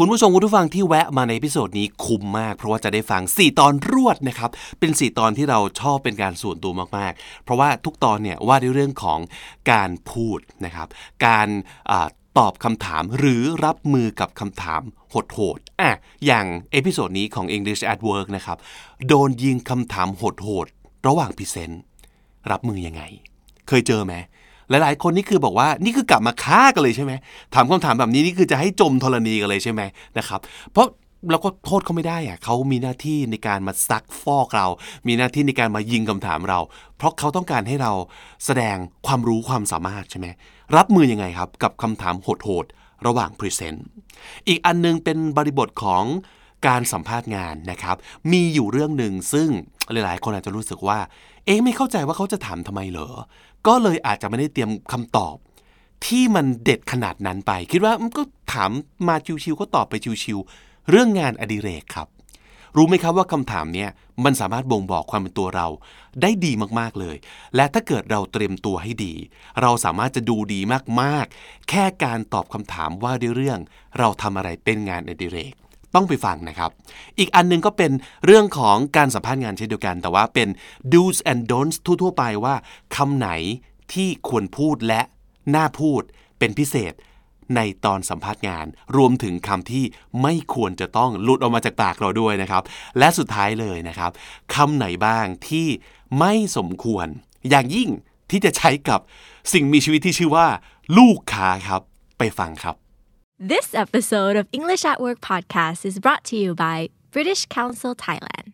คุณผู้ชมคุณผู้ฟังที่แวะมาในพิโซดนี้คุ้มมาก เพราะว่าจะได้ฟัง 4 ตอนรวดนะครับเป็น 4 ตอนที่เราชอบเป็นการส่วนตัวมาก ๆ เพราะว่าทุกตอนเนี่ยว่าด้วยเรื่องของการพูดนะครับการตอบคำถามหรือรับมือกับคำถามโหดๆอะอย่าง episode นี้ของ English at Work นะครับโดนยิงคำถามโหดๆระหว่าง present รับมือยังไง เคยเจอไหม หลายๆ คนนี่คือบอกว่านี่คือกลับมาฆ่ากันเลยใช่ไหมถามคำถามแบบนี้นี่คือจะให้จมธรณีกันเลยใช่ไหมนะครับเพราะเราก็โทษเขาไม่ได้อะเขามีหน้าที่ในการมาซักฟอกเรา มีหน้าที่ในการมายิงคำถามเรา เพราะเขาต้องการให้เราแสดงความรู้ความสามารถใช่ไหม รับมือยังไงครับกับคำถามโหดๆ ระหว่างพรีเซนต์ อีกอันนึงเป็นบริบทของการสัมภาษณ์งานนะครับ มีอยู่เรื่องหนึ่งซึ่งหลายๆ คนอาจจะรู้สึกว่า เอ๊ะไม่เข้าใจว่าเขาจะถามทำไมเหรอ ก็เลยอาจจะไม่ได้เตรียมคำตอบ ที่มันเด็ดขนาดนั้นไป คิดว่าก็ถามมาชิวๆก็ตอบไปชิวๆเรื่องงานอดิเรกครับ รู้ไหมครับว่าคำถามเนี้ยมันสามารถบ่งบอกความเป็นตัวเรา ได้ดีมากๆเลย และถ้าเกิดเราเตรียมตัวให้ดี เราสามารถจะดูดีมากๆ แค่การตอบคำถามว่าด้วยเรื่อง เราทำอะไรเป็นงานอดิเรก ต้องไปฟังนะครับ อีกอันหนึงก็เป็นเรื่องของการสัมภาษณ์งานเช่นเดียวกัน แต่ว่าเป็น do's and don'ts ทั่วๆ ไปว่าคำไหนที่ควรพูดและน่าพูดเป็นพิเศษในตอนสัมภาษณ์งาน รวมถึงคำที่ไม่ควรจะต้องหลุดออกมาจากปากเราด้วยนะครับ และสุดท้ายเลยนะครับคำไหนบ้างที่ไม่สมควร อย่างยิ่งที่จะใช้กับสิ่งมีชีวิตที่ชื่อว่า ลูกค้าครับ ไปฟังครับ This episode of English at Work podcast is brought to you by British Council Thailand.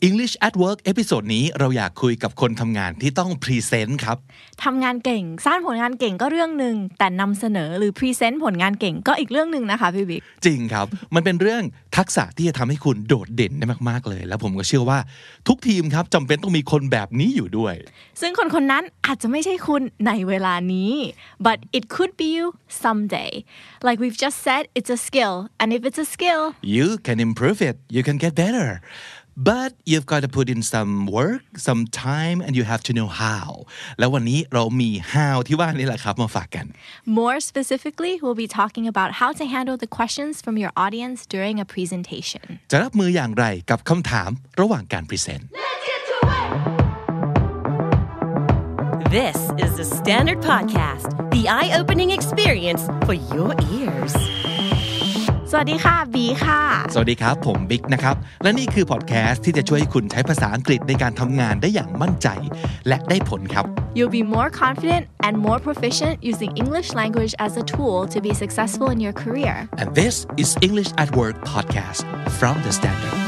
English at Work episode นี้เราอยากคุยกับคนทำงานที่ต้อง present ครับทำงานเก่ง สร้างผลงานเก่งก็เรื่องหนึ่งแต่นำเสนอหรือ present ผลงานเก่งก็อีกเรื่องหนึ่งนะคะพี่บิ๊กจริงครับ มันเป็นเรื่องทักษะที่จะทำให้คุณโดดเด่นได้มาก ๆ เลย แล้วผมก็เชื่อว่าทุกทีมครับจำเป็นต้องมีคนแบบนี้อยู่ด้วย ซึ่งคนคนนั้นอาจจะไม่ใช่คุณในเวลานี้ but it could be you someday like we've just said it's a skill and if it's a skill you can improve it you can get better but you've got to put in some work some time and you have to know how แล้ววันนี้เรามี how ที่ว่านี่แหละครับมาฝากกัน more specifically we'll be talking about how to handle the questions from your audience during a presentation จะรับมืออย่างไรกับคำถามระหว่างการพรีเซนต์ This is the Standard Podcast, the eye opening experience for your ears. สวัสดีค่ะบีค่ะ สวัสดีครับ ผมบิ๊กนะครับ และนี่คือพอดแคสต์ที่จะช่วยให้คุณใช้ภาษาอังกฤษในการทำงานได้อย่างมั่นใจ และได้ผลครับ You'll be more confident and more proficient using English language as a tool to be successful in your career. and this is English at Work podcast from the Standard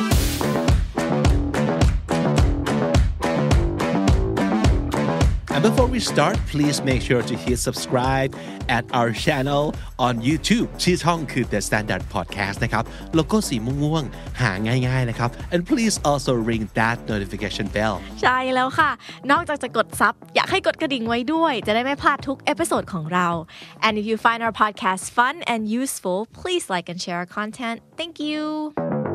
And before we start, please make sure to hit subscribe at our channel on YouTube ชื่อช่องคือ The Standard Podcast นะครับ โลโก้สีม่วงๆ หาง่ายๆนะครับ and please also ring that notification bell ใช่แล้วค่ะ นอกจากจะกดซับ อยากให้กดกระดิ่งไว้ด้วย จะได้ไม่พลาดทุกเอพิโซดของเรา And if you find our podcast fun and useful please like and share our content thank you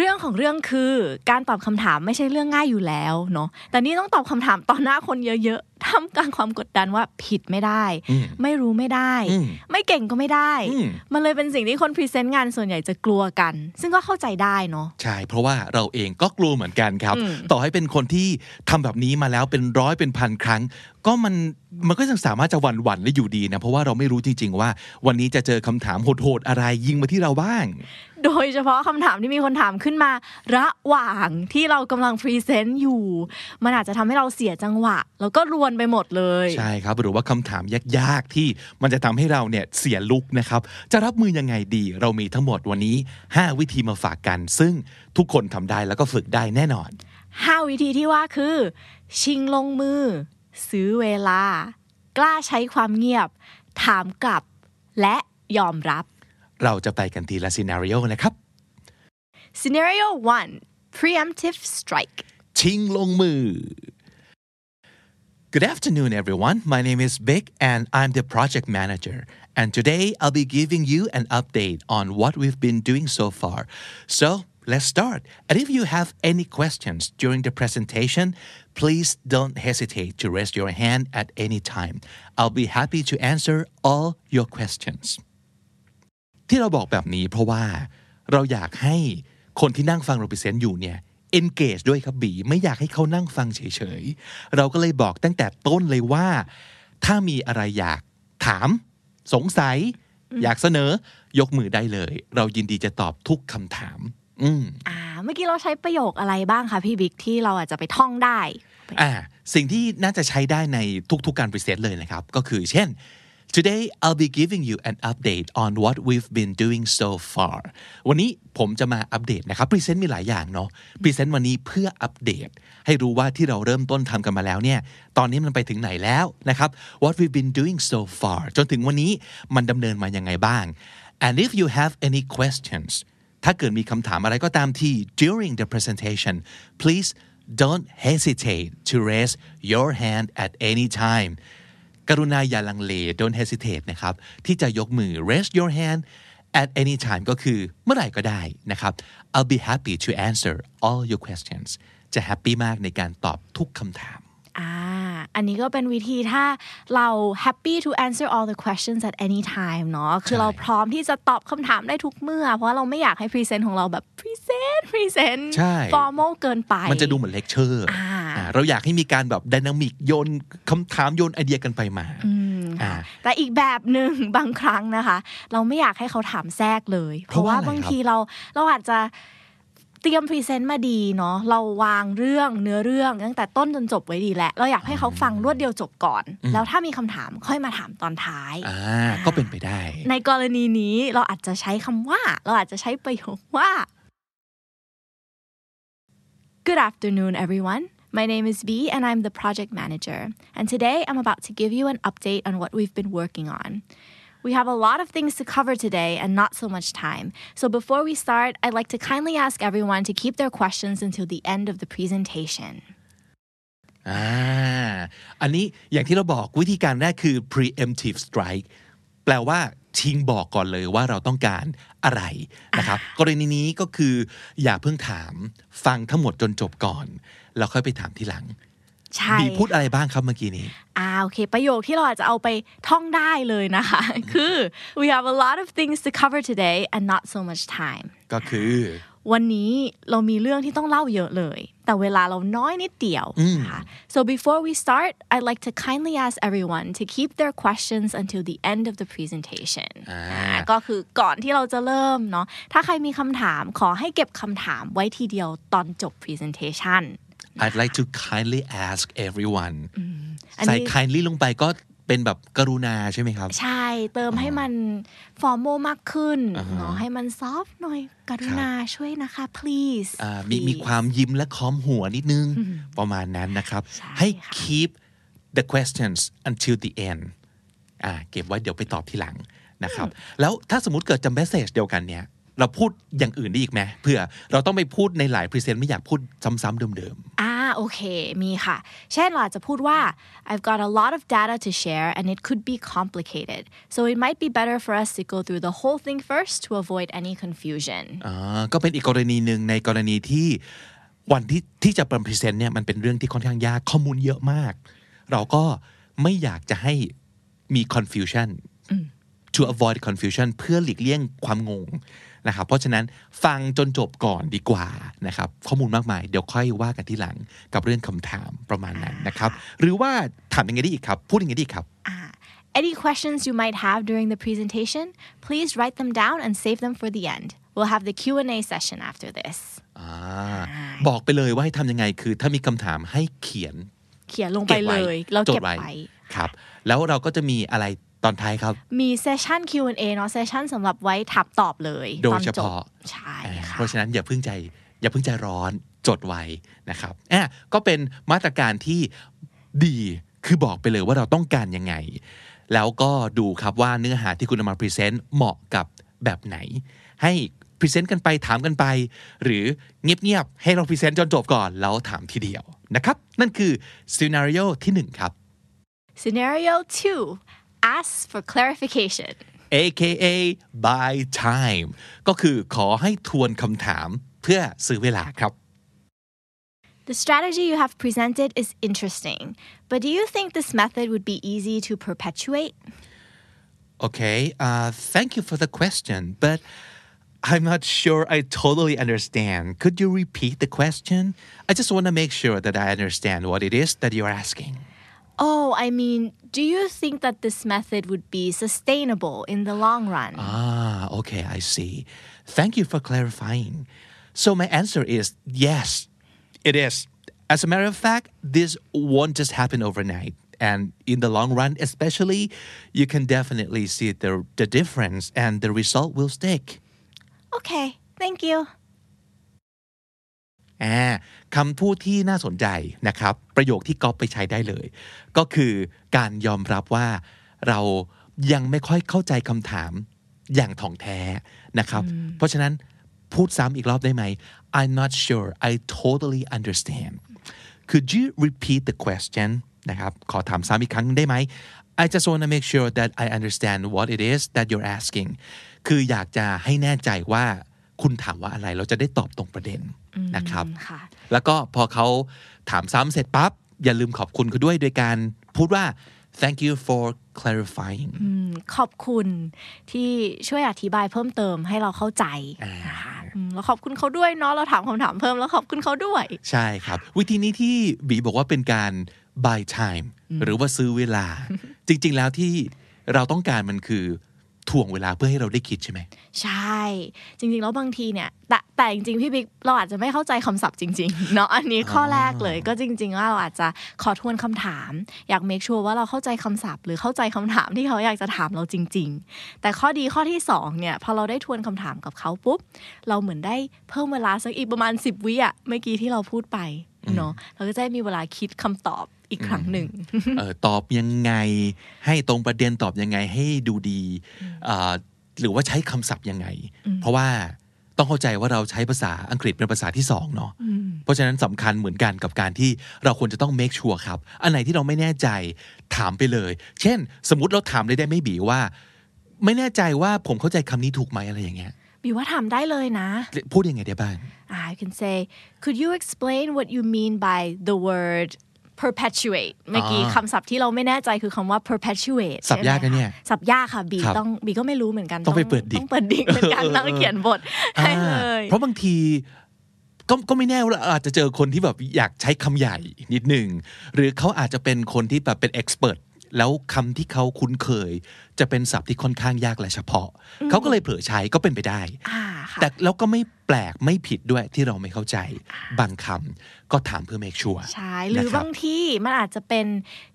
เรื่องของเรื่องคือการตอบคำถามไม่ใช่เรื่องง่ายอยู่แล้วเนาะแต่นี่ต้องตอบคำถามต่อหน้าคนเยอะ ๆท่ามกลางความกดดันว่าผิดไม่ได้ ไม่รู้ไม่ได้อืมไม่เก่งก็ไม่ได้อืมมันเลยเป็นสิ่งที่คนพรีเซนต์งานส่วนใหญ่จะกลัวกัน ซึ่งก็เข้าใจได้เนาะใช่ เพราะว่าเราเองก็กลัวเหมือนกันครับอืมต่อให้เป็นคนที่ทำแบบนี้มาแล้วเป็นร้อยเป็นพันครั้ง ก็มันมันก็ยังสามารถจะหวั่นหวั่นๆได้อยู่ดีนะเพราะว่าเราไม่รู้จริง ๆ ว่า วันนี้จะเจอคำถามโหดๆอะไรยิงมาที่เราบ้าง โดยเฉพาะคำถามที่มีคนถามขึ้นมา ระหว่างที่เรากำลังพรีเซนต์อยู่ มันอาจจะทำให้เราเสียจังหวะ แล้วก็รวนไปหมดเลย ใช่ครับ หรือว่าคำถามยากๆ ที่มันจะทำให้เราเนี่ยเสียลุกนะครับ จะรับมือยังไงดี เรามีทั้งหมดวันนี้ 5 วิธีมาฝากกัน ซึ่งทุกคนทำได้แล้วก็ฝึกได้แน่นอนห้าวิธีที่ว่าคือ ชิงลงมือ ซื้อเวลา กล้าใช้ความเงียบ ถามกลับ และยอมรับ เราจะไปกันทีละซีนารีโอนะครับ scenario 1 preemptive strike ชิงลงมือ Good afternoon, everyone. My name is Vic, and I'm the project manager. And today I'll be giving you an update on what we've been doing so far. So let's start. And if you have any questions during the presentation, please don't hesitate to raise your hand at any time. I'll be happy to answer all your questions. ที่เราบอกแบบนี้เพราะว่าเราอยากให้คนที่นั่งฟังเรา present อยู่เนี่ย engage ด้วยครับบีไม่อยากให้เขานั่งฟังเฉยๆ เราก็เลยบอกตั้งแต่ต้นเลยว่า ถ้ามีอะไรอยากถาม สงสัย อยากเสนอ ยกมือได้เลย เรายินดีจะตอบทุกคำถาม อืมอ่า เมื่อกี้เราใช้ประโยคอะไรบ้างคะพี่บิ๊กที่เราอาจจะไปท่องได้ อ่า สิ่งที่น่าจะใช้ได้ในทุกๆการ present เลยนะครับ ก็คือเช่น today I'll be giving you an update on what we've been doing so far วันนี้ผมจะมาอัปเดตนะครับ present มีหลายอย่างเนาะ present วันนี้เพื่ออัปเดต ให้รู้ว่าที่เราเริ่มต้นทำกันมาแล้วเนี่ยตอนนี้มันไปถึงไหนแล้วนะครับ what we've been doing so far จนถึงวันนี้มันดำเนินมายังไงบ้าง and if you have any questions ถ้าเกิดมีคำถามอะไรก็ตามที่ during the presentation please don't hesitate to raise your hand at any time กรุณาอย่าลังเล don't hesitate นะครับ ที่จะยกมือ raise your hand at any time ก็คือเมื่อไหร่ก็ได้นะครับ I'll be happy to answer all your questions จะแฮปปี้มากในการตอบทุกคำถามอ่าอันนี้ก็เป็นวิธีถ้าเรา happy to answer all the questions at any time เนาะคือเราพร้อมที่จะตอบคำถามได้ทุกเมื่อ เพราะเราไม่อยากให้ present ของเราแบบ present present ใช่ formal เกินไป มันจะดูเหมือนเลคเชอร์อ่า เราอยากให้มีการแบบ dynamic โยนคำถามโยนไอเดียกันไปมาอ่าแต่อีกแบบหนึ่งบางครั้งนะคะ เราไม่อยากให้เขาถามแทรกเลย เพราะว่าอะไรครับ เพราะว่าบางทีเราเราอาจจะเตรียมพรีเซนต์มาดีเนาะเราวางเรื่องเนื้อเรื่องตั้งแต่ต้นจนจบไว้ดีแล้วเราอยากให้เขาฟังรวดเดียวจบก่อน แล้วถ้ามีคำถามค่อยมาถามตอนท้ายอ่าก็เป็นไปได้ ในกรณีนี้เราอาจจะใช้คำว่า เราอาจจะใช้ประโยคว่า Good afternoon, everyone. My name is V, and I'm the project manager. And today I'm about to give you an update on what we've been working on. We have a lot of things to cover today and not so much time. So before we start, I'd like to kindly ask everyone to keep their questions until the end of the presentation. อ่า อันนี้อย่างที่เราบอกวิธีการแรกคือ preemptive strike แปลว่าชิงบอกก่อนเลยว่าเราต้องการอะไรนะครับ กรณีนี้ก็คือ อย่าเพิ่งถามฟังทั้งหมดจนจบก่อน แล้วค่อยไปถามทีหลังใช่บีพูดอะไรบ้างครับเมื่อกี้นี้อ่าโอเค ประโยคที่เราอาจจะเอาไปท่องได้เลยนะคะ คือ we have a lot of things to cover today and not so much time ก็คือ วันนี้เรามีเรื่องที่ต้องเล่าเยอะเลย แต่เวลาเราน้อยนิดเดียวนะคะ so before we start I'd like to kindly ask everyone to keep their questions until the end of the presentation อ่าก็คือก่อนที่เราจะเริ่มเนาะถ้าใครมีคำถามขอให้เก็บคำถามไว้ทีเดียวตอนจบ presentation I'd like to kindly ask everyone อันใส่นี้ kindly ลงไปก็เป็นแบบกรุณาใช่ไหมครับ ใช่เติมให้มัน formal มากขึ้นเนาะให้มัน soft หน่อยกรุณาช่วยนะคะ please อ่ามี please มีความยิ้มและค้อมหัวนิดนึงประมาณนั้นนะครับใช่ให้ค่ะ keep the questions until the end อ่าเก็บไว้เดี๋ยวไปตอบทีหลังนะครับ แล้วถ้าสมมติเกิดจำ message เดียวกันเนี่ย เราพูดอย่างอื่นได้อีกไหมเพื่อเราต้องไปพูดในหลาย present ไม่อยากพูดซ้ำๆเดิมอ่าโอเคมีค่ะ เช่นเราอาจจะพูดว่า I've got a lot of data to share and it could be complicated so it might be better for us to go through the whole thing first to avoid any confusion ๆอ่าก็เป็นอีกกรณีหนึ่งในกรณีที่วันที่ที่จะเป็น present เนี่ยมันเป็นเรื่องที่ค่อนข้างยากข้อมูลเยอะมาก เราก็ไม่อยากจะให้มี confusion to avoid confusion เพื่อหลีกเลี่ยงความงง นะครับเพราะฉะนั้นฟังจนจบก่อนดีกว่านะครับข้อมูลมากมายเดี๋ยวค่อยว่ากันที่หลังกับเรื่องคำถามประมาณนั้นนะครับหรือว่าถามยังไงได้อีกครับพูดยังไงได้อีกครับ Any questions you might have during the presentation please write them down and save them for the end we'll have the Q&A session after this อ่าบอกไปเลยว่าให้ทำยังไงคือถ้ามีคำถามให้เขียน เขียนลงไปเลย เราจเก็ดบไว้ไว้ครับ แล้วเราก็จะมีอะไร ตอนท้ายครับ มีเซสชัน Q&A เนาะเซสชันสำหรับไว้ถามตอบเลยโดตยอนเฉจบพาะใช่อ่าค่ะเพราะฉะนั้นอย่าเพิ่งใจอย่าเพิ่งใจร้อนจดไว้นะครับอะก็เป็นมาตรการที่ดีคือบอกไปเลยว่าเราต้องการยังไง แล้วก็ดูครับว่าเนื้อหาที่คุณนำมาพรีเซนต์เหมาะกับแบบไหน ให้พรีเซนต์กันไปถามกันไป หรือเงียบๆให้เราพรีเซนต์จนจบก่อนแล้วถามทีเดียวนะครับ นั่นคือ scenario ที่หนึ่งครับ Scenario 2 Ask for clarification AKA buy time ก็คือขอให้ทวนคำถามเพื่อซื้อเวลาครับ The strategy you have presented is interesting, but do you think this method would be easy to perpetuate? Okay, uh, thank you for the question, but I'm not sure I totally understand. Could you repeat the question? I just want to make sure that I understand what it is that you're asking. Oh, I mean, do you think that this method would be sustainable in the long run? Ah, okay, I see. Thank you for clarifying. So, my answer is yes, it is. As a matter of fact, this won't just happen overnight. And in the long run, especially, you can definitely see the, the difference and the result will stick. Okay, thank you. อ่าคำพูดที่น่าสนใจนะครับ ประโยคที่ก๊อปไปใช้ได้เลย ก็คือการยอมรับว่าเรายังไม่ค่อยเข้าใจคำถามอย่างถ่องแท้นะครับ เพราะฉะนั้นพูดซ้ำอีกรอบได้ไหม I'm not sure I totally understand Could you repeat the question นะครับ ขอถามซ้ำอีกครั้งได้ไหม I just want to make sure that I understand what it is that you're asking คืออยากจะให้แน่ใจว่าคุณถามว่าอะไร เราจะได้ตอบตรงประเด็น นะครับค่ะแล้วก็พอเขาถามซ้ำเสร็จปั๊บ อย่าลืมขอบคุณเขาด้วยโดยการพูดว่า thank you for clarifying ขอบคุณที่ช่วยอธิบายเพิ่มเติมให้เราเข้าใจนะคะอืมแล้วขอบคุณเขาด้วยเนาะเราถามคำถามเพิ่มแล้วขอบคุณเขาด้วย ใช่ครับ วิธีนี้ที่บีบอกว่าเป็นการ buy time หรือว่าซื้อเวลา จริง ๆ แล้วที่เราต้องการมันคือ ถ่วงเวลาเพื่อให้เราได้คิดใช่ไหมใช่ จริงๆ แล้วบางทีเนี่ยแต่แต่จริงๆ พี่บิ๊กเราอาจจะไม่เข้าใจคำศัพท์จริงๆเนาะอันนี้ข้อแรกเลยก็จริง ๆ ว่าเราอาจจะขอทวนคำถาม อยากเมคชัวร์ว่าเราเข้าใจคำศัพท์ หรือเข้าใจคำถามที่เขาอยากจะถามเราจริง ๆ แต่ข้อดีข้อที่สองเนี่ยพอเราได้ทวนคำถามกับเขาปุ๊บเราเหมือนได้เพิ่มเวลาสักอีกประมาณ 10 วิอะเมื่อกี้ที่เราพูดไปเนาะเราก็จะได้มีเวลาคิดคำตอบ อีกครั้งหนึ่งเออตอบยังไง ให้ตรงประเด็นตอบยังไงให้ดูดีอ่าหรือว่าใช้คำศัพท์ยังไง เพราะว่าต้องเข้าใจว่าเราใช้ภาษาอังกฤษเป็นภาษาที่สองเนาะเพราะฉะนั้นสำคัญเหมือนกันกับการที่เราควรจะต้อง make sure ครับ อันไหนที่เราไม่แน่ใจถามไปเลย เช่น สมมติเราถามเลยได้ไม่บีว่า ไม่แน่ใจว่าผมเข้าใจคำนี้ถูกไหมอะไรอย่างเงี้ยบีว่าทำได้เลยนะ พูดยังไงได้บ้าง Ah, you can say, could you explain what you mean by the word perpetuate เมื่อกี้คำศัพท์ที่เราไม่แน่ใจคือคำว่า perpetuate ศัพท์ยากนะเนี่ยใช่ไหมคศัพท์ยากค่ะบีครับต้องบีก็ไม่รู้เหมือนกันต้องไปเปิดดิกต้องเปิดดิกเหมือนกันต้องเขียนบทให้เลยเพราะบางทีก็ก็ไม่แน่ว่าเราอาจจะเจอคนที่แบบอยากใช้คำใหญ่นิดหนึ่งหรือเขาอาจจะเป็นคนที่แบบเป็นเอ็กซ์เพรสแล้วคำที่เขาคุ้นเคย จะเป็นศัพท์ที่ค่อนข้างยากและเฉพาะ เขาก็เลยเผลอใช้ก็เป็นไปได้อ่าค่ะ แต่แล้วก็ไม่แปลกไม่ผิดด้วยที่เราไม่เข้าใจบางคำก็ถามเพื่อ make sure ใช่หรือนะคบางที่มันอาจจะเป็น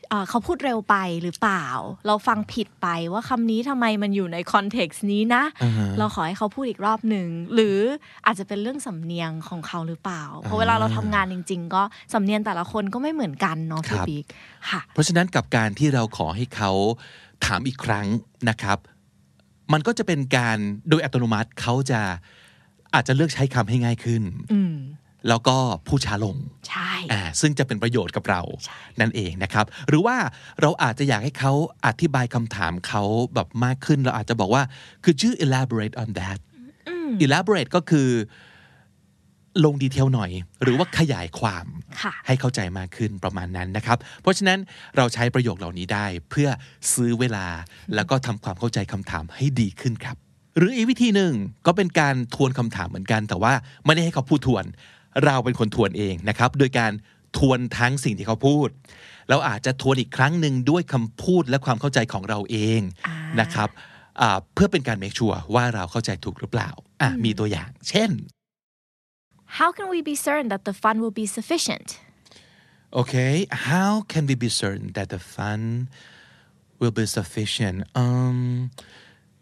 เอ่อเขาพูดเร็วไปหรือเปล่า เราฟังผิดไปว่าคำนี้ทำไมมันอยู่ในคอนเท็กซ์นี้นะอ่าฮะเราขอให้เขาพูดอีกรอบหนึ่งหรืออาจจะเป็นเรื่องสำเนียงของเขาหรือเปล่า เพราะเวลาเราทำงานจริง ๆ ก็สำเนียงแต่ละคนก็ไม่เหมือนกันเนาะพี่บิ๊กค่ะ เพราะฉะนั้นกับการที่เราขอให้เขาถามอีกครั้งนะครับ มันก็จะเป็นการโดยอัตโนมัติเขาจะอาจจะเลือกใช้คำให้ง่ายขึ้นอืมแล้วก็พูดช้าลง ใช่อ่าซึ่งจะเป็นประโยชน์กับเรา นั่นเองนะครับ หรือว่าเราอาจจะอยากให้เขาอธิบายคำถามเขาแบบมากขึ้น เราอาจจะบอกว่า could you elaborate on that elaborate ก็คือ ลงดีเทลหน่อย หรือว่าขยายความค่ะให้เข้าใจมากขึ้นประมาณนั้นนะครับ เพราะฉะนั้นเราใช้ประโยคเหล่านี้ได้เพื่อซื้อเวลา แล้วก็ทำความเข้าใจคำถามให้ดีขึ้นครับ หรืออีกวิธีหนึ่งก็เป็นการทวนคำถามเหมือนกัน แต่ว่าไม่ได้ให้เขาพูดทวน เราเป็นคนทวนเองนะครับ โดยการทวนทั้งสิ่งที่เขาพูด เราอาจจะทวนอีกครั้งหนึ่งด้วยคำพูดและความเข้าใจของเราเองอ่านนะครับอ่าเพื่อเป็นการ make sure ว่าเราเข้าใจถูกหรือเปล่าอะมีตัวอย่าง เช่น How can we be certain that the fund will be sufficient Okay, how can we be certain that the fund will be sufficient? Um,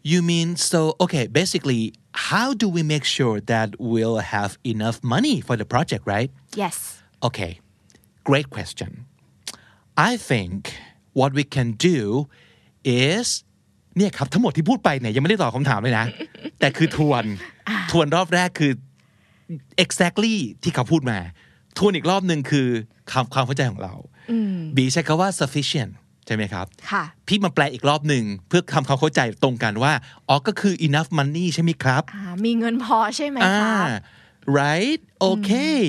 you mean so? Okay, basically, how do we make sure that we'll have enough money for the project, right? yes Okay, great question. I think what we can do is เนี่ยครับทั้งหมดที่พูดไปเนี่ยยังไม่ได้ตอบคำถามเลยนะ แต่คือทวนทวนรอบแรกคือ exactly ที่เขาพูดมา ทวนอีกรอบหนึ่งคือความความเข้าใจของเราบีใช้คำว่า sufficient ใช่ไหมครับค่ะพี่มาแปลอีกรอบหนึ่งเพื่อทำความเข้าใจตรงกันว่าอ๋อก็คือ enough money ใช่ไหมครับอ่ามีเงินพอใช่ไหมอ่าคะ right okay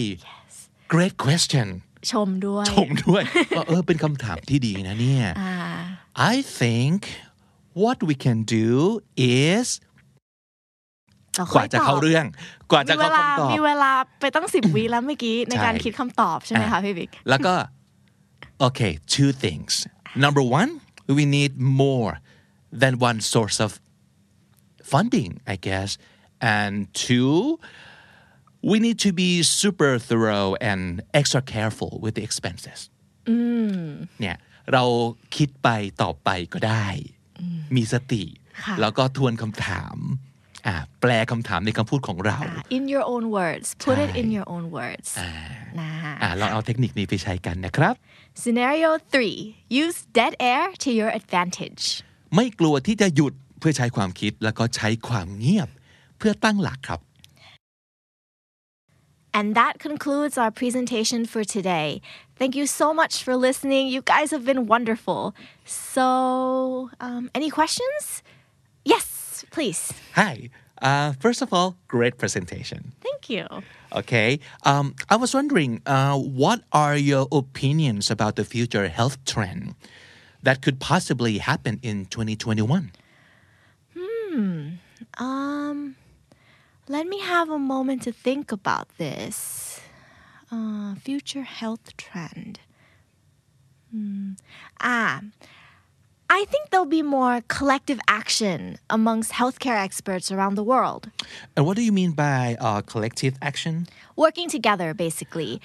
great question ชมด้วย ชมด้วยว่าเออเป็นคำถามที่ดีนะเนี่ยอ่า I think what we can do is เรา กค่อว่ายจะเข้าตบเรื่อง กว่าจะมีเวเข้าลาคำตอบมีเวลาไปตั้งสิบวิแล้วเมื่อกี้ในการใช่คิดคำตอบใช่ไหมคะพี่บิ๊กแล้วก็ okay two things number one we need more than one source of funding I guess and two we need to be super thorough and extra careful with the expenses เนี่ยเราคิดไปตอบไปก็ได้ มีสติค่ะแล้วก็ทวนคำถามอ่า แปลคำถามในคำพูดของเราอ่า in your own words put it in your own words นะอ่าลองเอาเทคนิคนี้ไปใช้กันนะครับ scenario three use dead air to your advantage ไม่กลัวที่จะหยุดเพื่อใช้ความคิดแล้วก็ใช้ความเงียบ เพื่อตั้งหลักครับ And that concludes our presentation for today. Thank you so much for listening. You guys have been wonderful. So, um, any questions? Yes, please. Hi uh, first of all great presentation Thank you. okay um, I was wondering uh, what are your opinions about the future health trend that could possibly happen in 2021 Hmm. Um, let me have a moment to think about this. Uh, future health trend. Hmm. Ah, I think there'll be more collective action amongst healthcare experts around the world. and what do you mean by uh, collective action Working together, basically.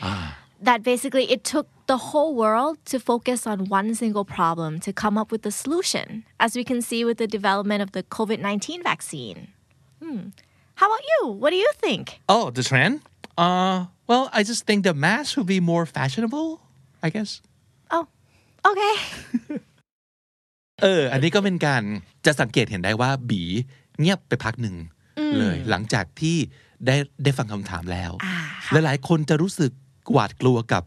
That basically it took the whole world to focus on one single problem to come up with a solution, as we can see with the development of the COVID 19 vaccine. Hmm. How about you? What do you think? oh the trend uh, well I just think the mask will be more fashionable I guess Oh, okay. เออ อันนี้ก็เป็นการจะสังเกตเห็นได้ว่าบีเงียบไปพักหนึ่งเลย หลังจากที่ได้ได้ฟังคำถามแล้วอ่าค่ะหลาย ๆ คนจะรู้สึกหวาดกลัวกับ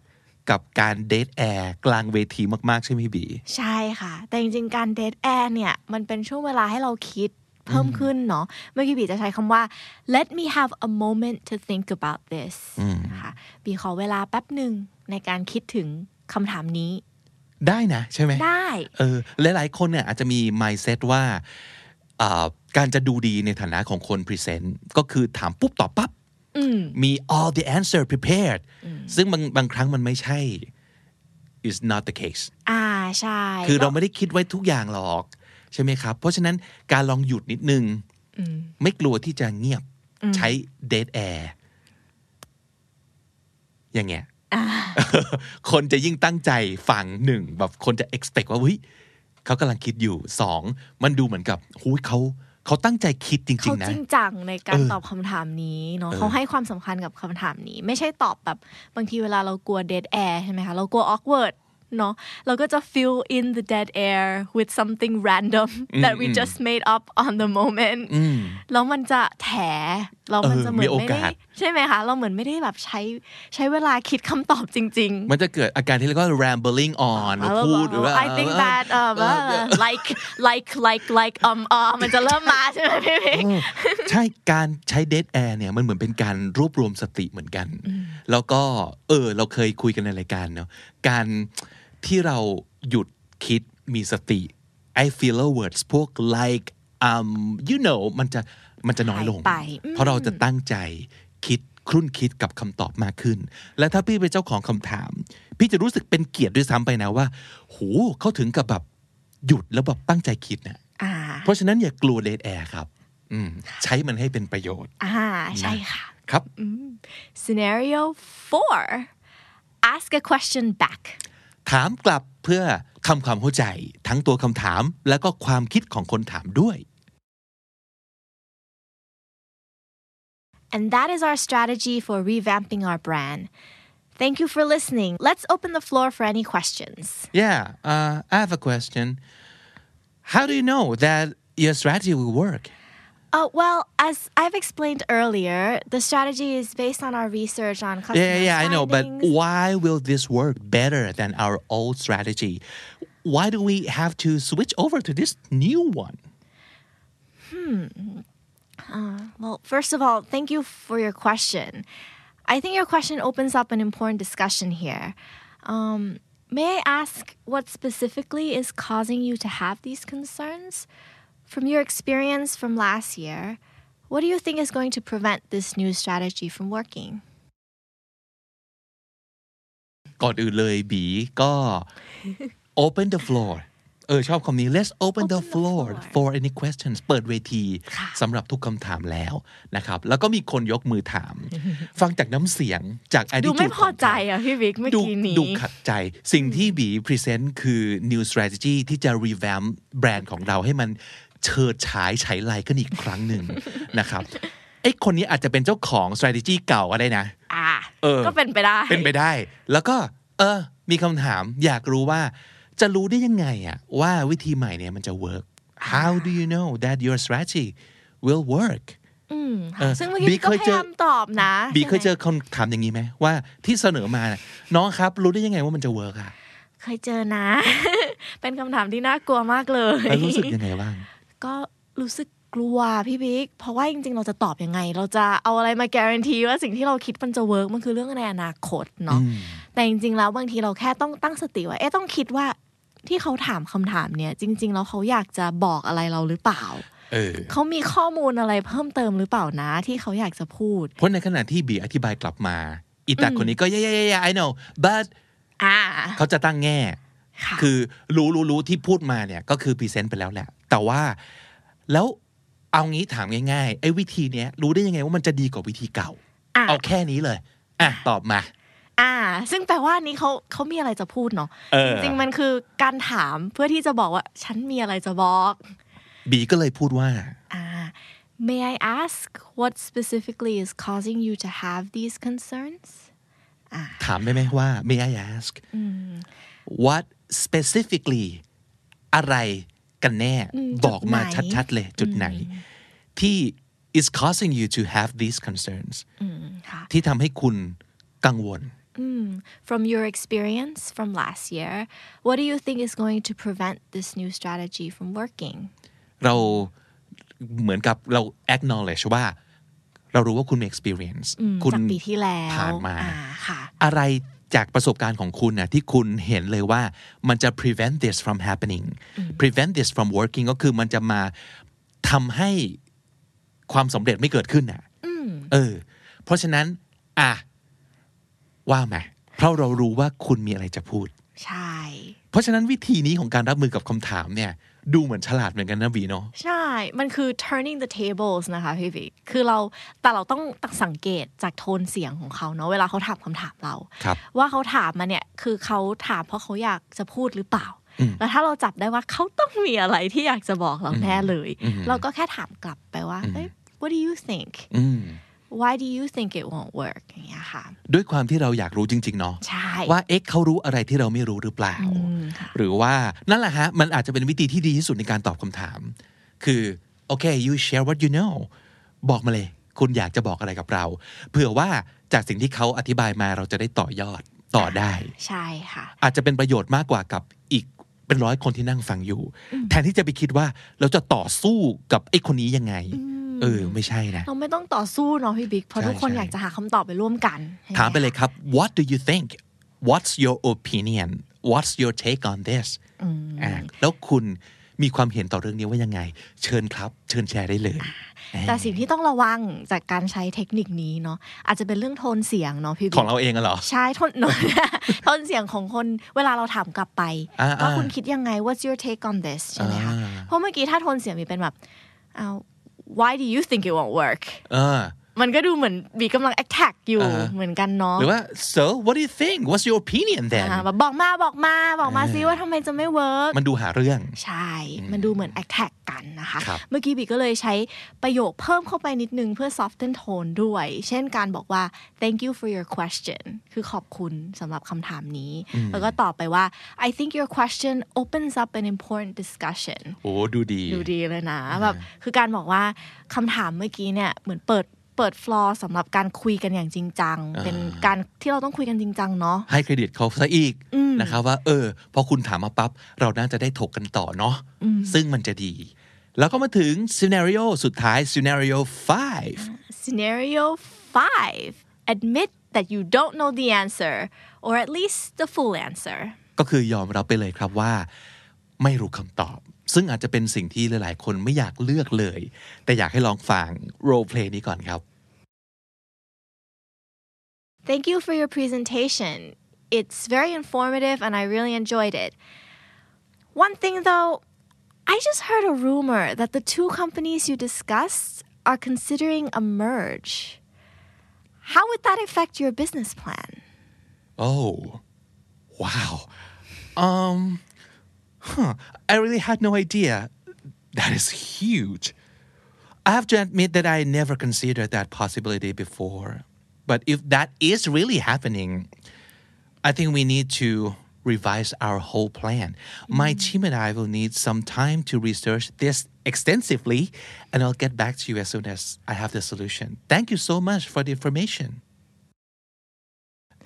กับการเดทแอร์กลางเวทีมาก ๆ ใช่ไหมบี ใช่ค่ะ แต่จริง ๆ การเดทแอร์เนี่ย มันเป็นช่วงเวลาให้เราคิดเพิ่มขึ้นเนาะเมื่อกี้บีจะใช้คำว่า let me have a moment to think about this นะคะบีขอเวลาแป๊บหนึ่งในการคิดถึงคำถามนี้ ได้นะใช่ไหมได้เออหลายๆคนเนี่ยอาจจะมี mindset ว่าอ่าการจะดูดีในฐานะของคนพรีเซนต์ก็คือถามปุ๊บตอบปั๊บอืมมี all the answer prepared ซึ่งบางบางครั้งมันไม่ใช่ is not the case อ่าใช่ คือเราไม่ได้คิดไว้ทุกอย่างหรอก ใช่ไหมครับ เพราะฉะนั้นการลองหยุดนิดนึง ไม่กลัวที่จะเงียบใช้ dead air อย่างเงี้ย คนจะยิ่งตั้งใจฟังหนึ่งแบบคนจะ expect ว่าเฮ้ยเขากำลังคิดอยู่สองมันดูเหมือนกับหูยเขาเขาตั้งใจคิดจริเขางๆนะจริงจังในการเออตอบคำถามนี้เนาะเออเขาให้ความสำคัญกับคำถามนี้ ไม่ใช่ตอบแบบบางทีเวลาเรากลัว dead air ใช่ไหมคะเรากลัว awkward เนาะเราก็จะ fill in the dead air with something random that we just made up on the moment แล้วมันจะแถ แล้วมันจะเหมือนเออมีโอไม่กาได้สใช่ไหมคะ เราเหมือนไม่ได้แบบใช้ใช้เวลาคิดคำตอบจริง ๆ มันจะเกิดอาการที่เรียกว่า rambling on เออพูดหรือว่า I think that เออ like like like like um เออมันจะเริ่มมาใช่ไหมพี่พิกใช่การใช้ dead air เนี่ยมันเหมือนเป็นการรวบรวมสติเหมือนกัน แล้วก็เออเราเคยคุยกันในรายการเนาะการที่เราหยุดคิดมีสติ I feel words พวก like um you know มันจะ มันจะน้อยลงหายไปอืมเพราะเราจะตั้งใจคิดครุ่นคิดกับคำตอบมากขึ้น และถ้าพี่เป็นเจ้าของคำถาม พี่จะรู้สึกเป็นเกียรติด้วยซ้ำไปนะว่าโหเขาถึงกับแบบหยุดแล้วแบบตั้งใจคิดนะอ่าเพราะฉะนั้นอย่ากลัว dead air ครับอืมใช้มันให้เป็นประโยชน์อ่าใช่ค่ะครับ scenario four ask a question back ถามกลับเพื่อทำความเข้าใจ ทั้งตัวคำถามแล้วก็ความคิดของคนถามด้วย and that is our strategy for revamping our brand thank you for listening let's open the floor for any questions Yeah uh, I have a question How do you know that your strategy will work Oh, well, as I've explained earlier, the strategy is based on our research on customer Yeah, yeah, yeah, I know. But why will this work better than our old strategy? Why do we have to switch over to this new one? Well, first of all, thank you for your question. I think your question opens up an important discussion here. Um, may I ask what specifically is causing you to have these concerns? From your experience from last year, what do you think is going to prevent this new strategy from working? ก่อนอื่นเลยบีก็ open the floor เออชอบคำนี้ let's open, the, the floor floor for any questions เปิดเวทีค่ะสำหรับทุกคำถามแล้วนะครับ แล้วก็มีคนยกมือถาม ฟังจากน้ำเสียงจากดู attitude ไม่พอใจอใจขงเขาอะพี่บิ๊กเมื่อกี้นี้ ดูขัดใจสิ่งที่บีพรีเซนต์คือ new strategy ที่จะ revamp แบรนด์ของเราให้มันเฉิดฉายไฉไลขึ้นอีกครั้งหนึ่งนะครับไอ้คนนี้อาจจะเป็นเจ้าของ strategy เก่าก็ได้นะอ่าเออก็เป็นไปได้ เป็นไปได้ แล้วก็ เออ มีคำถามอยากรู้ว่า จะรู้ได้ยังไงอะว่าวิธีใหม่เนี่ยมันจะ work how do you know that your strategy will work อืมเออซึ่งเมื่อกี้บีก็เคยพเจอยายามตอบนะบีเคยเจใช่ไหมอคำถามอย่างนี้ไหมว่าที่เสนอมาน่ะน้องครับรู้ได้ยังไงว่ามันจะ work อะเคยเจอนะ เป็นคำถามที่น่ากลัวมากเลยแล้วรู้สึกยังไงบ้าง ก็รู้สึกกลัวพี่บิ๊กเพราะว่าจริง ๆ เราจะตอบยังไง เราจะเอาอะไรมาการันตีว่าสิ่งที่เราคิดมันจะ work มันคือเรื่องในอนาคตเนาะแต่จริง ๆ แล้วบางทีเราแค่ต้องตั้งสติว่าเอ๊ะต้องคิดว่า ที่เขาถามคำถามเนี่ย จริง ๆ แล้วเขาอยากจะบอกอะไรเราหรือเปล่าเออเขามีข้อมูลอะไรเพิ่มเติมหรือเปล่านะที่เขาอยากจะพูด เพราะในขณะที่บีอธิบายกลับมา อีตาคนนี้ก็ yeah yeah yeah yeah I know but อ่าเขาจะตั้งแง่ค่ะคือรู้รู้รู้ที่พูดมาเนี่ย ก็คือพรีเซนต์ไปแล้วแหละ แต่ว่าแล้วเอางี้ถามง่ายๆไอ้วิธีเนี้ยรู้ได้ยังไงว่ามันจะดีกว่าวิธีเก่าอะเอาแค่นี้เลย อะ ตอบมา อ่า ซึ่งแปลว่านี้เขาเขามีอะไรจะพูดเนาะเออจริงๆมันคือการถามเพื่อที่จะบอกว่า ฉันมีอะไรจะบอกบีก็เลยพูดว่า อ่า May I ask what specifically is causing you to have these concerns ถามได้ไหมว่า may I ask what specifically อะไรกันแน่ บอกมาจุดไหนชัดๆเลยจุดไหน ที่ is causing you to have these concerns ค่ะที่ทำให้คุณกังวล From your experience from last year what do you think is going to prevent this new strategy from working เราเหมือนกับเรา acknowledge ว่า เรารู้ว่าคุณมี experience คุณจากปีที่แล้วผ่านมาอ่ค่ะอะไรจากประสบการณ์ของคุณนะที่คุณเห็นเลยว่ามันจะ prevent this from happening prevent this from working ก็คือมันจะมาทำให้ความสำเร็จไม่เกิดขึ้นน่ะเออ เพราะฉะนั้น อะ ว่าไหมเพราะเรารู้ว่าคุณมีอะไรจะพูด ใช่ เพราะฉะนั้นวิธีนี้ของการรับมือกับคำถามเนี่ย ดูเหมือนฉลาดเหมือนกันนะวีเนาะใช่ มันคือ turning the tables นะคะพี่บิ๊กคือเราแต่เราต้องสังเกตจากโทนเสียงของเขาเนาะเวลาเขาถามคำถามเราครับว่าเขาถามมาเนี่ยคือเขาถามเพราะเขาอยากจะพูดหรือเปล่าแล้วถ้าเราจับได้ว่าเขาต้องมีอะไรที่อยากจะบอกเราแน่เลย เราก็แค่ถามกลับไปว่าเอ้ย what do you think อืม why do you think it won't work อย่างเงี้ยค่ะด้วยความที่เราอยากรู้จริง ๆ เนาะใช่ว่าเอ๊ะเขารู้อะไรที่เราไม่รู้หรือเปล่า หรือว่านั่นแหละฮะ มันอาจจะเป็นวิธีที่ดีที่สุดในการตอบคำถาม คือโอเค you share what you know บอกมาเลย คุณอยากจะบอกอะไรกับเรา เผื่อว่าจากสิ่งที่เขาอธิบายมาเราจะได้ต่อยอดต่อได้ ใช่ค่ะ อาจจะเป็นประโยชน์มากกว่ากับอีกเป็นร้อยคนที่นั่งฟังอยู่ แทนที่จะไปคิดว่าเราจะต่อสู้กับไอ้คนนี้ยังไง เออ ไม่ใช่นะ เราไม่ต้องต่อสู้เนาะพี่บิ๊กเพราะใช่ทุกคนใช่อยากจะหาคำตอบไปร่วมกันใช่หถามไปเลยครับ what do you think what's your opinion what's your take on this อ่าแล้วคุณมีความเห็นต่อเรื่องนี้ว่ายังไง เชิญครับ เชิญแชร์ได้เลย แต่สิ่งที่ต้องระวังจากการใช้เทคนิคนี้เนาะอาจจะเป็นเรื่องโทนเสียงเนาะพี่บิ๊กของเราเองอะเหรอ ใช่โทนโทนเสียงของคนเวลาเราถามกลับไปอ่าว่าอ่าคุณคิดยังไง what's your take on this ใช่ไหมคะอ่าเพราะเมื่อกี้ถ้าโทนเสียงมีเป็นแบบอ้าว why do you think it won't work? Uh, มันก็ดูเหมือนบีกำลัง attack อยู่อ่าเหมือนกันเนาะหรือว่า so what do you think what's your opinion then อ่าแบบบอกมาบอกมาบอกมาซิว่าทำไมจะไม่ work มันดูหาเรื่อง ใช่ มันดูเหมือน attack กันนะคะครับเมื่อกี้บีก็เลยใช้ประโยคเพิ่มเข้าไปนิดนึงเพื่อ soften tone ด้วย เช่นการบอกว่า thank you for your question คือขอบคุณสำหรับคำถามนี้ แล้วก็ตอบไปว่า I think your question opens up an important discussion โอ้ดูดี ดูดีเลยนะแบบคือการบอกว่าคำถามเมื่อกี้เนี่ยเหมือนเปิด เปิดฟลอร์สำหรับการคุยกันอย่างจริงจัง เป็นการที่เราต้องคุยกันจริงจังเนาะให้เครดิตเขาซะอีกนะครับว่า เออ พอคุณถามมาปั๊บเราน่าจะได้ถกกันต่อเนาะซึ่งมันจะดี แล้วก็มาถึง scenario สุดท้าย scenario 5 Scenario 5 Admit that you don't know the answer or at least the full answer ก็คือยอมรับไปเลยครับว่า ไม่รู้คำตอบ ซึ่งอาจจะเป็นสิ่งที่หลายๆ คนไม่อยากเลือกเลย แต่อยากให้ลองฟัง role play นี้ก่อนครับ Thank you for your presentation. It's very informative and I really enjoyed it. One thing though, I just heard a rumor that the two companies you discussed are considering a merge. How would that affect your business plan? Oh, wow. Um, huh. I really had no idea. That is huge. I have to admit that I never considered that possibility before. But if that is really happening, I think we need to revise our whole plan. My mm-hmm. team and I will need some time to research this extensively, and I'll get back to you as soon as I have the solution. Thank you so much for the information.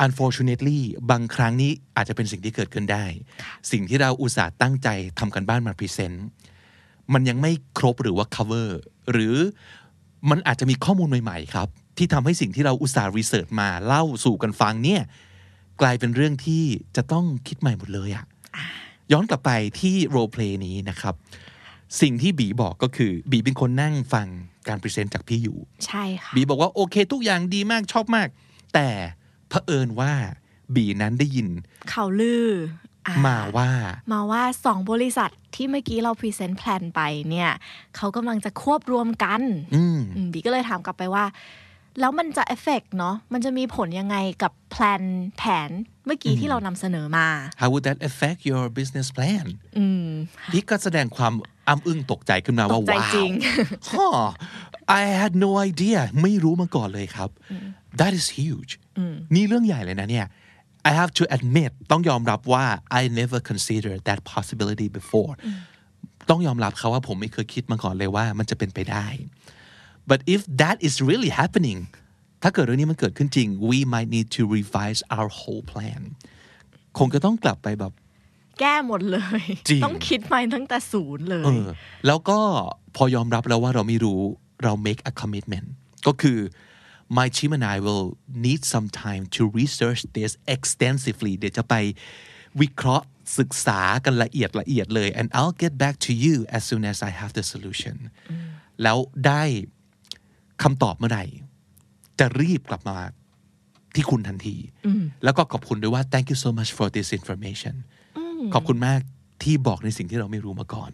Unfortunately บางครั้งนี้อาจจะเป็นสิ่งที่เกิดขึ้นได้ สิ่งที่เราอุตส่าห์ตั้งใจทำการบ้านมาพรีเซนต์มันยังไม่ครบหรือว่า cover หรือมันอาจจะมีข้อมูลใหม่ๆครับ ที่ทำให้สิ่งที่เราอุตส่าห์ research มาเล่าสู่กันฟังเนี่ยกลายเป็นเรื่องที่จะต้องคิดใหม่หมดเลยอะย้อนกลับไปที่ roleplay นี้นะครับ สิ่งที่บีบอกก็คือ บีเป็นคนนั่งฟังการพรีเซนต์จากพี่อยู่ ใช่ค่ะบีบอกว่าโอเค ทุกอย่างดีมากชอบมาก แต่ เผอิญว่าบีนั้นได้ยินข่าวลืออ่ะมาว่า มาว่าสองบริษัทที่เมื่อกี้เราพรีเซนต์ plan ไปเนี่ยเขากำลังจะควบรวมกันอืมอืมบีก็เลยถามกลับไปว่า แล้วมันจะเอฟเฟกเนาะมันจะมีผลยังไงกับ plan แผนเมื่อกี้ที่เรานำเสนอมา How would that affect your business plan อืมพี่ก็แสดงความอ้ำอึ้งตกใจขึ้นมาว่าตกใจ wow จริง huh, I had no idea ไม่รู้มาก่อนเลยครับ that is huge นี่เรื่องใหญ่เลยนะเนี่ย I have to admit ต้องยอมรับว่า I never considered that possibility before ต้องยอมรับเขาว่าผมไม่เคยคิดมาก่อนเลยว่ามันจะเป็นไปได้ but if that is really happening ถ้าเกิดเรื่องนี้มันเกิดขึ้นจริง we might need to revise our whole plan คงจะต้องกลับไปแบบ แก้หมดเลยจริงต้องคิดใหม่ตั้งแต่ศูนย์เลยเออแล้วก็พอยอมรับแล้วว่าเราไม่รู้เรา make a commitment ก็คือ my team and I will need some time to research this extensively เดี๋ยวจะไปวิเคราะห์ศึกษากันละเอียดละเอียดเลย and I'll get back to you as soon as I have the solution แล้วได้คำตอบเมื่อไหร่ จะรีบกลับมาที่คุณทันที แล้วก็ขอบคุณด้วยว่า thank you so much for this information ขอบคุณมากที่บอกในสิ่งที่เราไม่รู้มาก่อน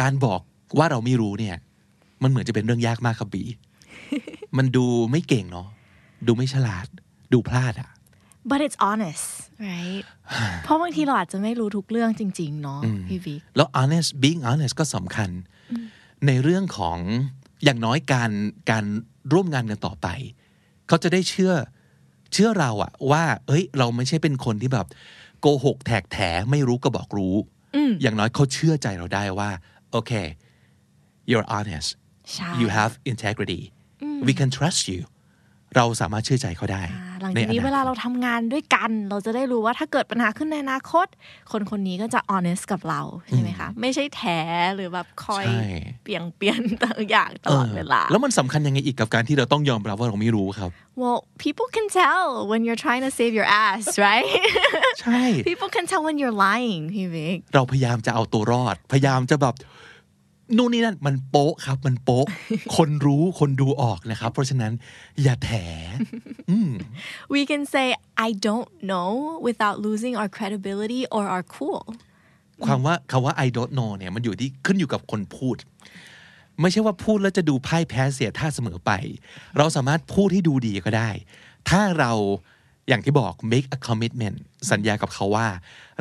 การบอกว่าเราไม่รู้เนี่ย มันเหมือนจะเป็นเรื่องยากมากครับบี มันดูไม่เก่งเนาะดูไม่ฉลาด ดูพลาดอะ but it's honest right เพราะบางทีเราอาจจะไม่รู้ทุกเรื่องจริง ๆ เนาะพี่วิกแล้ว honest being honest ก็สำคัญ ในเรื่องของอย่างน้อยการการร่วมงานกันต่อไป เขาจะได้เชื่อเชื่อเราอะว่า เอ้ย เราไม่ใช่เป็นคนที่แบบโกหกแทกแถไม่รู้ก็บอกรู้ อย่างน้อยเขาเชื่อใจเราได้ว่า โอเค you're honest ใช่ you have integrity we can trust you เราสามารถเชื่อใจเขาได้อ่าหลังในจากนี้อเวนาลาคตเราทำงานด้วยกัน เราจะได้รู้ว่าถ้าเกิดปัญหาขึ้นในอนาคต คนคนนี้ก็จะ honest กับเรา ใช่ไหมคะ ไม่ใช่แถหรือแบบคอยใช่เปลี่ยงเปลี่ยนต่างอย่างตลอดเวลา แล้วมันสำคัญยังไงอีกกับการที่เราต้องยอมรับว่าเราไม่รู้ครับ well people can tell when you're trying to save your ass right ใช่ people can tell when you're lying พี่วิกเราพยายามจะเอาตัวรอด พยายามจะแบบ นู่นนี่นั่นมันโป๊ะครับ มันโป๊ะ คนรู้คนดูออกนะครับ เพราะฉะนั้นอย่าแถ we can say I don't know without losing our credibility or our cool ความว่าคำว่า I don't know เนี่ยมันอยู่ที่ขึ้นอยู่กับคนพูด ไม่ใช่ว่าพูดแล้วจะดูพ่ายแพ้เสียท่าเสมอไป เราสามารถพูดให้ดูดีก็ได้ ถ้าเราอย่างที่บอก make a commitment สัญญากับเขาว่า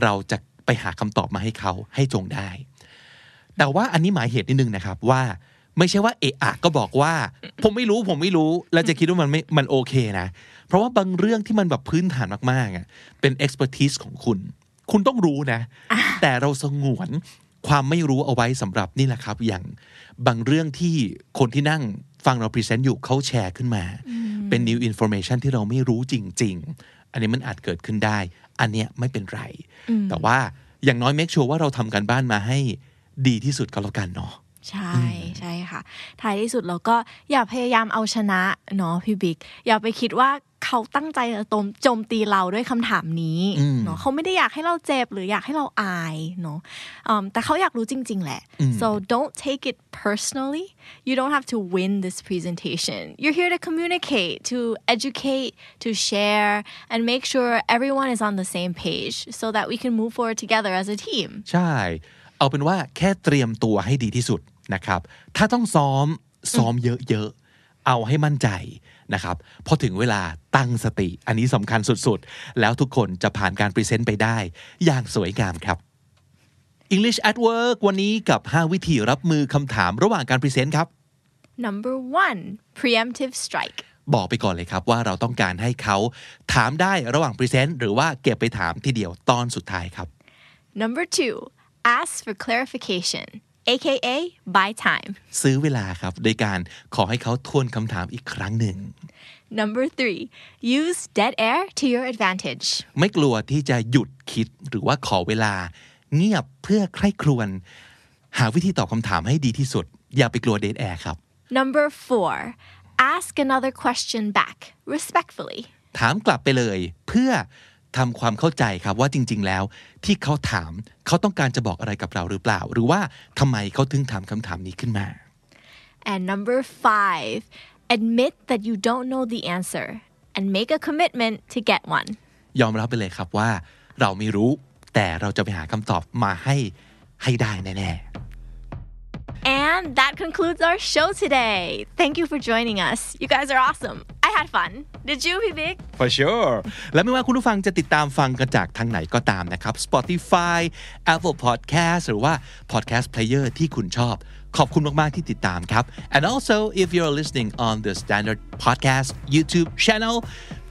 เราจะไปหาคำตอบมาให้เขาให้จงได้ แต่ว่าอันนี้หมายเหตุนิดนึงนะครับว่า ไม่ใช่ว่าเอะอะก็บอกว่า ผมไม่รู้ผมไม่รู้แล้วจะคิดว่ามันไม่มันโอเคนะ เพราะว่าบางเรื่องที่มันแบบพื้นฐานมากๆอะเป็น expertise ของคุณ คุณต้องรู้นะ แต่เราสงวนความไม่รู้เอาไว้สำหรับนี่แหละครับ อย่างบางเรื่องที่คนที่นั่งฟังเราพรีเซนต์อยู่เขาแชร์ขึ้นมา เป็น new information ที่เราไม่รู้จริง ๆ อันนี้มันอาจเกิดขึ้นได้ อันเนี้ยไม่เป็นไร แต่ว่าอย่างน้อย make sure ว่าเราทำการบ้านมาให้ ดีที่สุดก็แล้วกันเนาะใช่ใช่ค่ะท้ายที่สุดเราก็อย่าพยายามเอาชนะเนาะพี่บิ๊กอย่าไปคิดว่าเขาตั้งใจจะโจมโจมตีเราด้วยคำถามนี้เนาะเขาไม่ได้อยากให้เราเจ็บหรืออยากให้เราอายเนาะอืมแต่เขาอยากรู้จริง ๆ แหละ so don't take it personally you don't have to win this presentation you're here to communicate to educate to share and make sure everyone is on the same page so that we can move forward together as a team ใช่ เอาเป็นว่าแค่เตรียมตัวให้ดีที่สุดนะครับ ถ้าต้องซ้อมซ้อมเยอะๆ เอาให้มั่นใจนะครับ พอถึงเวลาตั้งสติ อันนี้สำคัญสุดๆ แล้วทุกคนจะผ่านการพรีเซนต์ไปได้ อย่างสวยงามครับ English at Work วันนี้กับ 5 วิธีรับมือคำถามระหว่างการพรีเซนต์ครับ number one preemptive strike บอกไปก่อนเลยครับว่าเราต้องการให้เขาถามได้ระหว่างพรีเซนต์หรือว่าเก็บไปถามทีเดียวตอนสุดท้ายครับ Number two, ask for clarification, aka buy time. ซื้อเวลาครับโดยการขอให้เขาทวนคำถามอีกครั้งหนึ่ง Number three, use dead air to your advantage. ไม่กลัวที่จะหยุดคิดหรือว่าขอเวลา เงียบเพื่อใคร่ครวญหาวิธีตอบคำถามให้ดีที่สุด อย่าไปกลัวเดทแอร์ครับ Number four, ask another question back respectfully. ถามกลับไปเลย เพื่อ ทำความเข้าใจครับว่าจริง ๆ แล้วที่เขาถามเขาต้องการจะบอกอะไรกับเราหรือเปล่า หรือว่าทำไมเขาถึงถามคำถามนี้ขึ้นมา And number five, admit that you don't know the answer and make a commitment to get one. ยอมรับไปเลยครับว่า เราไม่รู้ แต่เราจะไปหาคำตอบมาให้ให้ได้แน่ And that concludes our show today. Thank you for joining us. You guys are awesome. Had fun. Did you, พี่บิ๊ก for sure และไม่ว่าคุณผู้ฟังจะติดตามฟังกันจากทางไหนก็ตามนะครับ Spotify Apple Podcast หรือว่า Podcast Player ที่คุณชอบขอบคุณมาก ๆ ที่ติดตามครับ and also if you're listening on the Standard Podcast YouTube channel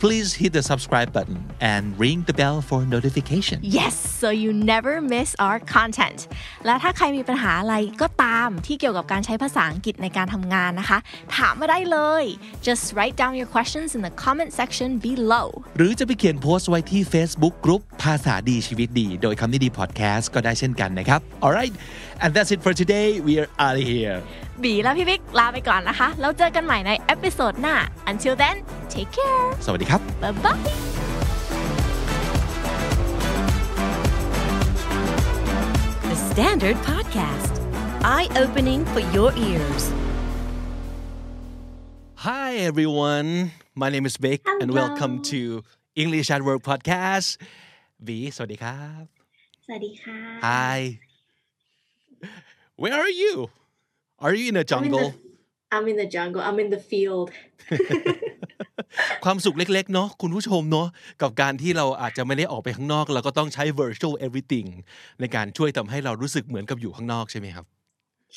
please hit the subscribe button and ring the bell for notification Yes so you never miss our content และถ้าใครมีปัญหาอะไรก็ตามที่เกี่ยวกับการใช้ภาษาอังกฤษในการทำงานนะคะ ถามมาได้เลย just write down your questions in the comment section below หรือจะไปเขียนโพสต์ไว้ที่ Facebook Group ภาษาดีชีวิตดี โดยคำนี้ดี podcast ก็ได้เช่นกันนะครับ alright and that's it for today we are out of here บีและพี่บิ๊กลาไปก่อนนะคะ แล้วเจอกันใหม่ใน episode หน้า until then take care สวัสดีครับ bye bye The Standard Podcast. Eye opening for your ears. Hi everyone my name is Vic and Hello. welcome to English at Work podcast บีสวัสดีครับ สวัสดีค่ะ Hi Where are you Are you in a I'm in jungle the I'm in the jungle I'm in the field ความสุขเล็กๆเนาะคุณผู้ชมเนาะกับการที่เราอาจจะไม่ได้ออกไปข้างนอก เราก็ต้องใช้ virtual everything ในการช่วยทำให้เรารู้สึกเหมือนกับอยู่ข้างนอกใช่ไหมครับ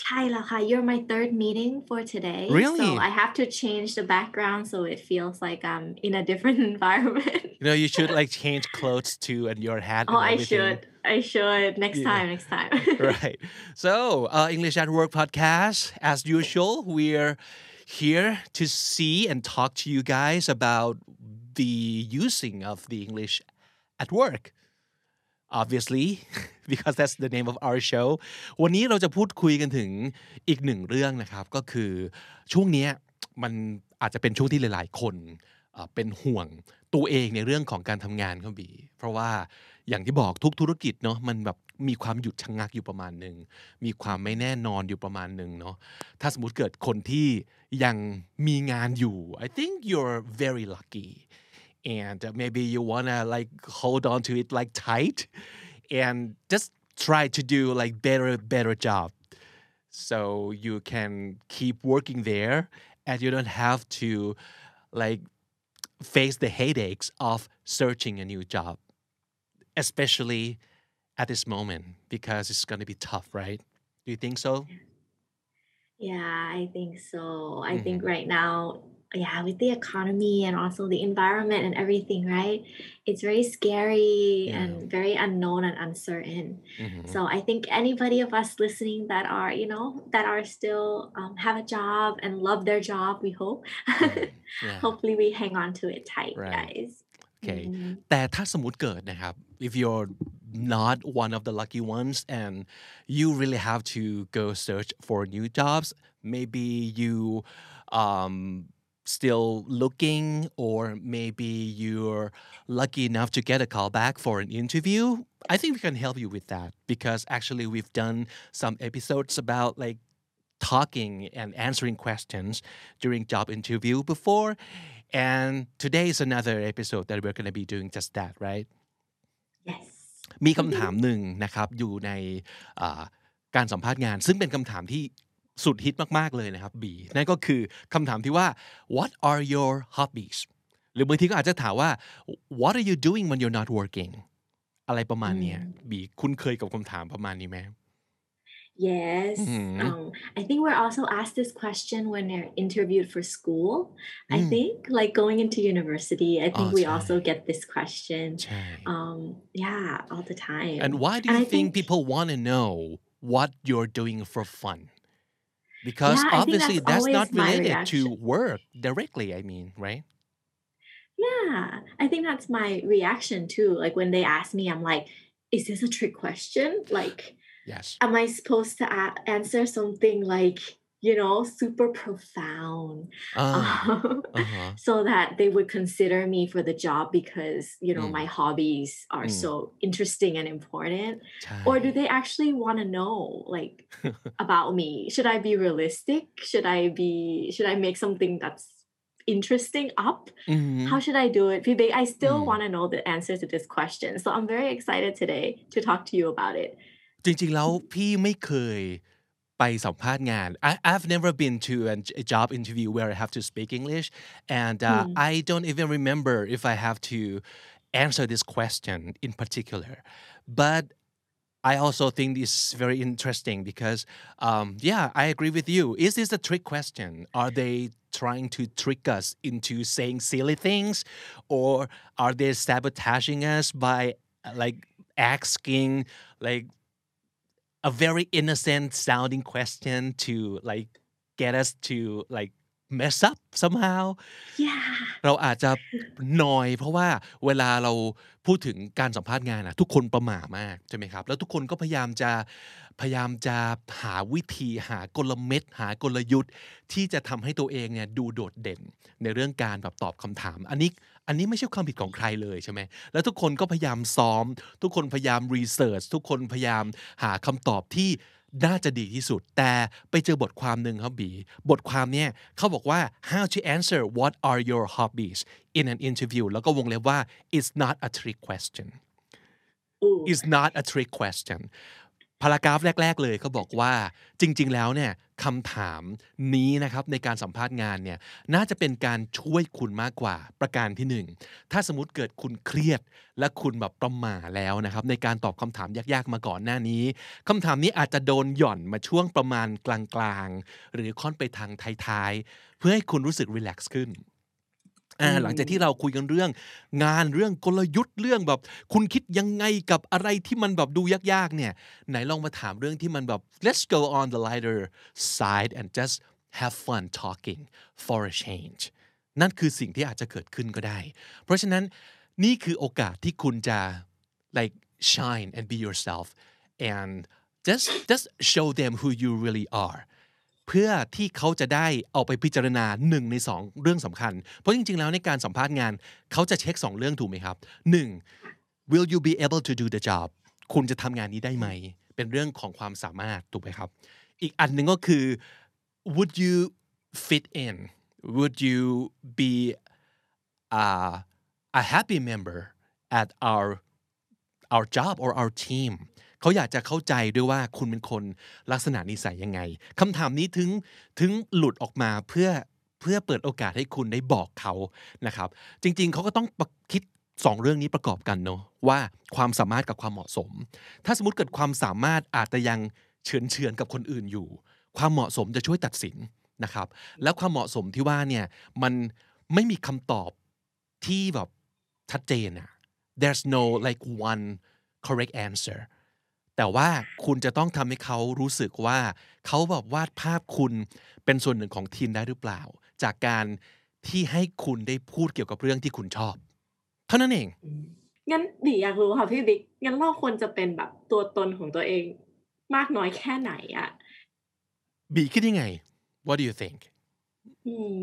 ใช่แล้วค่ะ You're my third meeting for today Really? so I have to change the background so it feels like I'm in a different environment You know you should like change clothes too and your hat oh and I everything. should I should next Yeah. time next time right. So, uh, English at Work podcast, as usual, we're here to see and talk to you guys about the using of the English at work. Obviously, because that's the name of our show. วันนี้เราจะพูดคุยกันถึงอีกหนึ่งเรื่องนะครับ ก็คือช่วงนี้มันอาจจะเป็นช่วงที่หลาย ๆ คนเป็นห่วงตัวเองในเรื่องของการทำงานครับบีเพราะว่าอย่างที่บอกทุกธุรกิจเนาะมันแบบมีความหยุดชะงักอยู่ประมาณหนึ่งมีความไม่แน่นอนอยู่ประมาณหนึ่งเนาะถ้าสมมติเกิดคนที่ยังมีงานอยู่ I think you're very lucky and uh, maybe you wanna like hold on to it like tight and just try to do like better better job so you can keep working there and you don't have to like face the headaches of searching a new job especially at this moment because it's going to be tough right do you think so Yeah, I think so. I Mhm. think right now, yeah, with the economy and also the environment and everything, right? It's very scary Yeah. and very unknown and uncertain. อือหือ So I think anybody of us listening that are, you know, that are still um, have a job and love their job, we hope. yeah. Hopefully, we hang on to it tight, Right. guys. Okay. Mhm. แต่ถ้าสมมติเกิดนะครับ if you're not one of the lucky ones and you really have to go search for new jobs maybe you um still looking or maybe you're lucky enough to get a call back for an interview I think we can help you with that because actually we've done some episodes about like talking and answering questions during job interview before and today is another episode that we're going to be doing just that right Yes. มีคำถามหนึ่งนะครับ อยู่ในอ่าการสัมภาษณ์งาน ซึ่งเป็นคำถามที่ สุดฮิตมาก ๆ เลยนะครับบีนั่นก็คือคำถามที่ว่า what are your hobbies หรือบางทีก็อาจจะถามว่า what are you doing when you're not working อะไรประมาณเนี้ยบีคุณเคยกับคำถามประมาณนี้ไหม Yes. Mhm. Um, I think we're also asked this question when they're interviewed for school. I Mm. think, like going into university, I think Oh, we sorry. also get this question. ใช่ Um, yeah, all the time. and why do and you I think think- people want to know what you're doing for fun because Yeah, obviously that's that's not related to work directly I mean right Yeah, I think that's my reaction too. Like when they ask me, I'm like, is this a trick question? Like, yes am I supposed to a- answer something like, you know, super profound? อ่า Um, อ่าฮะ so that they would consider me for the job because you know Mm. my hobbies are Mm. so interesting and important ใช่ or do they actually want to know like about me should i be realistic should i be should i make something that's interesting up อืม how should i do it Phoebe, i still Mm. want to know the answer to this question so i'm very excited today to talk to you about it จริงๆ แล้วพี่ไม่เคย ไปสัมภาษณ์งาน I, I've never been to an, a job interview where I have to speak English and uh, Hmm. I don't even remember if I have to answer this question in particular but I also think this is very interesting because, um, yeah, I agree with you. Is this a trick question? Are they trying to trick us into saying silly things, or are they sabotaging us by uh, like asking like a very innocent sounding question to like get us to like mess up somehow? yeah เราอาจจะนอย เพราะว่าเวลาเราพูดถึงการสัมภาษณ์งานอะทุกคนประหม่ามากใช่ไหมครับ แล้วทุกคนก็พยายามจะพยายามจะหาวิธีหากลเม็ด หากลยุทธ์ ที่จะทำให้ตัวเองเนี่ยดูโดดเด่นในเรื่องการแบบตอบคำถาม อันนี้ อันนี้ไม่ใช่ความผิดของใครเลยใช่ไหมแล้วทุกคนก็พยายามซ้อม ทุกคนพยายามรีเสิร์ชทุกคนพยายามหาคำตอบที่น่าจะดีที่สุด แต่ไปเจอบทความหนึ่งครับบีบทความเนี่ยเขาบอกว่า how to answer what are your hobbies in an interview แล้วก็วงเล็บว่า it's not a trick question Ooh. is not a trick question พารากราฟแรก ๆ เลยเขาบอกว่าจริง ๆ แล้วเนี่ยคำถามนี้นะครับในการสัมภาษณ์งานเนี่ยน่าจะเป็นการช่วยคุณมากกว่าประการที่หนึ่งถ้าสมมติเกิดคุณเครียด และคุณแบบประหม่าแล้วนะครับในการตอบคำถามยากๆมาก่อนหน้านี้คำถามนี้อาจจะโดนหย่อนมาช่วงประมาณกลางๆ หรือค่อนไปทางท้ายๆเพื่อให้คุณรู้สึกรีแลกซ์ขึ้น อ่าหลังจากที่เราคุยกันเรื่อง งานเรื่องกลยุทธ์เรื่องแบบ คุณคิดยังไงกับอะไรที่มันแบบดูยากๆเนี่ย ไหนลองมาถามเรื่องที่มันแบบ let's go on the lighter side and just have fun talking for a change นั่นคือสิ่งที่อาจจะเกิดขึ้นก็ได้ เพราะฉะนั้นนี่คือโอกาสที่คุณจะ like shine and be yourself and just just show them who you really are เพื่อที่เขาจะได้เอาไปพิจารณาหนึ่งในสองเรื่องสำคัญ เพราะจริง ๆ แล้วในการสัมภาษณ์งาน เขาจะเช็คสองเรื่องถูกไหมครับหนึ่ง will you be able to do the job คุณจะทำงานนี้ได้ไหม เป็นเรื่องของความสามารถถูกไหมครับ อีกอันหนึ่งก็คือ would you fit in would you be uh, a happy member at our our job or our team เขาอยากจะเข้าใจด้วยว่าคุณเป็นคนลักษณะนิสัยยังไงคำถามนี้ถึงถึงหลุดออกมาเพื่อเพื่อเปิดโอกาสให้คุณได้บอกเขานะครับ จริง ๆเขาก็ต้องคิดสองเรื่องนี้ประกอบกันเนาะว่าความสามารถกับความเหมาะสม ถ้าสมมติเกิดความสามารถอาจจะยังเฉือนเฉือนกับคนอื่นอยู่ ความเหมาะสมจะช่วยตัดสินนะครับ แล้วความเหมาะสมที่ว่าเนี่ยมันไม่มีคำตอบที่แบบชัดเจนอะ there's no like one correct answer แต่ว่าคุณจะต้องทำให้เขารู้สึกว่า เขาแบบวาดภาพคุณเป็นส่วนหนึ่งของทีมได้หรือเปล่า จากการที่ให้คุณได้พูดเกี่ยวกับเรื่องที่คุณชอบ เท่านั้นเอง งั้นดิอยากรู้ค่ะพี่บิ๊กงั้นเราควรจะเป็นแบบตัวตนของตัวเองมากน้อยแค่ไหนอะบีคิดยังไง What do you think อืม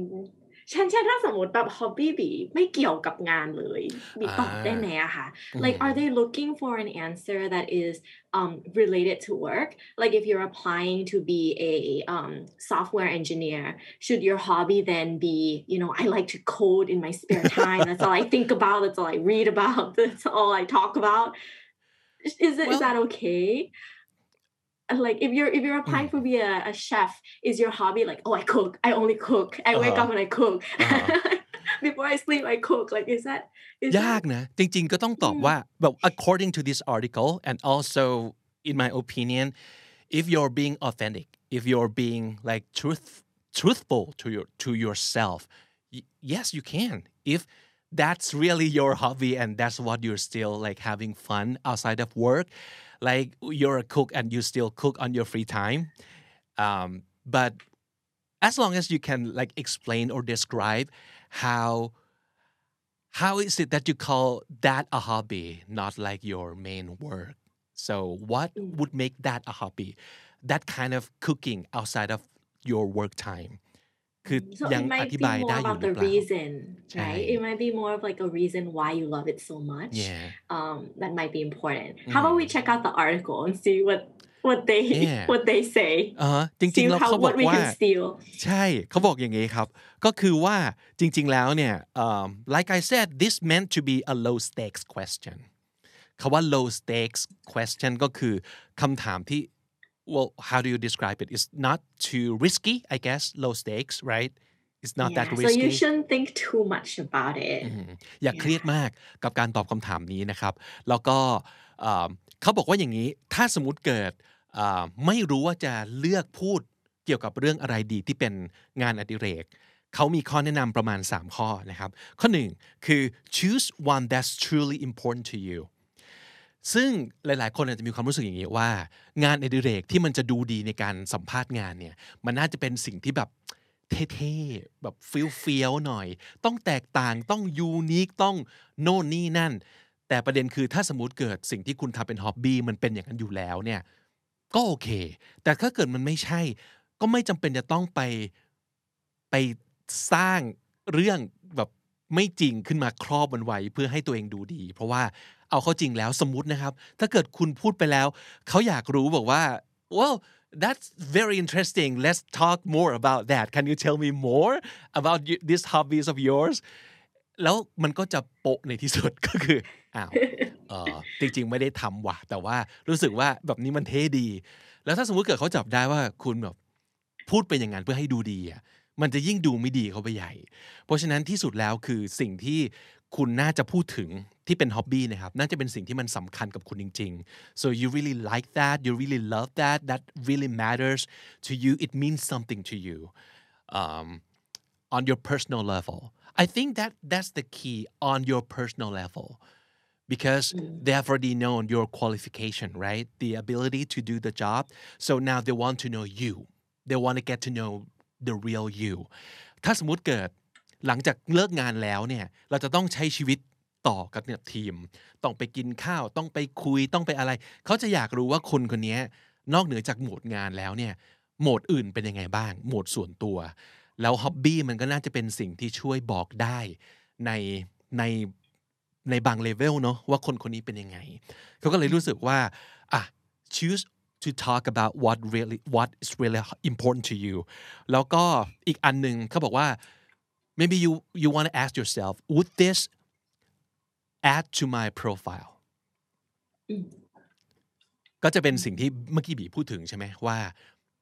ฉันเช่นถ้าสมมติแบบ hobby บีไม่เกี่ยวกับงานเลยบีตอบได้ไหมอะค่ะ like are they looking for an answer that is um related to work like if you're applying to be a um software engineer should your hobby then be you know I like to code in my spare time that's all I think about that's all I read about that's all I talk about is it well, is that okay like if you're if you're applying mm. for be a, a, chef is your hobby like oh i cook i only cook i uh-huh. wake up and i cook uh-huh. before i sleep i cook like is that is ยากนะจริงๆก็ต้องตอบว่า but according to this article and also in my opinion if you're being authentic if you're being like truth truthful to your to yourself yes you can if that's really your hobby and that's what you're still like having fun outside of work like you're a cook and you still cook on your free time. Um, but as long as you can like explain or describe how how is it that you call that a hobby not like your main work? So what would make that a hobby? That kind of cooking outside of your work time คือยังอธิบายได้อยู่หรือเปล่า reason right it might be more of like a reason why you love it so much yeah um that might be important how about we check out the article and see what what they yeah. what they say อ่าจริงๆแล้วเขาบอกว่าใช่เขาบอกอย่างนี้ครับ ก็คือว่าจริงๆแล้วเนี่ย um, like I said this meant to be a low stakes question คาว่า low stakes question ก็คือคำถามที่ well how do you describe it it's not too risky I guess low stakes right it's not yeah, that risky so you shouldn't think too much about it อย่าเครียดมากกับการตอบคำถามนี้นะครับ แล้วก็เขาบอกว่าอย่างนี้ ถ้าสมมติเกิดไม่รู้ว่าจะเลือกพูดเกี่ยวกับเรื่องอะไรดีที่เป็นงานอดิเรก เขามีข้อแนะนำประมาณ 3 ข้อนะครับ ข้อ 1 คือ choose one that's truly important to you ซึ่งหลายๆ คนอาจจะมีความรู้สึกอย่างนี้ว่า งานอดิเรกที่มันจะดูดีในการสัมภาษณ์งานเนี่ยมันน่าจะเป็นสิ่งที่แบบเท่ๆแบบ feel เฟี้ยวหน่อย ต้องแตกต่างต้อง unique ต้องโน่นนี่นั่น แต่ประเด็นคือถ้าสมมติเกิดสิ่งที่คุณทำเป็นฮ็อบบี้มันเป็นอย่างนั้นอยู่แล้วเนี่ยก็โอเค แต่ถ้าเกิดมันไม่ใช่ ก็ไม่จำเป็นจะต้องไปไปสร้างเรื่อง ไม่จริงขึ้นมาครอบมันไว้เพื่อให้ตัวเองดูดี เพราะว่าเอาเข้าจริงแล้วสมมตินะครับ ถ้าเกิดคุณพูดไปแล้ว เขาอยากรู้บอกว่า well that's very interesting let's talk more about that can you tell me more about these hobbies of yours แล้วมันก็จะโปะในที่สุดก็คืออ้าวเออจริงๆ ไม่ได้ทำว่ะ แต่ว่ารู้สึกว่าแบบนี้มันเท่ดี แล้วถ้าสมมติเกิดเขาจับได้ว่าคุณแบบพูดไปอย่างนั้นเพื่อให้ดูดีอะ มันจะยิ่งดูไม่ดีเขาไปใหญ่ เพราะฉะนั้นที่สุดแล้วคือสิ่งที่คุณน่าจะพูดถึงที่เป็นฮ็อบบี้นะครับน่าจะเป็นสิ่งที่มันสำคัญกับคุณจริงๆ so you really like that you really love that that really matters to you it means something to you um, on your personal level I think that that's the key on your personal level because they have already known your qualification right the ability to do the job so now they want to know you they want to get to know the real you ถ้าสมมติเกิดหลังจากเลิกงานแล้วเนี่ยเราจะต้องใช้ชีวิตต่อกับเนี่ยทีม ต้องไปกินข้าวต้องไปคุยต้องไปอะไร เขาจะอยากรู้ว่าคนคนนี้นอกเหนือจากโหมดงานแล้วเนี่ยโหมดอื่นเป็นยังไงบ้าง โหมดส่วนตัว แล้วฮ็อบบี้มันก็น่าจะเป็นสิ่งที่ช่วยบอกได้ในในในบางเลเวลเนาะว่าคนคนนี้เป็นยังไง เขาก็เลยรู้สึกว่าอะ choose to talk about what really what is really important to you แล้วก็อีกอันหนึ่งเขาบอกว่า maybe you you want to ask yourself would this add to my profile ก็จะเป็นสิ่งที่เมื่อกี้บีพูดถึงใช่ไหมว่า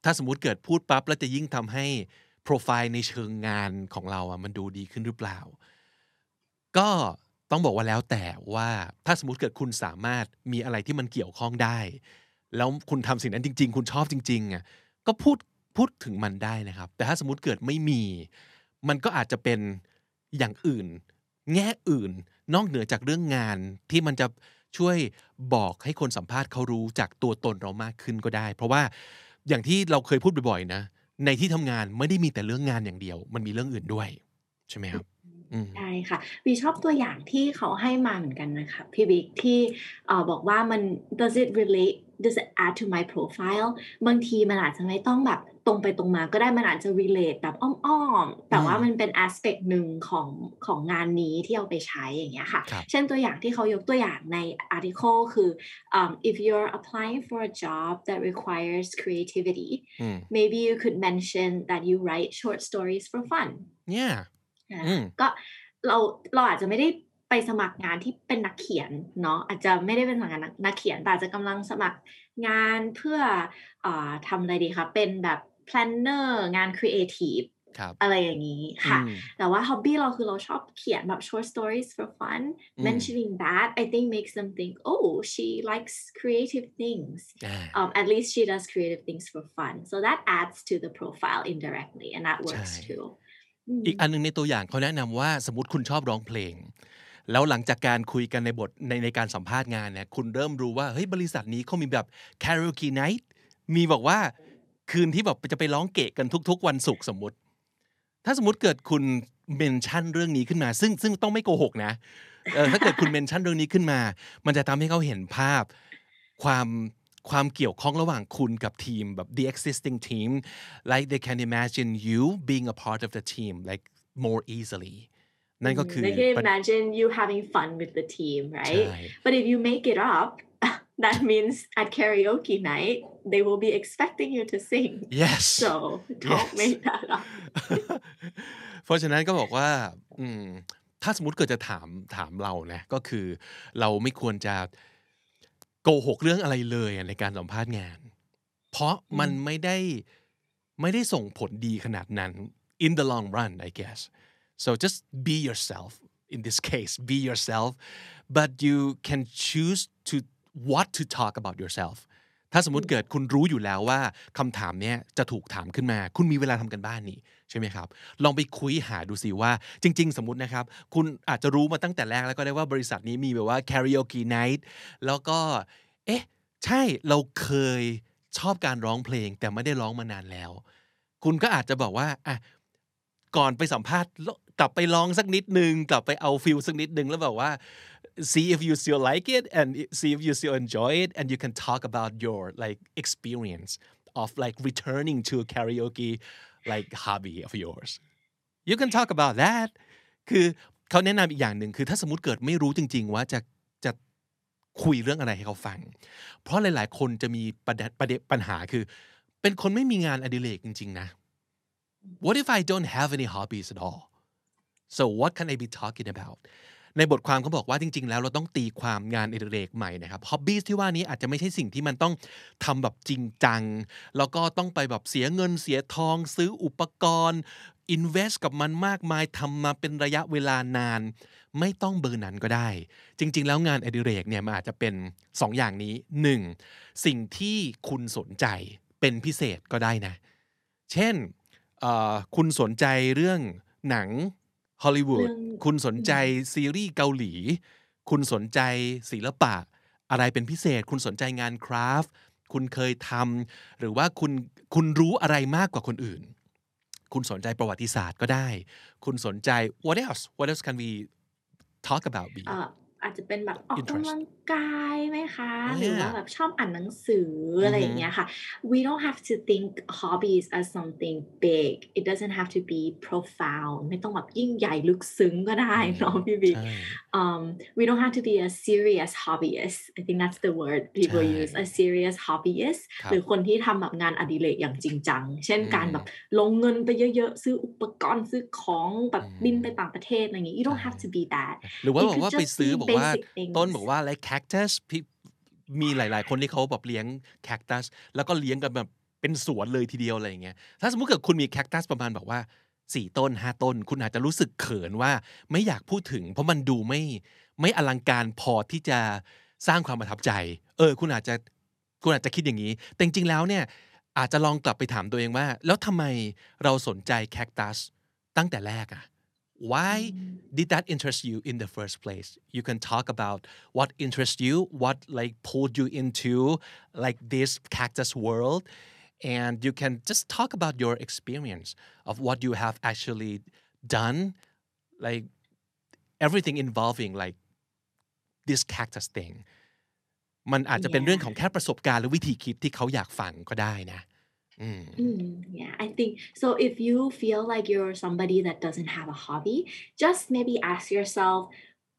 ถ้าสมมติเกิดพูดปั๊บแล้วจะยิ่งทำให้โปรไฟล์ในเชิงงานของเราอะมันดูดีขึ้นหรือเปล่า ก็ต้องบอกว่าแล้วแต่ว่าถ้าสมมติเกิดคุณสามารถมีอะไรที่มันเกี่ยวข้องได้ แล้วคุณทำสิ่งนั้นจริง ๆ คุณชอบจริงๆอะก็พูดพูดถึงมันได้นะครับ แต่ถ้าสมมติเกิดไม่มี มันก็อาจจะเป็นอย่างอื่น แง่อื่น นอกเหนือจากเรื่องงานที่มันจะช่วยบอกให้คนสัมภาษณ์เขารู้จากตัวตนเรามากขึ้นก็ได้ เพราะว่าอย่างที่เราเคยพูดบ่อยๆนะ ในที่ทำงานไม่ได้มีแต่เรื่องงานอย่างเดียว มันมีเรื่องอื่นด้วย ใช่ไหมครับใช่ค่ะวีชอบตัวอย่างที่เขาให้มาเหมือนกันนะคะพี่บิ๊กที่บอกว่ามัน does it relate does it add to my profile บางทีมันอาจจะไม่ต้องแบบตรงไปตรงมาก็ได้มันอาจจะ relate แบบอ้อมๆ แต่ว่ามันเป็น aspect หนึ่งของของงานนี้ที่เอาไปใช้อย่างเงี้ยค่ะครับเช่นตัวอย่างที่เขายกตัวอย่างใน article คือ um, if you're applying for a job that requires creativity อืม maybe you could mention that you write short stories for fun เนี่ยนะอืมก็เราเราอาจจะไม่ได้ ไปสมัครงานที่เป็นนักเขียนเนาะอาจจะไม่ได้เป็นสมัครงานนักนักเขียนแต่อาจจะกำลังสมัครงานเพื่ออาทำอะไรดีคะเป็นแบบ planner งาน creative ครับอะไรอย่างนี้ค่ะอืมแต่ว่า hobby เราคือเราชอบเขียนแบบ short stories for fun อืม mentioning that I think makes them think oh she likes creative things อ่า um, at least she does creative things for fun so that adds to the profile indirectly and that works ใช่ too อีกอันหนึงในตัวอย่างเขาแนะนำว่าสมมติคุณชอบร้องเพลง แล้วหลังจากการคุยกันในบทในในการสัมภาษณ์งานเนี่ยคุณเริ่มรู้ว่าเฮ้ยบริษัทนี้เขามีแบบ karaoke night มีบอกว่าคืนที่แบบจะไปร้องเกะกันทุก ๆ วันศุกร์สมมติ ถ้าสมมติเกิดคุณเมนชั่นเรื่องนี้ขึ้นมา ซึ่งซึ่งต้องไม่โกหกนะถ้าเกิดคุณเมนชั่นเรื่องนี้ขึ้นมา มันจะทำให้เขาเห็นภาพความความเกี่ยวข้องระหว่างคุณกับทีมแบบ the existing team like they can imagine you being a part of the team like more easily นั่นก็คือ they can ประ imagine you having fun with the team right ใช่ but if you make it up that means at karaoke night they will be expecting you to sing yes so don't Yes. make that up เพราะฉะนั้นก็บอกว่าอืมถ้าสมมติเกิดจะถามถามเรานะก็คือเราไม่ควรจะโกหกเรื่องอะไรเลยอะในการสัมภาษณ์งาน เพราะมันไม่ได้ไม่ได้ส่งผลดีขนาดนั้น in the long run I guess so just be yourself in this case be yourself but you can choose to what to talk about yourself ถ้าสมมติเกิดคุณรู้อยู่แล้วว่าคำถามเนี้ยจะถูกถามขึ้นมา คุณมีเวลาทำกันบ้านนี่ใช่ไหมครับ ลองไปคุยหาดูสิว่า จริง ๆ สมมตินะครับ คุณอาจจะรู้มาตั้งแต่แรกแล้วก็ได้ว่าบริษัทนี้มีแบบว่า karaoke night แล้วก็ เอ๊ะ ใช่เราเคยชอบการร้องเพลงแต่ไม่ได้ร้องมานานแล้ว คุณก็อาจจะบอกว่าอะ ก่อนไปสัมภาษณ์กลับไปร้องสักนิดนึง กลับไปเอาฟิลสักนิดนึงแล้วแบบว่า see if you still like it and see if you still enjoy it and you can talk about your like experience of like returning to a karaoke like hobby of yours you can talk about that คือเขาแนะนำอีกอย่างหนึ่งคือถ้าสมมติเกิดไม่รู้จริง ๆ ว่าจะจะคุยเรื่องอะไรให้เขาฟัง เพราะหลาย ๆ คนจะมีประเด็ประเด็นปัญหาคือ เป็นคนไม่มีงานอดิเรกจริง ๆ นะ what if I don't have any hobbies at all so what can I be talking about ในบทความเขาบอกว่าจริง ๆ แล้วเราต้องตีความงานอดิเรกใหม่นะครับ hobbies ที่ว่านี้อาจจะไม่ใช่สิ่งที่มันต้องทำแบบจริงจัง แล้วก็ต้องไปแบบเสียเงินเสียทอง ซื้ออุปกรณ์ invest กับมันมากมายทำมาเป็นระยะเวลานาน ไม่ต้องเบอร์นั้นก็ได้ จริง ๆ แล้วงานอดิเรกเนี่ยมันอาจจะเป็น 2อย่างนี้ 1. สิ่งที่คุณสนใจเป็นพิเศษก็ได้นะ เช่น คุณสนใจเรื่องหนังฮอลลีวูดเรื่องคุณสนใจซีรีส์เกาหลี คุณสนใจศิลปะ อะไรเป็นพิเศษ คุณสนใจงานคราฟต์คุณเคยทำหรือว่าคุณคุณรู้อะไรมากกว่าคนอื่น คุณสนใจประวัติศาสตร์ก็ได้ คุณสนใจ what else what else can we talk about B เอ่ออาจจะเป็นแบบออก Interest กำลังกายไหมคะอ่าหรือว่าแบบชอบอ่านหนังสืออะไรอย่างเงี้ยค่ะ we don't have to think hobbies as something big it doesn't have to be profound ไม่ต้องแบบยิ่งใหญ่ลึกซึ้งก็ได้เนาะพี่บิ๊กใช่ um, we don't have to be a serious hobbyist. I think that's the word people ใช่ use a serious hobbyist ครับหรือคนที่ทำแบบงานอดิเรกอย่างจริงจัง เช่นอืมการแบบลงเงินไปเยอะๆ ซื้ออุปกรณ์ซื้อของแบบอืมบินไปต่างประเทศอะไรอย่างงี้ you don't have to be that หรือว่า It บอก could ว่า just ไปซื้อ be บอกว่า basic things ต้นบอกว่า like cactus pe- มีหลาย ๆ คนที่เขาแบบเลี้ยงแคคตัสแล้วก็เลี้ยงกันแบบเป็นสวนเลยทีเดียวอะไรอย่างเงี้ยถ้าสมมติเกิดคุณมีแคคตัสประมาณแบบว่า สี่ต้นห้าต้น คุณอาจจะรู้สึกเขินว่าไม่อยากพูดถึง เพราะมันดูไม่ไม่อลังการพอที่จะสร้างความประทับใจ เออ คุณอาจจะคุณอาจจะคิดอย่างนี้ แต่จริงๆแล้วเนี่ยอาจจะลองกลับไปถามตัวเองว่า แล้วทำไมเราสนใจแคคตัสตั้งแต่แรกอะ why did that interest you in the first place you can talk about what interests you what like pulled you into like this cactus world and you can just talk about your experience of what you have actually done like everything involving like this cactus thing มันอาจจะเป็นเรื่องของแค่ประสบการณ์หรือวิธีคิดที่เขาอยากฟังก็ได้นะ Mm, yeah, I think so. If you feel like you're somebody that doesn't have a hobby, just maybe ask yourself,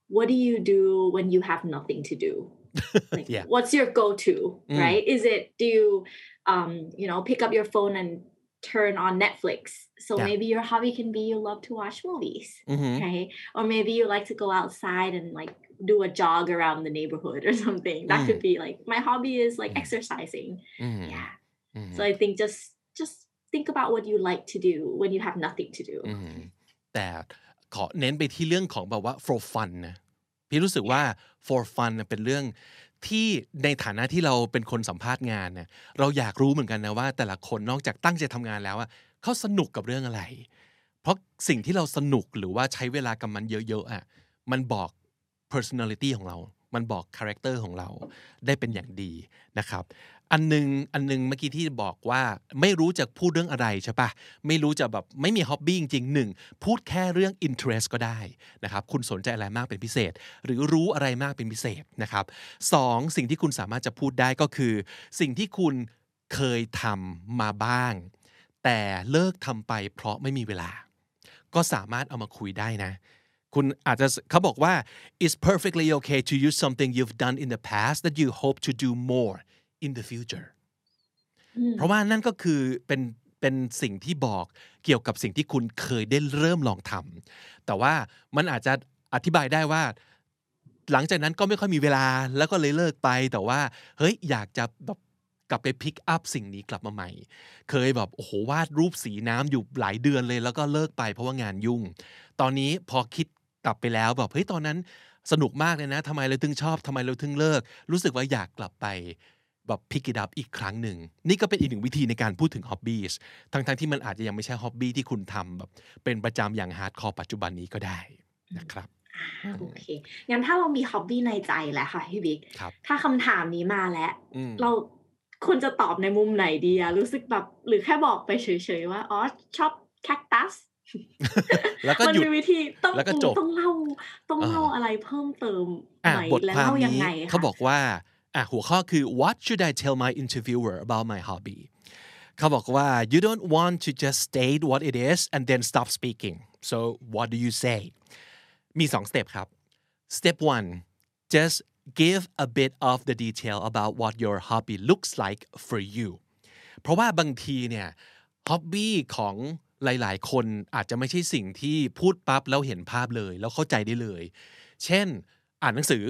what do you do when you have nothing to do? Like, Yeah. What's your go-to, right? Is it do you, um, you know, pick up your phone and turn on Netflix? So Yeah. maybe your hobby can be you love to watch movies, อือหือ okay? Or maybe you like to go outside and like do a jog around the neighborhood or something. That could be like my hobby is like exercising. อืม Yeah. อืม So I think just just think about what you like to do when you have nothing to do. อืมแต่ขอเน้นไปที่เรื่องของแบบว่า for fun นะพี่รู้สึกว่า for fun น่ะเป็นเรื่อง ที่ในฐานะที่เราเป็นคนสัมภาษณ์งานเนี่ยเราอยากรู้เหมือนกันนะว่า แต่ละคนนอกจากตั้งใจทำงานแล้วอะเขาสนุกกับเรื่องอะไร เพราะสิ่งที่เราสนุกหรือว่าใช้เวลากับมันเยอะๆอะมันบอก personality ของเรา มันบอก character ของเราได้เป็นอย่างดีนะครับ อันหนึงอันหนึงเมื่อกี้ที่บอกว่าไม่รู้จะพูดเรื่องอะไรใช่ปะไม่รู้จะแบบไม่มีฮ็อบบี้จริงๆหนึ่งพูดแค่เรื่อง interest ก็ได้นะครับคุณสนใจอะไรมากเป็นพิเศษ หรือรู้อะไรมากเป็นพิเศษนะครับสองสิ่งที่คุณสามารถจะพูดได้ก็คือ สิ่งที่คุณเคยทำมาบ้าง แต่เลิกทำไปเพราะไม่มีเวลา ก็สามารถเอามาคุยได้นะคุณอาจจะเขาบอกว่า it's perfectly okay to use something you've done in the past that you hope to do more in the future เพราะว่านั่นก็คือเป็นเป็นสิ่งที่บอกเกี่ยวกับสิ่งที่คุณเคยได้เริ่มลองทำแต่ว่ามันอาจจะอธิบายได้ว่า หลังจากนั้นก็ไม่ค่อยมีเวลาแล้วก็เลยเลิกไปแต่ว่า เฮ้ยอยากจะแบบกลับไปพิกอัพสิ่งนี้กลับมาใหม่ เคยแบบโอ้โหวาดรูปสีน้ำอยู่หลายเดือนเลย แล้วก็เลิกไปเพราะว่างานยุ่ง ตอนนี้พอคิดกลับไปแล้วแบบเฮ้ยตอนนั้นสนุกมากเลยนะทำไมเราถึงชอบทำไมเราถึงเลิก รู้สึกว่าอยากกลับไป แบบพิกิดับอีกครั้งหนึ่ง นี่ก็เป็นอีกหนึ่งวิธีในการพูดถึงฮ็อบบี้ทั้งๆทที่มันอาจจะยังไม่ใช่ฮ็อบบี้ที่คุณทำแบบเป็นประจำอย่าง hardcore ปัจจุบันนี้ก็ได้นะครับอ่าโอเค งั้นถ้าเรามี hobby ในใจแล้วค่ะพี่บิ๊กครับถ้าคำถามนี้มาแล้วอืมเราควรจะตอบในมุมไหนดีอะรู้สึกแบบหรือแค่บอกไปเฉยๆว่า อ๋อ ชอบแคคตัสแล้วก็มันหยุดมีวิธีต้องแล้วก็จบต้องเล่าต้องเล่าอ่าอะไรเพิ่มเติมอะไหมบทและความเล่ายังนี้ไงคะเขาบอกว่า อะหัวข้อคือ what should I tell my interviewer about my hobby เขาบอกว่า you don't want to just state what it is and then stop speaking so what do you say มีสองสเต็ปครับ step one just give a bit of the detail about what your hobby looks like for you เพราะว่าบางทีเนี่ยฮ็อบบี้ของหลาย ๆ คนอาจจะไม่ใช่สิ่งที่พูดปั๊บแล้วเห็นภาพเลย แล้วเข้าใจได้เลย เช่น อ่านหนังสือ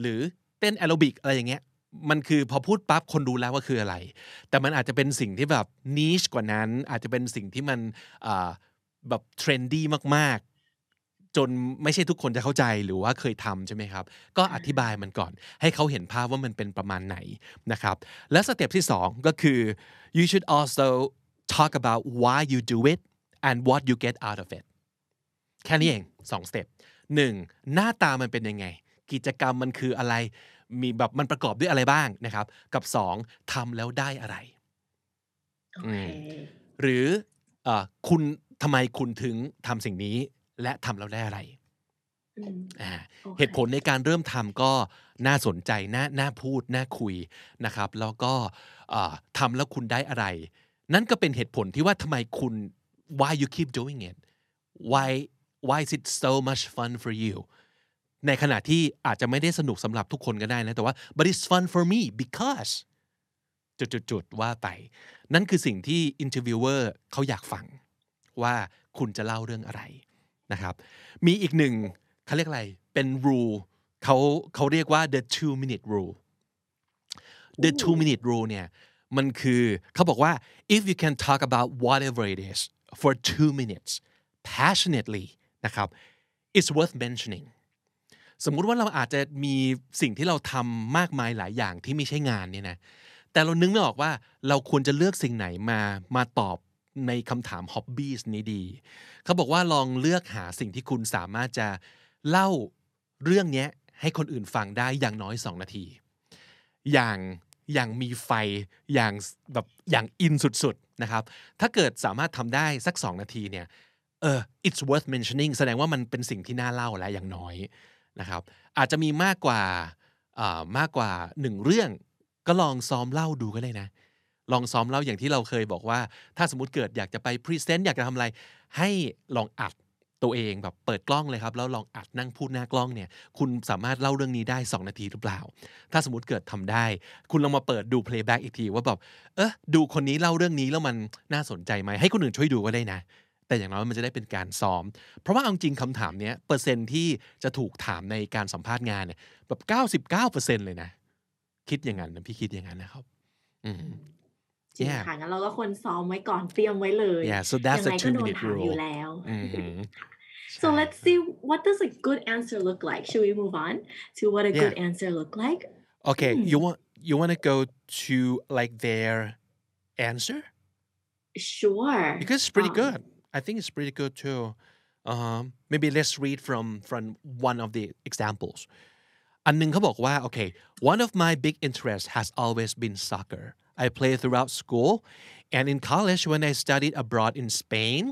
หรือ เต้นแอโรบิกอะไรอย่างเงี้ยมันคือพอพูดปั๊บคนรู้แล้วว่าคืออะไร แต่มันอาจจะเป็นสิ่งที่แบบ niche กว่านั้น อาจจะเป็นสิ่งที่มันแบบ trendy มากๆ จนไม่ใช่ทุกคนจะเข้าใจหรือว่าเคยทำใช่ไหมครับ ก็อธิบายมันก่อน ให้เขาเห็นภาพว่ามันเป็นประมาณไหนนะครับ และ step ที่สองก็คือ you should also talk about why you do it and what you get out of it แค่นี้เองสองสเต็ปหนึ่งหน้าตามันเป็นยังไง กิจกรรมมันคืออะไร มีแบบมันประกอบด้วยอะไรบ้างนะครับ กับสองทำแล้วได้อะไรโอเคหรือเออคุณทำไมคุณถึงทำสิ่งนี้ และทำแล้วได้อะไรอืมอ่าโอเคเหตุผลในการเริ่มทำก็น่าสนใจน่าน่าพูด น่าคุยนะครับ แล้วก็เอ่อทำแล้วคุณได้อะไร นั่นก็เป็นเหตุผลที่ว่าทำไมคุณ why you keep doing it why why is it so much fun for you ในขณะที่อาจจะไม่ได้สนุกสำหรับทุกคนก็ได้นะ แต่ว่า but it's fun for me because จุดๆๆว่าไป นั่นคือสิ่งที่ interviewer เขาอยากฟัง ว่าคุณจะเล่าเรื่องอะไรนะครับ มีอีกหนึ่งเขาเรียกอะไร เป็น rule เขาเขาเรียกว่า the two minute rule the two minute rule เนี่ยมันคือเขาบอกว่า if you can talk about whatever it is for two minutes passionately นะครับ it's worth mentioning สมมุติว่าเราอาจจะมีสิ่งที่เราทำมากมายหลายอย่างที่ไม่ใช่งานเนี่ยนะแต่เรานึกไม่ออกว่าเราควรจะเลือกสิ่งไหนมามาตอบในคำถามฮ็อบบี้นี้ดี เขาบอกว่าลองเลือกหาสิ่งที่คุณสามารถจะเล่าเรื่องนี้ให้คนอื่นฟังได้อย่างน้อย 2 นาที อย่างอย่างมีไฟอย่างแบบอย่างอินสุดๆนะครับ ถ้าเกิดสามารถทำได้สัก 2 นาทีเนี่ยเออ it's worth mentioning แสดงว่ามันเป็นสิ่งที่น่าเล่าแล้วอย่างน้อย นะครับอาจจะมีมากกว่ามากกว่าหนึ่งเรื่องก็ลองซ้อมเล่าดูก็ได้นะ ลองซ้อมเล่าอย่างที่เราเคยบอกว่า ถ้าสมมติเกิดอยากจะไปพรีเซนต์อยากจะทำอะไร ให้ลองอัดตัวเองแบบเปิดกล้องเลยครับแล้วลองอัดนั่งพูดหน้ากล้องเนี่ย คุณสามารถเล่าเรื่องนี้ได้ 2 นาทีหรือเปล่า ถ้าสมมติเกิดทำได้ คุณลองมาเปิดดู playback อีกทีว่าแบบเออดูคนนี้เล่าเรื่องนี้แล้วมันน่าสนใจไหมให้คนอื่นช่วยดูก็ได้นะ แต่อย่างน้อยมันจะได้เป็นการซ้อม เพราะว่าเอาจริงคำถามเนี้ยเปอร์เซ็นที่จะถูกถามในการสัมภาษณ์งานเนี่ยแบบ 99%เลยนะ คิดอย่างนั้นนะพี่คิดอย่างนั้นนะครับ อืมจริงค่ะงั้นเราก็ควรซ้อมไว้ก่อนเตรียมไว้เลย yeah so that's ยัง a ไงก็ two โดน minute ถามอยู่ rule แล้วอืม So let's see what does a good answer look like. Should we move on to what a Yeah. good answer look like? Okay, you want you want to go to like their answer Sure. because it's pretty Um, good. I think it's pretty good too. Um, maybe let's read from from one of the examples. อันหนึงเขาบอกว่า okay one of my big interests has always been soccer I played throughout school and in college when I studied abroad in Spain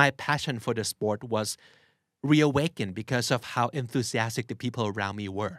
my passion for the sport was reawakened because of how enthusiastic the people around me were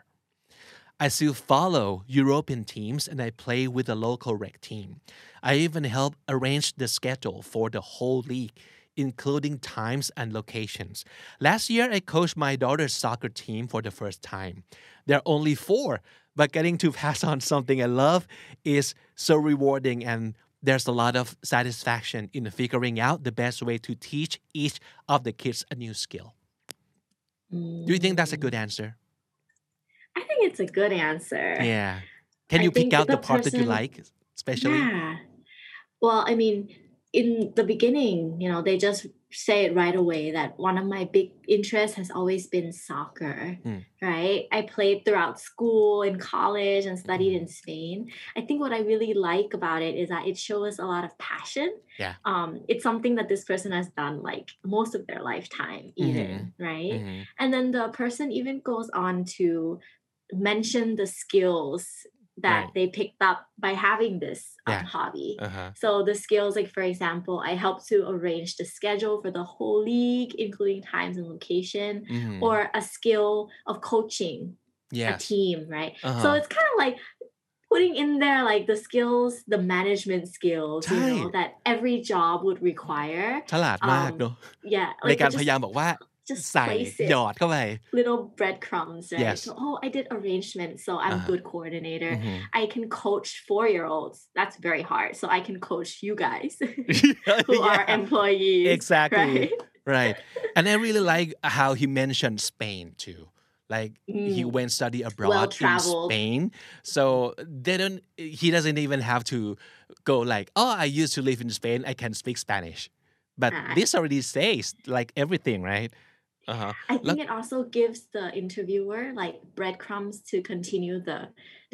I still follow European teams and I play with the local rec team. I even help arrange the schedule for the whole league, including times and locations. Last year, I coached my daughter's soccer team for the first time. They're only four, but getting to pass on something I love is so rewarding and there's a lot of satisfaction in figuring out the best way to teach each of the kids a new skill. Do you think that's a good mm. answer? I think it's a good answer. Yeah. Can you pick out the the part that you like, especially? Yeah. Well, I mean, in the beginning, you know, they just say it right away that one of my big interests has always been soccer, Mm. right? I played throughout school and college and studied Mm-hmm. in Spain. I think what I really like about it is that it shows a lot of passion. Yeah. Um, it's something that this person has done like most of their lifetime, even, right? Mhm. And then the person even goes on to mention the skills that Right. they picked up by having this um, Yeah. hobby. Uh-huh. So the skills, like for example, I help to arrange the schedule for the whole league, including times and location, Mhm. or a skill of coaching a yes. team, right? So Uh-huh. it's kind of like putting in there like the skills, the management skills, you know, Right. that every job would require. ฉลาดมากเนอะ Yeah, ใน like การ just, พยายามบอกว่า just ใส่ place it หยอดเข้าไป little breadcrumbs, right? Yes. So, oh, I did arrangement, so I'm Uh-huh. good coordinator. อือหือ I can coach four year olds. That's very hard. So I can coach you guys who are Yeah. employees. Exactly. Right? right and I really like how he mentioned Spain too like he Mm. went study abroad in Well-traveled. Spain so they don't he doesn't even have to go like oh I used to live in Spain I can speak Spanish but Ah. this already says like everything right Uh-huh I Look- think it also gives the interviewer like breadcrumbs to continue the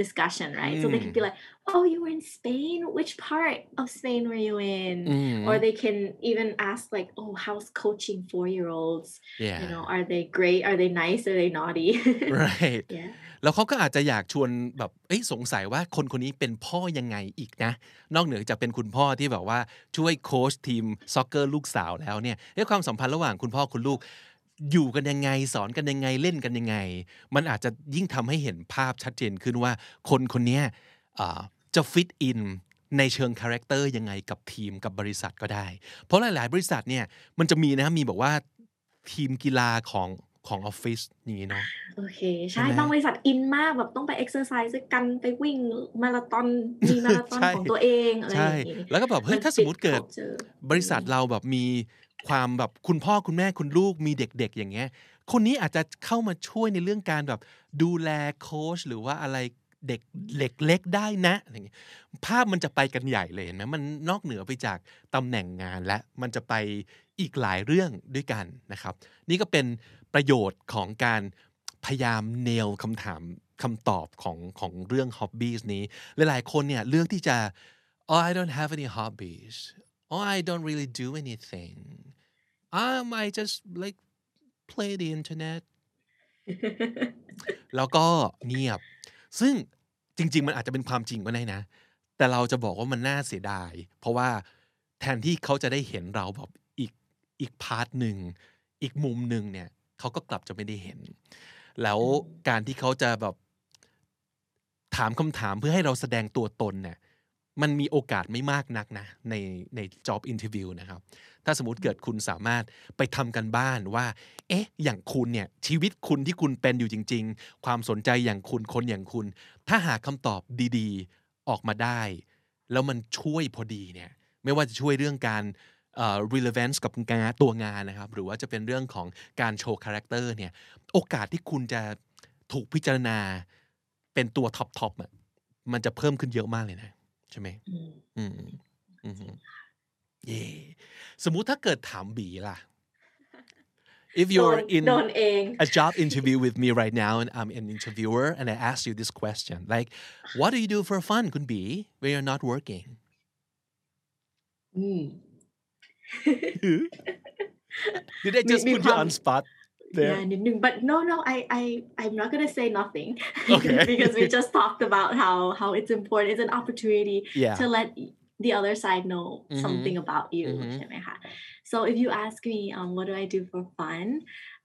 discussion, right? So they can be Mm. like, oh, you were in Spain? Which part of Spain were you in? Mhm. Or they can even ask, like, oh, how's coaching four year olds? yeah You know, are they great? Are they nice? Are they naughty? right yeah. แล้วเขาก็อาจจะอยากชวนแบบเอ้ยสงสัยว่าคนคนนี้เป็นพ่อยังไงอีกนะ นอกเหนือจากเป็นคุณพ่อที่แบบว่าช่วยโค้ชทีมซ็อกเกอร์ลูกสาวแล้วเนี่ยเอ้ยความสัมพันธ์ระหว่างคุณพ่อคุณลูก อยู่กันยังไงสอนกันยังไงเล่นกันยังไง มันอาจจะยิ่งทำให้เห็นภาพชัดเจนขึ้นว่าคนคนเนี้ยอ่าจะ fit in ในเชิง character ยังไงกับทีมกับบริษัทก็ได้ เพราะหลาย ๆ บริษัทเนี่ยมันจะมีนะมีบอกว่าทีมกีฬาของของออฟฟิศอย่างนี้เนาะโอเค ใช่ใช่ไหมบางบริษัทอินมากแบบต้องไป exercise ด้วยกันไปวิ่งมาราธอนมีมาราธอนใช่ของตัวเองอะไรอใช่ย่างนี้แล้วก็แบบเฮ้ยนถ้าสมมติเกิดติ culture บริษัทเราแบบมี ความแบบคุณพ่อคุณแม่คุณลูกมีเด็กๆ อย่างเงี้ยคนนี้อาจจะเข้ามาช่วยในเรื่องการแบบดูแลโค้ชหรือว่าอะไรเด็กเล็กเล็กได้นะอะไรเงี้ยภาพมันจะไปกันใหญ่เลยเห็นไหมมันนอกเหนือไปจากตำแหน่งงานและมันจะไปอีกหลายเรื่องด้วยกันนะครับ นี่ก็เป็นประโยชน์ของการพยายามเนลคำถามคำตอบของของเรื่อง hobbies นี้ หลายๆคนเนี่ยเลือกที่จะ oh I don't have any hobbies oh I don't really do anything um I just like play the internet แล้วก็เงียบ ซึ่งจริง ๆ มันอาจจะเป็นความจริงก็ได้นะ แต่เราจะบอกว่ามันน่าเสียดาย เพราะว่าแทนที่เขาจะได้เห็นเราแบบอีกอีกพาร์ทหนึ่ง อีกมุมหนึ่งเนี่ยเขาก็กลับจะไม่ได้เห็น แล้วการที่เขาจะแบบถามคำถามเพื่อให้เราแสดงตัวตนเนี่ย มันมีโอกาสไม่มากนักนะในใน job interview นะครับ ถ้าสมมติเกิดคุณสามารถไปทำการบ้านว่า เอ๊ะ อย่างคุณเนี่ยชีวิตคุณที่คุณเป็นอยู่จริง ๆ ความสนใจอย่างคุณคนอย่างคุณ ถ้าหาคำตอบดีๆออกมาได้ แล้วมันช่วยพอดีเนี่ยไม่ว่าจะช่วยเรื่องการ relevance กับงานตัวงานนะครับ หรือว่าจะเป็นเรื่องของการโชว์ character เนี่ยโอกาสที่คุณจะถูกพิจารณาเป็นตัวท็อปท็อปอะมันจะเพิ่มขึ้นเยอะมากเลยนะ ช่ไหมอืมอืมเย่สมมุติถ้าเกิดถามบีล่ะ if you're in โดนเอง a job interview with me right now and I'm an interviewer and I ask you this question like what do you do for fun คุณบี when you're not working did I just Mi- mi put you on ความ- spot there. Yeah, but no, no, I, I, I'm not gonna say nothing. Okay. because we just talked about how how it's important. It's an opportunity yeah. to let the other side know mm-hmm. something about you. Mm-hmm. So if you ask me, um, what do I do for fun?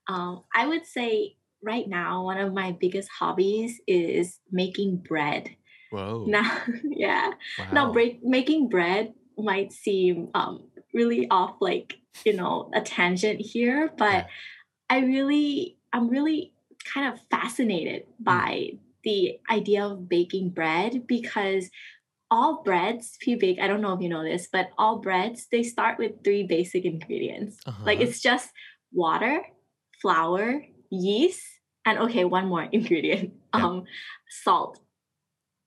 Um, I would say right now one of my biggest hobbies is making bread. Whoa. Now, yeah. Wow. Now, break, making bread might seem um, really off, like you know, a tangent here, but. Yeah I really, I'm really kind of fascinated by the idea of baking bread because all breads, P bake, I don't know if you know this, but all breads they start with three basic ingredients. Like Uh-huh. it's just water, flour, yeast, and okay, one more ingredient, Yeah. um, salt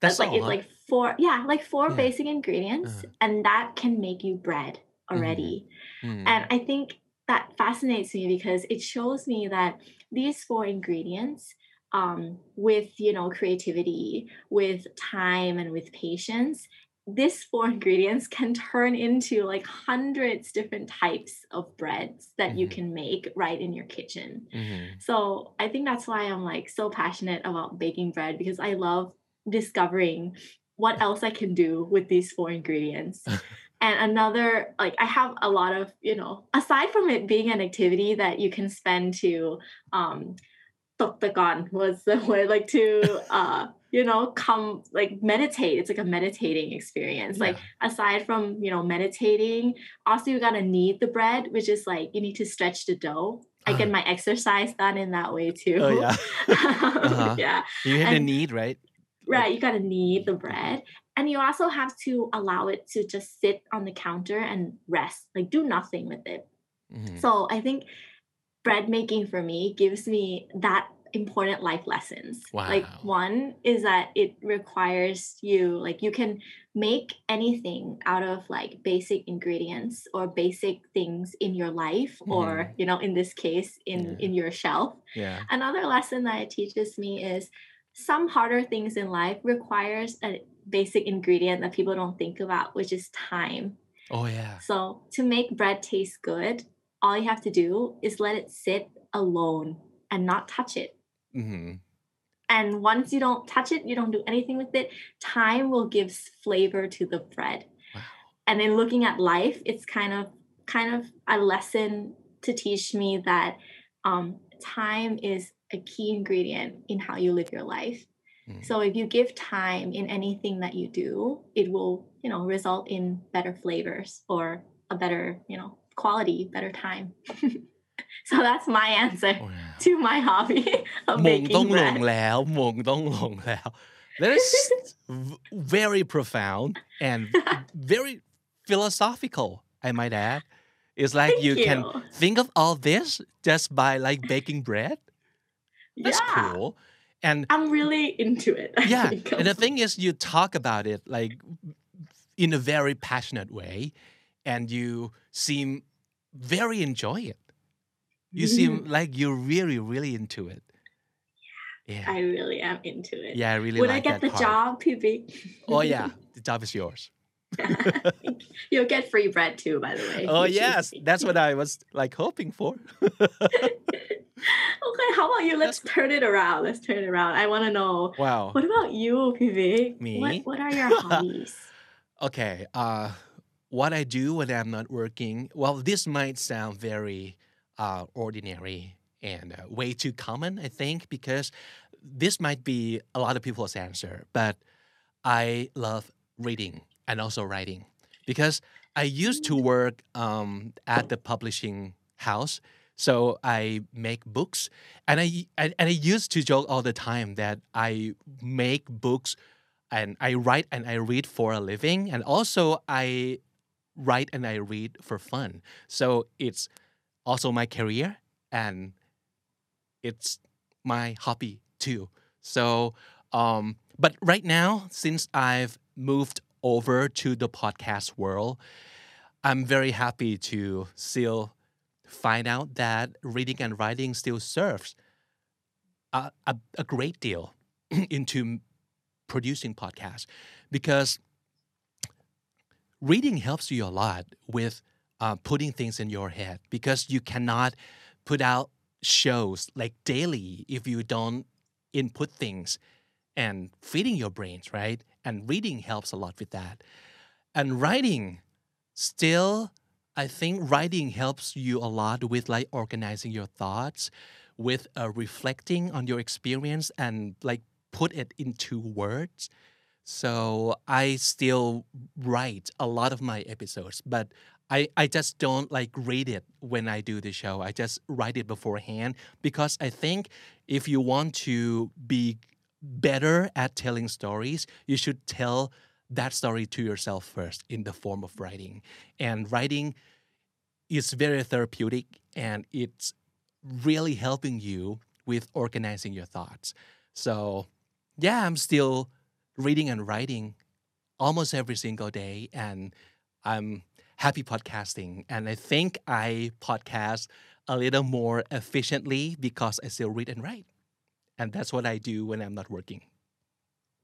That's like all, it's huh? like four yeah like four Yeah. basic ingredients Uh-huh. and that can make you bread already Mm. and i think that fascinates me because it shows me that these four ingredients um, with you know creativity with time and with patience this four ingredients can turn into like hundreds different types of breads that you Mhm. can make right in your kitchen Mhm. so I think that's why I'm like so passionate about baking bread because I love discovering what else I can do with these four ingredients. and another like I have a lot of, you know, aside from it being an activity that you can spend to um Toktagon was the word like to uh you know come like meditate. It's like a meditating experience. Like aside from you know meditating also you gotta knead the bread which is like you need to stretch the dough. I get my exercise done in that way too. Oh yeah. Uh-huh. yeah. You hit a And- need, right? right you gotta knead the bread and you also have to allow it to just sit on the counter and rest like do nothing with it Mhm. so I think bread making for me gives me that important life lessons. Like one is that it requires you like you can make anything out of like basic ingredients or basic things in your life or Mhm. you know in this case in Yeah. in your shelf. Yeah. Another lesson that it teaches me is some harder things in life requires a basic ingredient that people don't think about which is time. Oh yeah. So to make bread taste good, all you have to do is let it sit alone and not touch it. hmm And once you don't touch it, you don't do anything with it, time will give flavor to the bread. Wow. And in looking at life, it's kind of kind of a lesson to teach me that um, time is a key ingredient in how you live your life. Mm. So if you give time in anything that you do, it will, you know, result in better flavors or a better, you know, quality, better time. so that's my answer Wow. to my hobby of มงต้อง baking ลง bread. แล้วมงต้องลงแล้ว That is v- very profound and very philosophical I might add It's like Thank you, can you. think of all this just by like baking bread That's yeah. cool and I'm really into it. I yeah think. and the thing is you talk about it like in a very passionate way and you seem very enjoy it you seem like you're really really into it yeah I really am into it. yeah I really Would like I get the part. job, PB? oh yeah the job is yours You'll get free bread too, by the way. oh yes that's what I was like hoping for Okay, how about you? Let's turn it around. Let's turn it around. I want to know. wow What about you, PV? Me? What What are your hobbies? Okay. Uh, what I do when I'm not working, well, this might sound very uh, ordinary and uh, way too common, I think, because this might be a lot of people's answer. But I love reading and also writing because I used to work um, at the publishing house. So I make books, and I and, and I used to joke all the time that I make books and I write and I read for a living, and also I write and I read for fun. So it's also my career and it's my hobby too. So, um, but right now, since I've moved over to the podcast world, I'm very happy to still find out that reading and writing still serves a, a, a great deal into producing podcasts. Because reading helps you a lot with uh, putting things in your head. Because you cannot put out shows like daily if you don't input things and feeding your brains right and reading helps a lot with that and writing still i think writing helps you a lot with like organizing your thoughts with uh, reflecting on your experience and like put it into words so I still write a lot of my episodes, but I, I just don't like read it when I do the show. I just write it beforehand because I think if you want to be better at telling stories, you should tell that story to yourself first in the form of writing. And writing is very therapeutic and it's really helping you with organizing your thoughts. So, yeah, I'm still reading and writing almost every single day and I'm happy podcasting and I think I podcast a little more efficiently because I still read and write. And that's what I do when I'm not working.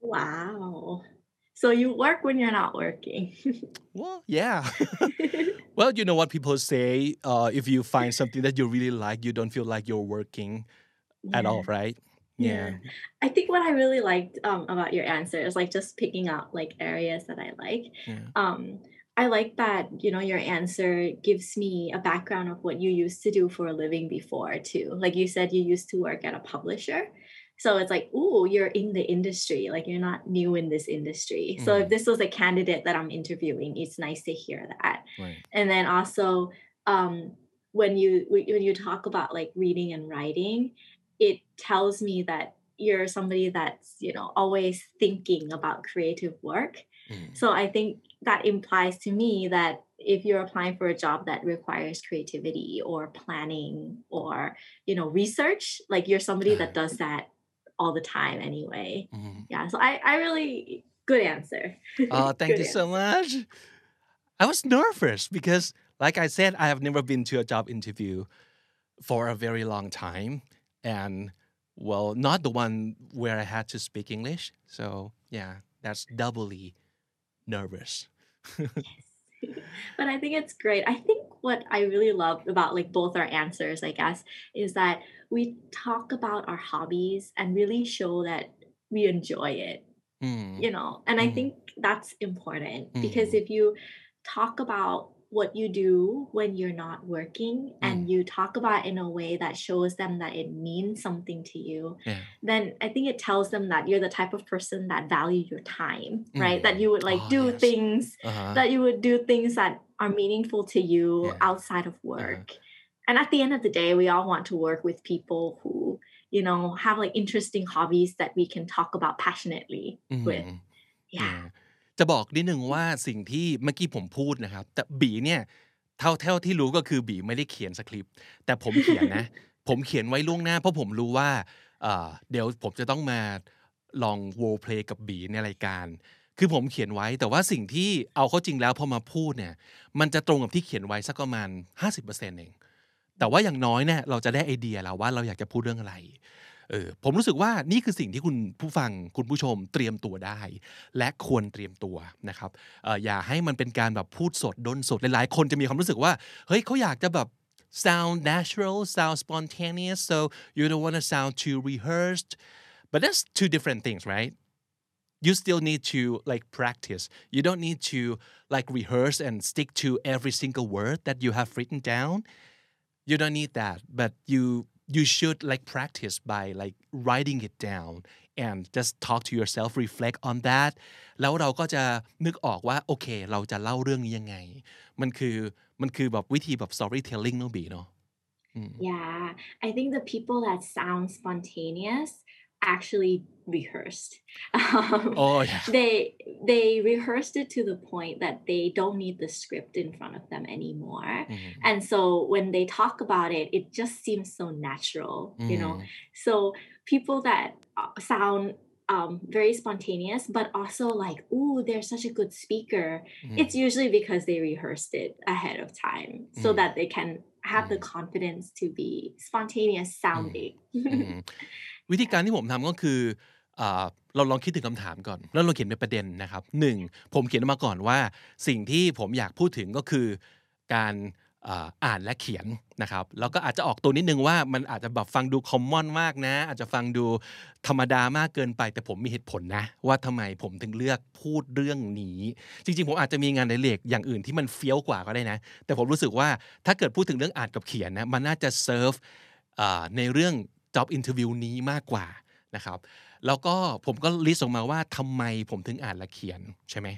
Wow. So you work when you're not working. Well, yeah. well, you know what people say uh, if you find something that you really like, you don't feel like you're working at all, right? Yeah. I think what I really liked um, about your answer is like just picking out like areas that I like. Yeah. Um, I like that you know your answer gives me a background of what you used to do for a living before too. Like you said, you used to work at a publisher. So it's like, oh, you're in the industry, like you're not new in this industry. So if Mhm. this was a candidate that I'm interviewing, it's nice to hear that. Right. And then also, um, when you when you talk about like reading and writing, it tells me that you're somebody that's you know always thinking about creative work. Mm. So I think that implies to me that if you're applying for a job that requires creativity or planning or you know research, like you're somebody that does that all the time anyway. Mhm. Yeah. So I I really good answer. Oh, thank you so much. I was nervous because, like I said, I have never been to a job interview for a very long time. And, well, not the one where I had to speak English. So, yeah, that's doubly nervous. yes. but I think it's great. I think what I really love about like both our answers, I guess, is that we talk about our hobbies and really show that we enjoy it, Mm, you know. And I Mhm. think that's important because Mhm. if you talk about what you do when you're not working and you talk about it in a way that shows them that it means something to you, yeah. then I think it tells them that you're the type of person that value your time, right? Mm. That you would like Oh, do yes. things Uh-huh. that you would do things that are meaningful to you Yeah. outside of work. And at the end of the day, we all want to work with people who, you know, have like interesting hobbies that we can talk about passionately with. อืม Yeah. จะบอกนิดนึงว่าสิ่งที่เมื่อกี้ผมพูดนะครับ แต่บีเนี่ยเท่าเท่าที่รู้ก็คือบีไม่ได้เขียนสคริปต์แต่ผมเขียนนะ ผมเขียนไว้ล่วงหน้า เพราะผมรู้ว่าเเดี๋ยวผมจะต้องมาลองโวเพลย์กับบีในรายการ คือผมเขียนไว้แต่ว่าสิ่งที่เอาเข้าจริงแล้วพอมาพูดเนี่ยมันจะตรงกับที่เขียนไว้สักประมาณ 50%เองแต่ว่าอย่างน้อยเนี่ยเราจะได้ไอเดียแล้วว่าเราอยากจะพูดเรื่องอะไร เออผมรู้สึกว่านี่คือสิ่งที่คุณผู้ฟังคุณผู้ชมเตรียมตัวได้ และควรเตรียมตัวนะครับออย่าให้มันเป็นการแบบพูดสดดนสดหลายๆ คนจะมีความรู้สึกว่าเฮ้ยเขาอยากจะแบบ sound natural sound spontaneous so you don't want to sound too rehearsed but that's two different things right you still need to like practice you don't need to like rehearse and stick to every single word that you have written down you don't need that but you you should like practice by like writing it down and just talk to yourself reflect on that แล้วเราก็จะนึกออกว่าโอเค เราจะเล่าเรื่องนี้ยังไง มันคือมันคือแบบวิธีแบบ storytelling เนาะบีเนาะ Yeah, I think the people that sound spontaneous actually rehearsed. Um, Oh, yeah. They they rehearsed it to the point that they don't need the script in front of them anymore. Mm-hmm. And so when they talk about it, it just seems so natural, you know. Mm. So people that uh, sound um, very spontaneous, but also like, ooh, they're such a good speaker. Mm. It's usually because they rehearsed it ahead of time so mm. that they can have the confidence to be spontaneous sounding. Mm-hmm. Mm-hmm. วิธีการที่ผมทำก็คืออเราลองคิดถึงคำถามก่อน แล้วเราเขียนเป็นประเด็นนะครับหนึ่งผมเขียนมาก่อนว่า สิ่งที่ผมอยากพูดถึงก็คือการอ่านและเขียนนะครับแล้วก็อาจจะออกตัวนิดนึงว่ามันอาจจะแบบฟังดูคอมมอนมากนะ อาจจะฟังดูธรรมดามากเกินไป แต่ผมมีเหตุผลนะ ว่าทำไมผมถึงเลือกพูดเรื่องนี้ จริง ๆ ผมอาจจะมีงานในเล็กอย่างอื่นที่มันเฟี้ยวกว่าก็ได้นะ แต่ผมรู้สึกว่าถ้าเกิดพูดถึงเรื่องอ่านกับเขียนนะมันน่าจะเซิร์ฟในเรื่อง job interview นี้มากกว่านะครับ แล้วก็ผมก็ list ออกมาว่าทำไมผมถึงอ่านและเขียนใช่ไหม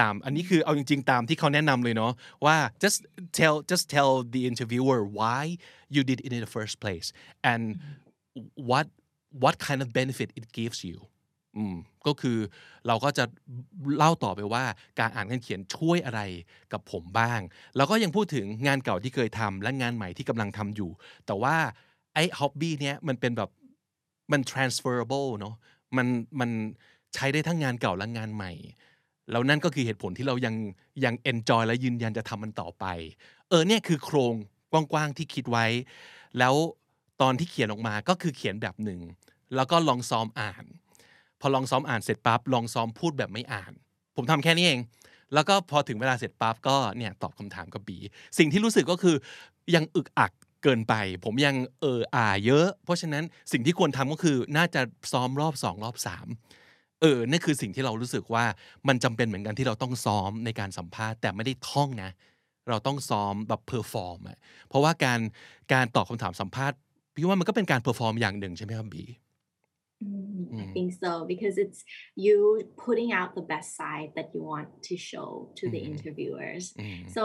ตามอันนี้คือเอาจริงๆ ตามที่เขาแนะนำเลยเนาะว่า just tell just tell the interviewer why you did it in the first place and what what kind of benefit it gives you อืมก็คือเราก็จะเล่าต่อไปว่าการอ่านการเขียนช่วยอะไรกับผมบ้าง แล้วก็ยังพูดถึงงานเก่าที่เคยทำและงานใหม่ที่กำลังทำอยู่ แต่ว่า ไอ้ฮ็อบบี้เนี้ยมันเป็นแบบมัน transferable เนาะมันมันใช้ได้ทั้งงานเก่าและงานใหม่ แล้วนั่นก็คือเหตุผลที่เรายังยัง enjoy และยืนยันจะทำมันต่อไป เออเนี่ยคือโครงกว้างๆที่คิดไว้ แล้วตอนที่เขียนออกมาก็คือเขียนแบบหนึ่ง แล้วก็ลองซ้อมอ่าน พอลองซ้อมอ่านเสร็จปั๊บลองซ้อมพูดแบบไม่อ่าน ผมทำแค่นี้เอง แล้วก็พอถึงเวลาเสร็จปั๊บก็เนี่ยตอบคำถามกับบี สิ่งที่รู้สึกก็คือยังอึกอัก เกินไปผมยังเอออ่าเยอะ เพราะฉะนั้นสิ่งที่ควรทำก็คือน่าจะซ้อมรอบสองรอบสามเออนั่นคือสิ่งที่เรารู้สึกว่ามันจำเป็นเหมือนกันที่เราต้องซ้อมในการสัมภาษณ์แต่ไม่ได้ท่องนะ เราต้องซ้อมแบบ perform อะเพราะว่าการการตอบคำถามสัมภาษณ์พี่ว่ามันก็เป็นการ perform อย่างหนึ่งใช่ไหมครับบี Mm, I think so because it's you putting out the best side that you want to show to the interviewers. So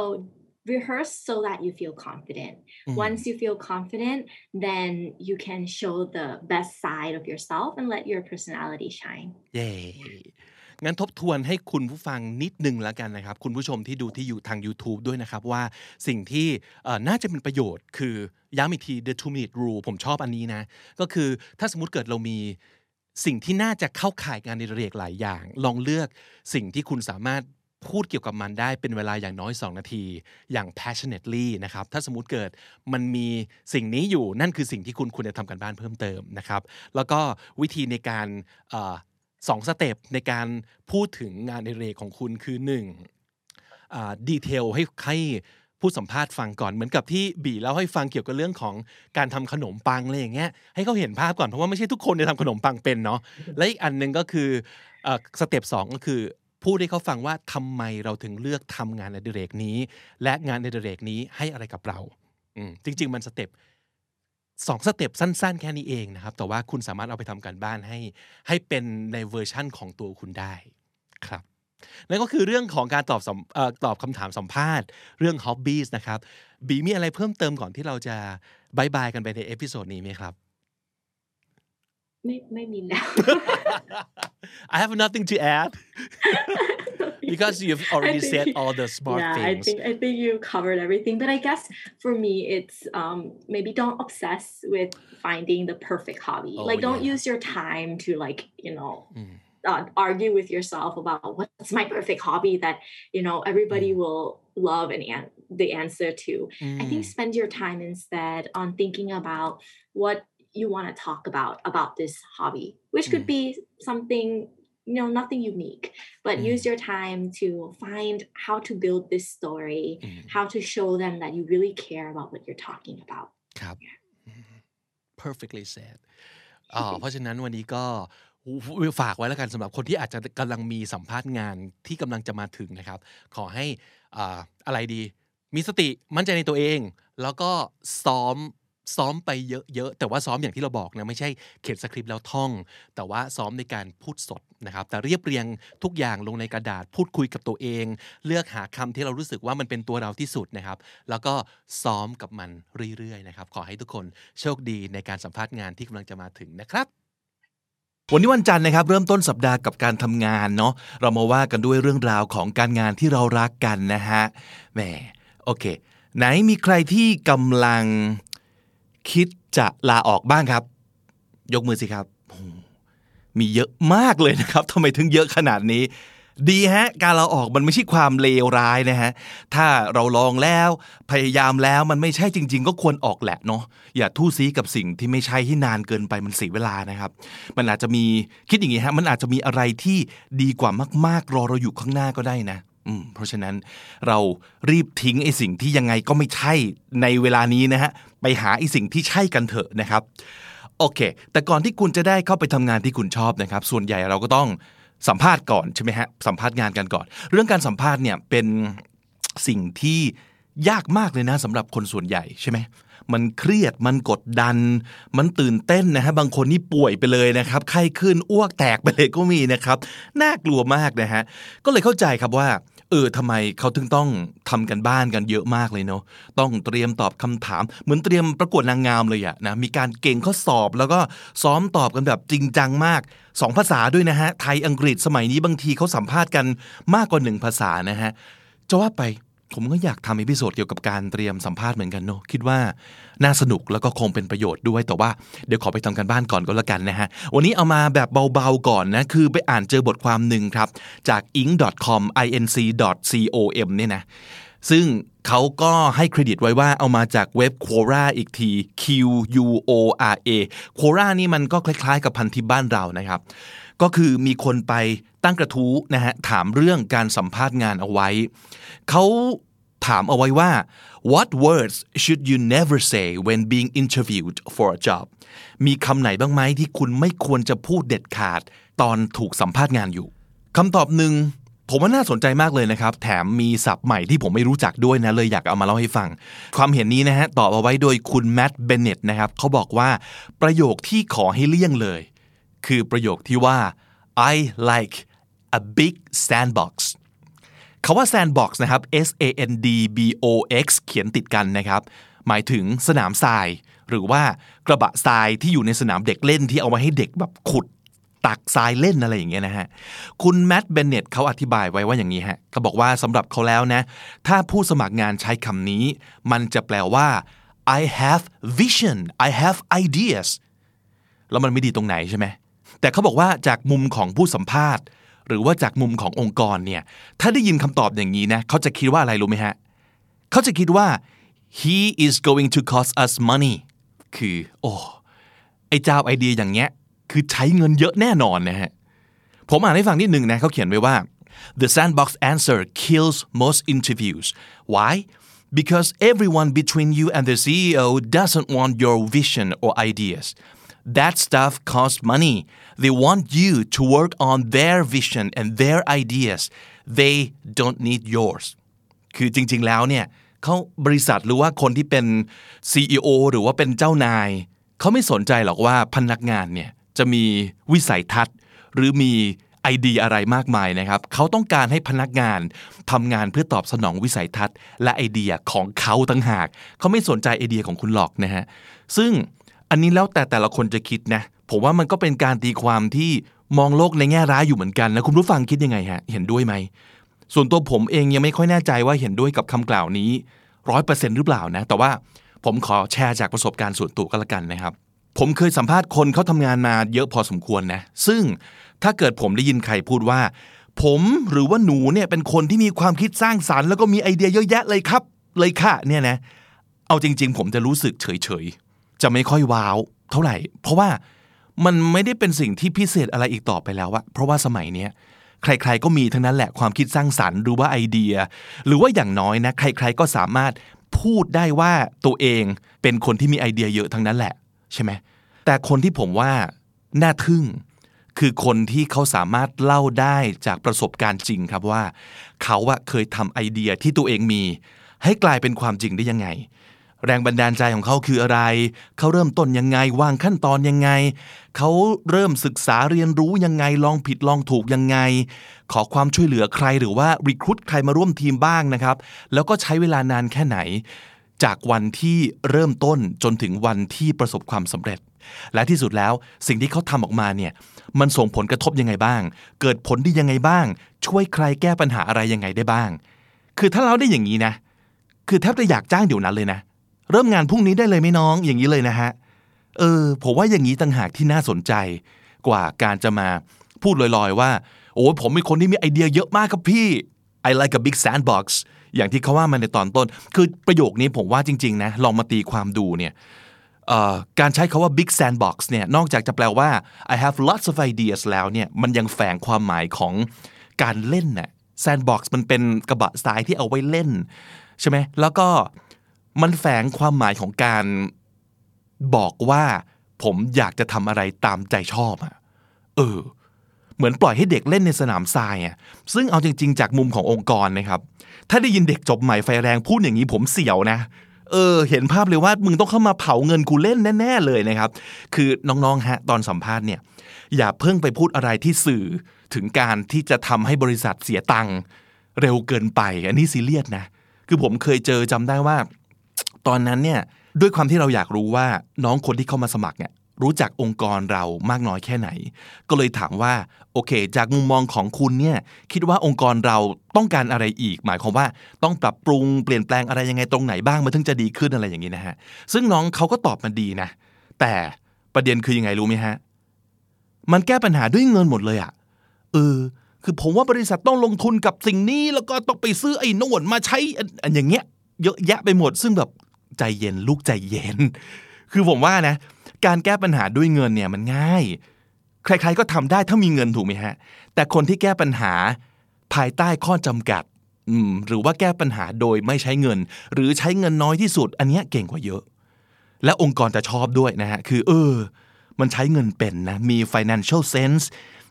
rehearse so that you feel confident. Once you feel confident, then you can show the best side of yourself and let your personality shine. เย้งั้นทบทวนให้คุณผู้ฟังนิดนึงแล้วกันนะครับ คุณผู้ชมที่ดูที่อยู่ทาง YouTube ด้วยนะครับ ว่าสิ่งที่เอ่อน่าจะเป็นประโยชน์ คือย้ำอีกที the two minute rule ผมชอบอันนี้นะ ก็คือถ้าสมมติเกิดเรามีสิ่งที่น่าจะเข้าข่ายงานในเรกหลายอย่าง ลองเลือกสิ่งที่คุณสามารถ พูดเกี่ยวกับมันได้เป็นเวลาอย่างน้อย 2 นาที อย่าง passionately นะครับ ถ้าสมมติเกิดมันมีสิ่งนี้อยู่นั่นคือสิ่งที่คุณควรจะทำกันบ้านเพิ่มเติมนะครับ แล้วก็วิธีในการอสองสเต็ปในการพูดถึงงานในเรกของคุณคือหนึ่งdetail ให้ให้ผู้สัมภาษณ์ฟังก่อนเหมือนกับที่บีเล่าให้ฟังเกี่ยวกับเรื่องของการทำขนมปังอะไรอย่างเงี้ยให้เขาเห็นภาพก่อนเพราะว่าไม่ใช่ทุกคนจะทำขนมปังเป็นเนาะและอีกอันหนึ่งก็คือ step สองก็คือ พูดให้เขาฟังว่าทำไมเราถึงเลือกทำงานในดิเรกนี้ และงานในดิเรกนี้ให้อะไรกับเราอจริง ๆ มัน step สอง step สั้น ๆ แค่นี้เองนะครับ แต่ว่าคุณสามารถเอาไปทำการบ้านให้ ให้เป็นในเวอร์ชั่นของตัวคุณได้ครับนั่นก็คือเรื่องของการตอบออตอบคำถามสัมภาษณ์ เรื่อง hobbies นะครับ บีมีอะไรเพิ่มเติมก่อนที่เราจะ bye bye กันไปใน episode นี้ไหมครับ ไม่ไม่มีแล้ว I have nothing to add because you've already think said you- all the smart yeah, things I think I think you covered everything. But I guess for me, it's um, maybe don't obsess with finding the perfect hobby. Oh, like, don't yeah. use your time to like you know Mm. uh, argue with yourself about what's my perfect hobby that you know everybody Mm. will love and an- the answer to. I think Mm. spend your time instead on thinking about what you want to talk about about this hobby, which could Mm. be something you know nothing unique, but Mm. use your time to find how to build this story, Mm. how to show them that you really care about what you're talking about. ครับอืม perfectly said อ่าเพราะฉะนั้นวันนี้ก็ฝากไว้แล้วกันสำหรับคนที่อาจจะกำลังมีสัมภาษณ์งานที่กำลังจะมาถึงนะครับ ขอให้อ่าอะไรดี มีสติมั่นใจในตัวเอง แล้วก็ซ้อม ซ้อมไปเยอะๆ แต่ว่าซ้อมอย่างที่เราบอกนะไม่ใช่เขียนสคริปต์แล้วท่อง แต่ว่าซ้อมในการพูดสดนะครับ แต่เรียบเรียงทุกอย่างลงในกระดาษพูดคุยกับตัวเอง เลือกหาคำที่เรารู้สึกว่ามันเป็นตัวเราที่สุดนะครับ แล้วก็ซ้อมกับมันเรื่อยๆนะครับ ขอให้ทุกคนโชคดีในการสัมภาษณ์งานที่กำลังจะมาถึงนะครับวันนี้วันจันทร์นะครับเริ่มต้นสัปดาห์กับการทำงานเนาะเรามาว่ากันด้วยเรื่องราวของการงานที่เรารักกันนะฮะแหมโอเค ไหนมีใครที่กำลัง คิดจะลาออกบ้างครับ ยกมือสิครับ มีเยอะมากเลยนะครับทำไมถึงเยอะขนาดนี้ ดีฮะ การลาออกมันไม่ใช่ความเลวร้ายนะฮะ ถ้าเราลองแล้วพยายามแล้วมันไม่ใช่จริง ๆ ก็ควรออกแหละเนาะ อย่าทู่ซีกับสิ่งที่ไม่ใช่ที่นานเกินไปมันเสียเวลานะครับ มันอาจจะมีคิดอย่างงี้ฮะ มันอาจจะมีอะไรที่ดีกว่ามาก ๆ รอเราอยู่ข้างหน้าก็ได้นะเพราะฉะนั้นเรารีบทิ้งไอ้สิ่งที่ยังไงก็ไม่ใช่ในเวลานี้นะฮะ ไปหาไอสิ่งที่ใช่กันเถอะนะครับโอเค แต่ก่อนที่คุณจะได้เข้าไปทำงานที่คุณชอบนะครับ ส่วนใหญ่เราก็ต้องสัมภาษณ์ก่อนใช่ไหมฮะสัมภาษณ์งานกันก่อน เรื่องการสัมภาษณ์เนี่ยเป็นสิ่งที่ยากมากเลยนะสำหรับคนส่วนใหญ่ใช่ไหมมันเครียดมันกดดัน มันตื่นเต้นนะฮะบางคนนี่ป่วยไปเลยนะครับไข้ขึ้นอ้วกแตกไปเลยก็มีนะครับ น่ากลัวมากนะฮะก็เลยเข้าใจครับว่า เออทำไมเขาถึงต้องทำกันบ้านกันเยอะมากเลยเนาะต้องเตรียมตอบคำถาม เหมือนเตรียมประกวดนางงามเลยอะนะมีการเก่งข้อสอบแล้วก็ซ้อมตอบกันแบบจริงจังมากสองภาษาด้วยนะฮะไทยอังกฤษสมัยนี้บางทีเขาสัมภาษณ์กันมากกว่าหนึ่งภาษานะฮะจะว่าไป ผมก็อยากทำ episode เกี่ยวกับการเตรียมสัมภาษณ์เหมือนกันเนอะคิดว่าน่าสนุกแล้วก็คงเป็นประโยชน์ด้วยแต่ว่าเดี๋ยวขอไปทำการบ้านก่อนก็แล้วกันนะฮะ วันนี้เอามาแบบเบาๆก่อนนะคือไปอ่านเจอบทความหนึ่งครับ จาก inc.com inc.com เนี่ยนะซึ่งเขาก็ให้เครดิตไว้ว่าเอามาจากเว็บ Quora อีกที Q U O R A Quora นี่มันก็คล้ายๆ กับพันทิปบ้านเรานะครับ ก็คือมีคนไป ตั้งกระทู้นะฮะถามเรื่องการสัมภาษณ์งานเอาไว้ เขาถามเอาไว้ว่า what words should you never say when being interviewed for a job มีคำไหนบ้างไหมที่คุณไม่ควรจะพูดเด็ดขาดตอนถูกสัมภาษณ์งานอยู่คำตอบหนึ่งผมว่าน่าสนใจมากเลยนะครับ แถมมีศัพท์ใหม่ที่ผมไม่รู้จักด้วยนะ เลยอยากเอามาเล่าให้ฟัง ความเห็นนี้นะฮะตอบเอาไว้โดยคุณแมตต์เบนเน็ตนะครับเขาบอกว่าประโยคที่ขอให้เลี่ยงเลย คือประโยคที่ว่า I like a big sandbox คาว่า sandbox นะครับ S A N D B O X เขียนติดกันนะครับ หมายถึงสนามทราย หรือว่ากระบะทรายที่อยู่ในสนามเด็กเล่นที่เอาไว้ให้เด็กแบบขุดตักทรายเล่นอะไรอย่างเงี้ยนะฮะ คุณแมตต์เบนเน็ตเขาอธิบายไว้ว่าอย่างนี้ฮะเขาบอกว่าสำหรับเขาแล้วนะ ถ้าผู้สมัครงานใช้คำนี้ มันจะแปลว่า I have vision I have ideas แล้วมันไม่ดีตรงไหนใช่ไหม แต่เขาบอกว่าจากมุมของผู้สัมภาษณ์ หรือว่าจากมุมขององค์กรเนี่ยถ้าได้ยินคำตอบอย่างนี้นะเขาจะคิดว่าอะไรรู้ไหมฮะเขาจะคิดว่า he is going to cost us money คือ โอ้ไอ้เจ้าไอเดียอย่างเงี้ยคือใช้เงินเยอะแน่นอนนะฮะผมอ่านให้ฟังนิดหนึ่งนะเขาเขียนไว้ว่า the sandbox answer kills most interviews why because everyone between you and the CEO doesn't want your vision or ideas that stuff costs money they want you to work on their vision and their ideas they don't need yours คือจริง ๆ แล้วเนี่ยเขาบริษัทหรือว่าคนที่เป็น CEO หรือว่าเป็นเจ้านาย เขาไม่สนใจหรอกว่าพนักงานเนี่ยจะมีวิสัยทัศน์ หรือมีไอเดียอะไรมากมายนะครับ เขาต้องการให้พนักงานทำงานเพื่อตอบสนองวิสัยทัศน์ และไอเดียของเขาตั้งหาก เขาไม่สนใจไอเดียของคุณหรอกนะฮะ ซึ่งอันนี้แล้วแต่แต่ละคนจะคิดนะ ผมว่ามันก็เป็นการตีความที่มองโลกในแง่ร้ายอยู่เหมือนกันนะคุณผู้ฟังคิดยังไงฮะเห็นด้วยไหมส่วนตัวผมเองยังไม่ค่อยแน่ใจว่าเห็นด้วยกับคำกล่าวนี้ร้อยเปอร์เซ็นต์หรือเปล่านะแต่ว่าผมขอแชร์จากประสบการณ์ส่วนตัวก็แล้วกันนะครับ ผมเคยสัมภาษณ์คนเขาทำงานมาเยอะพอสมควรนะซึ่งถ้าเกิดผมได้ยินใครพูดว่า ผมหรือว่าหนูเนี่ยเป็นคนที่มีความคิดสร้างสารรค์ แล้วก็มีไอเดียเยอะแยะเลยครับ เลยค่ะเนี่ยนะเอาจริง ๆ ผมจะรู้สึกเฉยๆจะไม่ค่อยว้าว เท่าไหร่ เพราะว่า มันไม่ได้เป็นสิ่งที่พิเศษอะไรอีกต่อไปแล้วอะเพราะว่าสมัยเนี้ยใคร ๆ ก็มีทั้งนั้นแหละความคิดสร้างสรรค์หรือว่าไอเดีย หรือว่าอย่างน้อยนะ ใคร ๆ ก็สามารถพูดได้ว่าตัวเองเป็นคนที่มีไอเดียเยอะทั้งนั้นแหละ ใช่ไหมแต่คนที่ผมว่าน่าทึ่ง คือคนที่เขาสามารถเล่าได้จากประสบการณ์จริงครับว่า เขาอะเคยทำไอเดียที่ตัวเองมี ให้กลายเป็นความจริงได้ยังไง แรงบันดาลใจของเขาคืออะไร เขาเริ่มต้นยังไง วางขั้นตอนยังไง เขาเริ่มศึกษาเรียนรู้ยังไง ลองผิดลองถูกยังไง ขอความช่วยเหลือใครหรือว่ารีคูดใครมาร่วมทีมบ้างนะครับ แล้วก็ใช้เวลานานแค่ไหน จากวันที่เริ่มต้นจนถึงวันที่ประสบความสำเร็จ และที่สุดแล้วสิ่งที่เขาทำออกมาเนี่ย มันส่งผลกระทบยังไงบ้าง เกิดผลดียังไงบ้าง ช่วยใครแก้ปัญหาอะไรยังไงได้บ้าง คือถ้าเราได้อย่างนี้นะ คือแทบจะอยากจ้างเดี๋ยวนั้นเลยนะ เริ่มงานพรุ่งนี้ได้เลยไหมน้องอย่างนี้เลยนะฮะเออผมว่าอย่างนี้ต่างหากที่น่าสนใจกว่าการจะมาพูดลอยๆว่า โอ้ผมเป็นคนที่มีไอเดียเยอะมากครับพี่ I like a big sandbox อย่างที่เขาว่ามาในตอนต้น คือประโยคนี้ผมว่าจริงๆนะลองมาตีความดูเนี่ยการใช้คาว่า big sandbox เนี่ยนอกจากจะแปลว่า I have lots of ideas แล้วเนี่ยมันยังแฝงความหมายของการเล่นน่ะ sandbox มันเป็นกระบะทรายที่เอาไว้เล่น ใช่ไหมแล้วก็ มันแฝงความหมายของการบอกว่าผมอยากจะทำอะไรตามใจชอบอะเออ เหมือนปล่อยให้เด็กเล่นในสนามทรายอะซึ่งเอาจริง ๆ จากมุมขององค์กรนะครับ ถ้าได้ยินเด็กจบใหม่ไฟแรงพูดอย่างนี้ผมเสียวนะ เออ เห็นภาพเลยว่ามึงต้องเข้ามาเผาเงินกูเล่นแน่ ๆ เลยนะครับ คือน้องๆฮะ ตอนสัมภาษณ์เนี่ยอย่าเพิ่งไปพูดอะไรที่สื่อถึงการที่จะทำให้บริษัทเสียตังค์เร็วเกินไป อันนี้ซีเรียสนะ คือผมเคยเจอจำได้ว่า ตอนนั้นเนี่ยด้วยความที่เราอยากรู้ว่าน้องคนที่เข้ามาสมัครเนี่ยรู้จักองค์กรเรามากน้อยแค่ไหน ก็เลยถามว่าโอเค จากมุมมองของคุณเนี่ยคิดว่าองค์กรเราต้องการอะไรอีก หมายความว่าต้องปรับปรุงเปลี่ยนแปลงอะไรยังไงตรงไหนบ้างมันถึงจะดีขึ้นอะไรอย่างนี้นะฮะซึ่งน้องเขาก็ตอบมาดีนะ แต่ประเด็นคือยังไงรู้ไหมฮะมันแก้ปัญหาด้วยเงินหมดเลยอะเออคือผมว่าบริษัทต้องลงทุนกับสิ่งนี้ แล้วก็ต้องไปซื้อไอ้น่นมาใช้อันอย่างเงี้ยเยอะแยะไปหมดซึ่งแบบ ใจเย็น ลูกใจเย็น คือผมว่านะ การแก้ปัญหาด้วยเงินเนี่ยมันง่าย ใครๆก็ทำได้ถ้ามีเงินถูกไหมฮะ แต่คนที่แก้ปัญหาภายใต้ข้อจำกัดหรือว่าแก้ปัญหาโดยไม่ใช้เงิน หรือใช้เงินน้อยที่สุด อันเนี้ยเก่งกว่าเยอะ และองค์กรจะชอบด้วยนะฮะ คือเออ มันใช้เงินเป็นนะ มี financial sense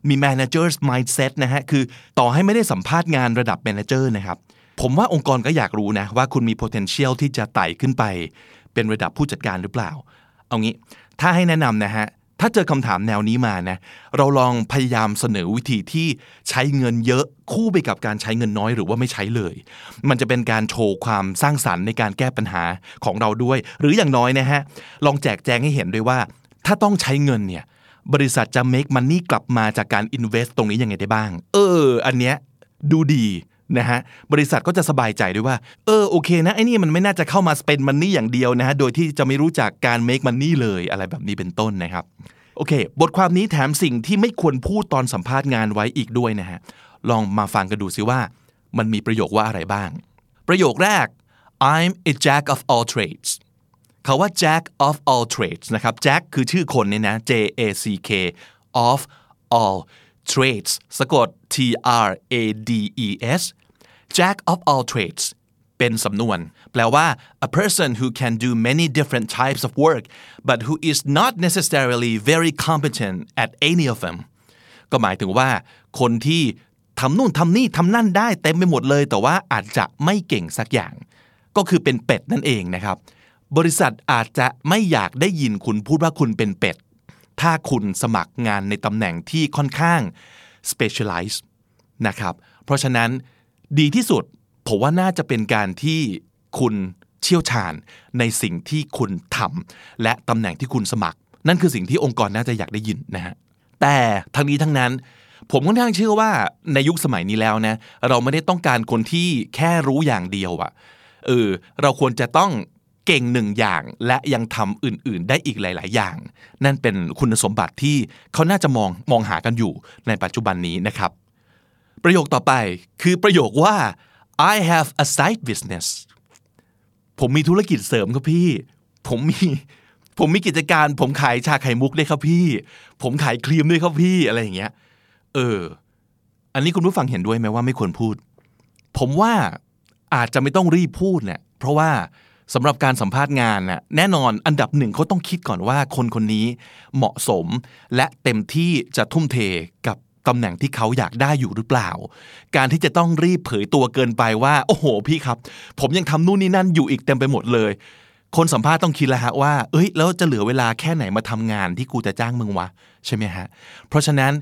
มี managers mindset นะฮะ คือต่อให้ไม่ได้สัมภาษณ์งานระดับ manager นะครับ ผมว่าองค์กรก็อยากรู้นะว่าคุณมี potential ที่จะไต่ขึ้นไป เป็นระดับผู้จัดการหรือเปล่า เอางี้ ถ้าให้แนะนำนะฮะ ถ้าเจอคำถามแนวนี้มานะ เราลองพยายามเสนอวิธีที่ใช้เงินเยอะคู่ไปกับการใช้เงินน้อยหรือว่าไม่ใช้เลย มันจะเป็นการโชว์ความสร้างสรรค์ในการแก้ปัญหาของเราด้วย หรืออย่างน้อยนะฮะ ลองแจกแจงให้เห็นด้วยว่า ถ้าต้องใช้เงินเนี่ย บริษัทจะ make money กลับมาจากการ invest ตรงนี้ยังไงได้บ้าง เออ อันเนี้ยดูดี นะฮะบริษัทก็จะสบายใจด้วยว่า เออโอเคนะไอ้นี่มันไม่น่าจะเข้ามา spend money อย่างเดียวนะฮะโดยที่จะไม่รู้จักการ make money เลยอะไรแบบนี้เป็นต้นนะครับโอเค บทความนี้แถมสิ่งที่ไม่ควรพูดตอนสัมภาษณ์งานไว้อีกด้วยนะฮะลองมาฟังกันดูซิว่า มันมีประโยคว่าอะไรบ้าง ประโยคแรก I'm a jack of all trades คาว่า jack of all trades นะครับ jack คือชื่อคนเนี่ยนะ J A C K of all trades สะกด T R A D E S jack of all trades เป็นสำนวน แปลว่า a person who can do many different types of work but who is not necessarily very competent at any of them ก็หมายถึงว่า คนที่ทำนู่นทำนี่ทำนั่นได้เต็มไปหมดเลย แต่ว่าอาจจะไม่เก่งสักอย่าง ก็คือเป็นเป็ดนั่นเองนะครับ บริษัทอาจจะไม่อยากได้ยินคุณพูดว่าคุณเป็นเป็ด ถ้าคุณสมัครงานในตำแหน่งที่ค่อนข้าง specialize นะครับ เพราะฉะนั้น ดีที่สุดผมว่าน่าจะเป็นการที่คุณเชี่ยวชาญในสิ่งที่คุณทำและตำแหน่งที่คุณสมัคร นั่นคือสิ่งที่องค์กรน่าจะอยากได้ยินนะฮะแต่ทั้งนี้ทั้งนั้น ผมค่อนข้างเชื่อว่าในยุคสมัยนี้แล้วนะเราไม่ได้ต้องการคนที่แค่รู้อย่างเดียวอะเออเราควรจะต้องเก่งหนึ่งอย่างและยังทำอื่น ๆ ได้อีกหลาย ๆ อย่าง นั่นเป็นคุณสมบัติที่เขาน่าจะมองมองหากันอยู่ในปัจจุบันนี้นะครับ ประโยคต่อไปคือประโยคว่า I have a side business ผมมีธุรกิจเสริมครับพี่ ผมมีผมมีกิจการ ผมขายชาไข่มุกด้วยครับพี่ ผมขายครีมด้วยครับพี่อะไรอย่างเงี้ย เออ อันนี้คุณผู้ฟังเห็นด้วยไหมว่าไม่ควรพูด ผมว่าอาจจะไม่ต้องรีบพูดเนี่ยเพราะว่าสำหรับการสัมภาษณ์งานน่ะแน่นอนอันดับหนึ่งเขาต้องคิดก่อนว่าคนคนนี้เหมาะสมและเต็มที่จะทุ่มเทกับ ตำแหน่งที่เขาอยากได้อยู่หรือเปล่า การที่จะต้องรีบเผยตัวเกินไปว่า โอ้โห พี่ครับ ผมยังทำนู่นนี่นั่นอยู่อีกเต็มไปหมดเลย คนสัมภาษณ์ต้องคิดแล้วฮะว่า เอ้ย แล้วจะเหลือเวลาแค่ไหนมาทำงานที่กูจะจ้างมึงวะ ใช่ไหมฮะ เพราะฉะนั้น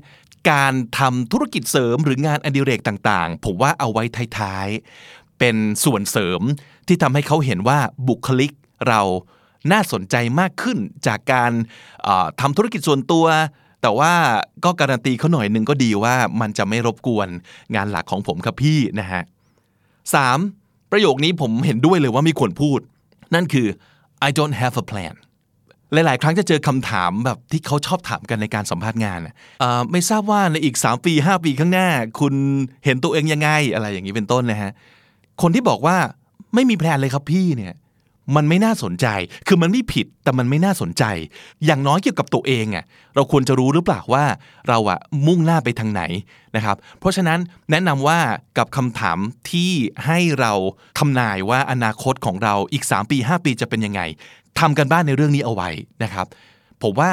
การทำธุรกิจเสริมหรืองานอดิเรกต่างๆ ผมว่าเอาไว้ท้ายๆ เป็นส่วนเสริมที่ทำให้เขาเห็นว่าบุคลิกเราน่าสนใจมากขึ้นจากการทำธุรกิจส่วนตัว แต่ว่าก็การันตีเขาหน่อยหนึ่งก็ดีว่ามันจะไม่รบกวนงานหลักของผมครับพี่นะฮะสามประโยคนี้ผมเห็นด้วยเลยว่ามีควรพูด นั่นคือ I don't have a plan หลาย ๆ ครั้งจะเจอคำถามแบบที่เขาชอบถามกันในการสัมภาษณ์งานไม่ทราบว่าในอีก 3 ปี 5 ปีข้างหน้า คุณเห็นตัวเองยังไง อะไรอย่างนี้เป็นต้นนะฮะ คนที่บอกว่าไม่มีแพลนเลยครับพี่เนี่ย มันไม่น่าสนใจ คือมันไม่ผิดแต่มันไม่น่าสนใจ อย่างน้อยเกี่ยวกับตัวเองอะเราควรจะรู้หรือเปล่าว่าเราอะมุ่งหน้าไปทางไหนนะครับ เพราะฉะนั้นแนะนำว่ากับคำถามที่ให้เราทำนายว่าอนาคตของเราอีก 3 ปี 5 ปีจะเป็นยังไงทำกันบ้านในเรื่องนี้เอาไว้นะครับ ผมว่า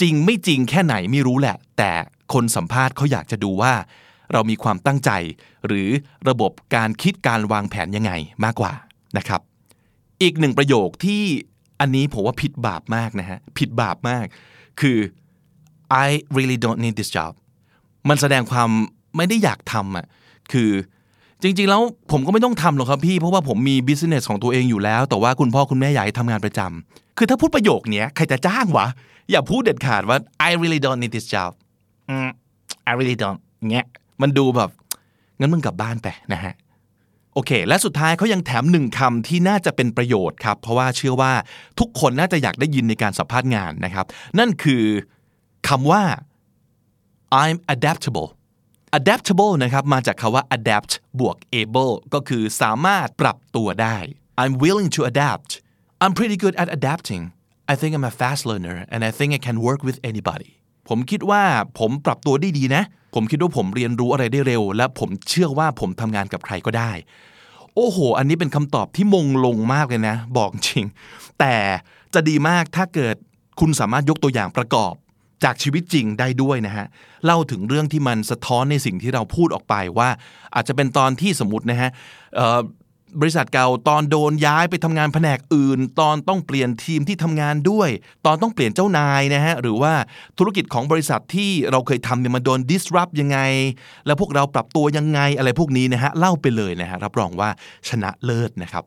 จริงไม่จริงแค่ไหนไม่รู้แหละ แต่คนสัมภาษณ์เขาอยากจะดูว่า เรามีความตั้งใจ หรือระบบการคิดการวางแผนยังไงมากกว่านะครับ อีกหนึ่งประโยคที่อันนี้ผมว่าผิดบาปมากนะฮะผิดบาปมาก คือ I really don't need this job มันแสดงความไม่ได้อยากทำอะคือจริงๆแล้วผมก็ไม่ต้องทำหรอกครับพี่ เพราะว่าผมมีบิสเนสของตัวเองอยู่แล้ว แต่ว่าคุณพ่อคุณแม่อยากให้ทำงานประจำคือถ้าพูดประโยคนี้ใครจะจ้างวะ อย่าพูดเด็ดขาดว่า I really don't need this job I really don't เงี้ยมันดูแบบงั้นมึงกลับบ้านไปนะฮะ โอเค และสุดท้ายเขายังแถมหนึ่งคำที่น่าจะเป็นประโยชน์ครับ เพราะว่าเชื่อว่าทุกคนน่าจะอยากได้ยินในการสัมภาษณ์งานนะครับ นั่นคือคำว่า I'm adaptable adaptable นะครับ มาจากคาว่า adapt บวก able ก็คือสามารถปรับตัวได้ I'm willing to adapt I'm pretty good at adapting I think I'm a fast learner and I think I can work with anybody ผมคิดว่าผมปรับตัวได้ดีนะ ผมคิดว่าผมเรียนรู้อะไรได้เร็ว และผมเชื่อว่าผมทำงานกับใครก็ได้ โอ้โห อันนี้เป็นคำตอบที่มงลงมากเลยนะ บอกจริง แต่จะดีมากถ้าเกิดคุณสามารถยกตัวอย่างประกอบจากชีวิตจริงได้ด้วยนะฮะ เล่าถึงเรื่องที่มันสะท้อนในสิ่งที่เราพูดออกไปว่า อาจจะเป็นตอนที่สมมตินะฮะ บริษัทเก่าตอนโดนย้ายไปทำงานแผนกอื่น ตอนต้องเปลี่ยนทีมที่ทำงานด้วย ตอนต้องเปลี่ยนเจ้านายนะฮะหรือว่าธุรกิจของบริษัทที่เราเคยทำเนี่ยมันโดน disrupt ยังไง แล้วพวกเราปรับตัวยังไงอะไรพวกนี้นะฮะเล่าไปเลยนะฮะรับรองว่าชนะเลิศนะครับ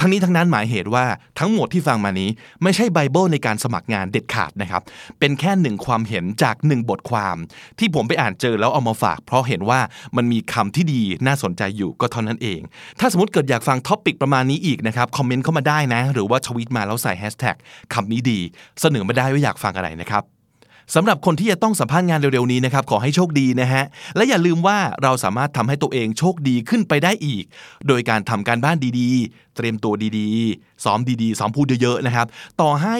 ทั้งนี้ทั้งนั้นหมายเหตุว่าทั้งหมดที่ฟังมานี้ ไม่ใช่ไบเบิลในการสมัครงานเด็ดขาดนะครับ เป็นแค่หนึ่งความเห็นจากหนึ่งบทความ ที่ผมไปอ่านเจอแล้วเอามาฝาก เพราะเห็นว่ามันมีคำที่ดีน่าสนใจอยู่ก็เท่านั้นเอง ถ้าสมมติเกิดอยากฟัง topic ประมาณนี้อีกนะครับคอมเมนต์เข้ามาได้นะ หรือว่าทวีตมาแล้วใส่แฮชแท็กคำนี้ดี เสนอมาได้ว่าอยากฟังอะไรนะครับ สำหรับคนที่จะต้องสัมภาษณ์งานเร็วๆนี้นะครับขอให้โชคดีนะฮะและอย่าลืมว่าเราสามารถทำให้ตัวเองโชคดีขึ้นไปได้อีก โดยการทำการบ้านดีๆ เตรียมตัวดีๆ ซ้อมดีๆ ซ้อมพูดเยอะๆนะครับ ต่อให้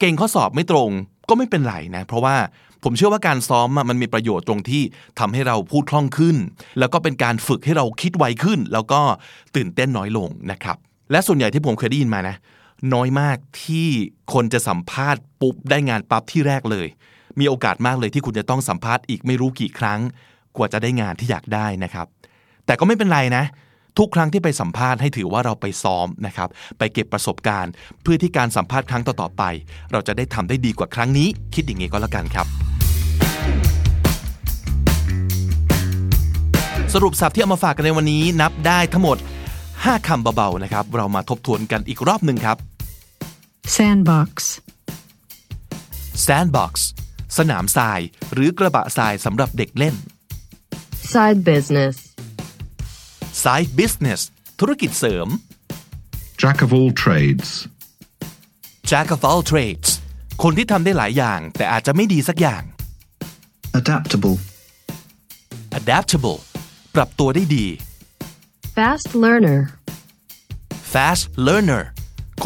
เก่งข้อสอบไม่ตรงก็ไม่เป็นไรนะเพราะว่าผมเชื่อว่าการซ้อมมันมีประโยชน์ตรงที่ทำให้เราพูดคล่องขึ้น แล้วก็เป็นการฝึกให้เราคิดไวขึ้น แล้วก็ตื่นเต้นน้อยลงนะครับ และส่วนใหญ่ที่ผมเคยได้ยินมานะ น้อยมากที่คนจะสัมภาษณ์ปุ๊บได้งานปั๊บที่แรกเลย มีโอกาสมากเลยที่คุณจะต้องสัมภาษณ์อีกไม่รู้กี่ครั้ง กว่าจะได้งานที่อยากได้นะครับ แต่ก็ไม่เป็นไรนะ ทุกครั้งที่ไปสัมภาษณ์ให้ถือว่าเราไปซ้อมนะครับ ไปเก็บประสบการณ์ เพื่อที่การสัมภาษณ์ครั้งต่อๆไป เราจะได้ทำได้ดีกว่าครั้งนี้ คิดอย่างนี้ก็แล้วกันครับสรุปสับที่เอามาฝากกันในวันนี้นับได้ทั้งหมด 5 คำเบาๆนะครับ เรามาทบทวนกันอีกรอบหนึ่งครับ sandbox sandbox สนามทรายหรือกระบะทรายสำหรับเด็กเล่น Side business. side business ธุรกิจเสริม Jack of all trades. jack of all trades คนที่ทำได้หลายอย่าง แต่อาจจะไม่ดีสักอย่าง Adaptable. adaptable ปรับตัวได้ดี Fast learner. fast learner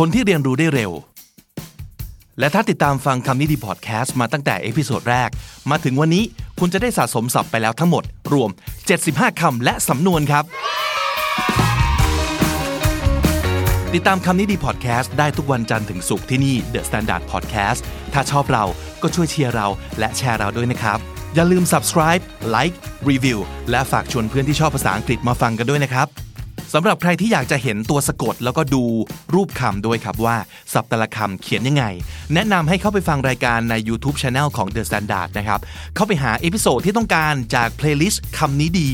คนที่เรียนรู้ได้เร็ว และถ้าติดตามฟังคำนี้ดีพอดแคสต์มาตั้งแต่ episode แรก มาถึงวันนี้คุณจะได้สะสมศัพท์ไปแล้วทั้งหมด รวม 75 คำและสำนวนครับ ติดตามคำนี้ดีพอดแคสต์ได้ทุกวันจันทร์ถึงศุกร์ที่นี่ The Standard Podcast ถ้าชอบเราก็ช่วยเชียร์เราและแชร์เราด้วยนะครับอย่าลืม subscribe like review และฝากชวนเพื่อนที่ชอบภาษาอังกฤษมาฟังกันด้วยนะครับ สำหรับใครที่อยากจะเห็นตัวสะกดแล้วก็ดูรูปคำด้วยครับว่าศัพท์แต่ละคำเขียนยังไง แนะนำให้เข้าไปฟังรายการใน YouTube Channel ของ The Standard นะครับ เข้าไปหา episode ที่ต้องการจาก playlist คำนี้ดี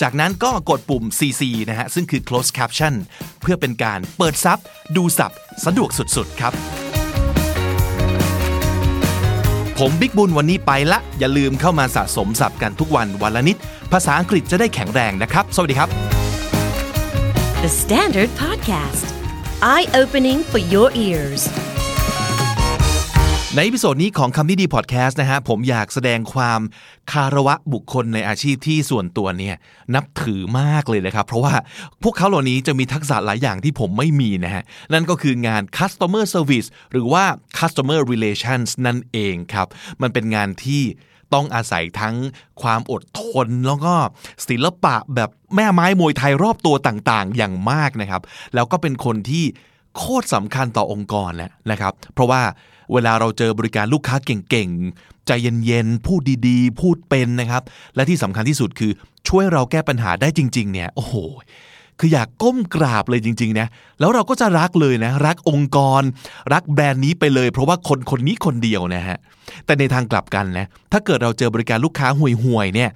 จากนั้นก็กดปุ่ม CC นะฮะ ซึ่งคือ close caption เพื่อเป็นการเปิดซับดูสับสะดวกสุดๆ ครับ ผมบิ๊กบุญวันนี้ไปละ อย่าลืมเข้ามาสะสมศัพท์กันทุกวันวันละนิด ภาษาอังกฤษจะได้แข็งแรงนะครับ สวัสดีครับ The Standard Podcast. Eye opening for your ears. ในพิโซดนี้ของคำนี้ดีพอดแคสต์นะฮะผมอยากแสดงความคาระวะบุคคลในอาชีพที่ส่วนตัวเนี่ยนับถือมากเลยนะครับ เพราะว่าพวกเขาเหล่านี้จะมีทักษะหลายอย่างที่ผมไม่มีนะฮะนั่นก็คืองาน customer service หรือว่า customer relations นั่นเองครับ มันเป็นงานที่ ต้องอาศัยทั้งความอดทน แล้วก็ศิลปะแบบแม่ไม้มวยไทยรอบตัวต่างๆ อย่างมากนะครับ แล้วก็เป็นคนที่โคตรสำคัญต่อองค์กรแหละนะครับ เพราะว่าเวลาเราเจอบริการลูกค้าเก่งๆ ใจเย็นๆ พูดดีๆ พูดเป็นนะครับ และที่สำคัญที่สุดคือช่วยเราแก้ปัญหาได้จริง ๆ เนี่ย โอ้โห คืออยากก้มกราบเลยจริงๆนะแล้วเราก็จะรักเลยนะ รักองค์กร รักแบรนด์นี้ไปเลย เพราะว่าคนคนนี้คนเดียวนะฮะแต่ในทางกลับกันนะถ้าเกิดเราเจอบริการลูกค้าห่วยๆเนี่ย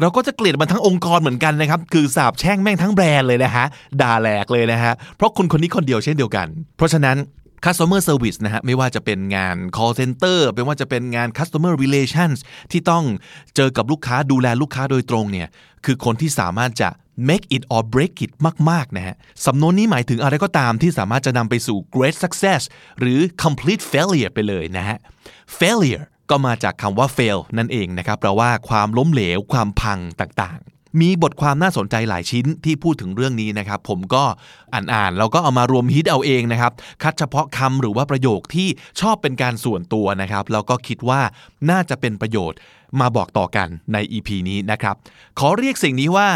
เราก็จะเกลียดมันทั้งองค์กรเหมือนกันนะครับ คือสาบแช่งแม่งทั้งแบรนด์เลยนะฮะ ด่าแหลกเลยนะฮะ เพราะคนคนนี้คนเดียวเช่นเดียวกัน เพราะฉะนั้น customer service นะฮะ ไม่ว่าจะเป็นงาน call center ไม่ว่าจะเป็นงาน customer relations ที่ต้องเจอกับลูกค้าดูแลลูกค้าโดยตรงเนี่ย คือคนที่สามารถจะ make it or break it มากๆนะฮะสำนวนนี้หมายถึงอะไรก็ตามที่สามารถจะนำไปสู่ great success หรือ complete failure ไปเลยนะฮะ failure ก็มาจากคำว่า fail นั่นเองนะครับแปลว่าความล้มเหลว ความพังต่าง มีบทความน่าสนใจหลายชิ้นที่พูดถึงเรื่องนี้นะครับ ผมก็อ่านๆแล้วก็เอามารวมฮิตเอาเองนะครับ คัดเฉพาะคำหรือว่าประโยคที่ชอบเป็นการส่วนตัวนะครับ แล้วก็คิดว่าน่าจะเป็นประโยชน์มาบอกต่อกันใน EP นี้นะครับ ขอเรียกสิ่งนี้ว่า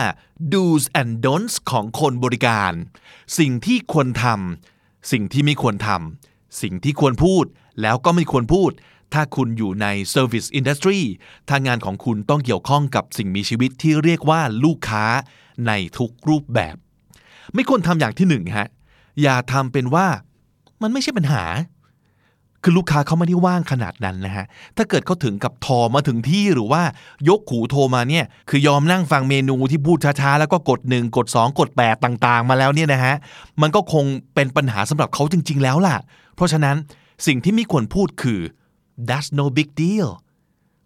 do's and don'ts ของคนบริการ สิ่งที่ควรทำสิ่งที่ไม่ควรทำสิ่งที่ควรพูดแล้วก็ไม่ควรพูด ถ้าคุณอยู่ใน Service Industry ถ้างานของคุณต้องเกี่ยวข้องกับสิ่งมีชีวิตที่เรียกว่าลูกค้าในทุกรูปแบบ ไม่ควรทำอย่างที่หนึ่งฮะ อย่าทำเป็นว่ามันไม่ใช่ปัญหา คือลูกค้าเขาไม่ได้ว่างขนาดนั้นนะฮะ ถ้าเกิดเขาถึงกับทอมาถึงที่หรือว่ายกหูโทรมาเนี่ย คือยอมนั่งฟังเมนูที่พูดช้าๆ แล้วก็กด 1 กด 2 กด 8 ต่างๆ มาแล้วเนี่ยนะฮะ มันก็คงเป็นปัญหาสำหรับเขาจริง ๆ แล้วล่ะ เพราะฉะนั้นสิ่งที่ไม่ควรพูดคือ that's no big deal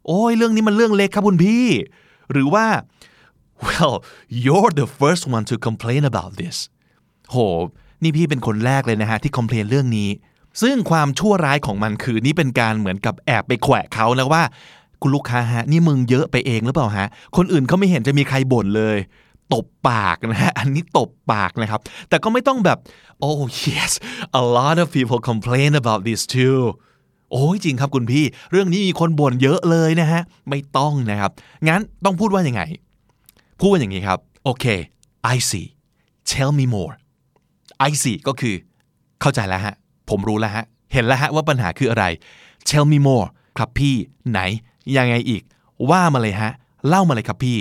โอ้ยเรื่องนี้มันเรื่องเล็กครับคุณพี่ หรือว่า well you're the first one to complain about this โห นี่พี่เป็นคนแรกเลยนะฮะ ที่คอมเพลนเรื่องนี้ ซึ่งความชั่วร้ายของมันคือนี่เป็นการเหมือนกับแอบไปแขวะเขานะว่า คุณลูกค้าฮะ นี่มึงเยอะไปเองหรือเปล่าฮะ คนอื่นเขาไม่เห็นจะมีใครบ่นเลยตบปากนะฮะ อันนี้ตบปากนะครับ แต่ก็ไม่ต้องแบบ oh yes a lot of people complain about this too โอ้ยจริงครับคุณพี่ เรื่องนี้มีคนบ่นเยอะเลยนะฮะ ไม่ต้องนะครับ งั้นต้องพูดว่ายังไง พูดว่าอย่างนี้ครับ โอเค I see tell me more I see ก็คือ เข้าใจแล้วฮะ ผมรู้แล้วฮะ เห็นแล้วฮะว่าปัญหาคืออะไร tell me more ครับพี่ ไหน ยังไงอีก ว่ามาเลยฮะ เล่ามาเลยครับพี่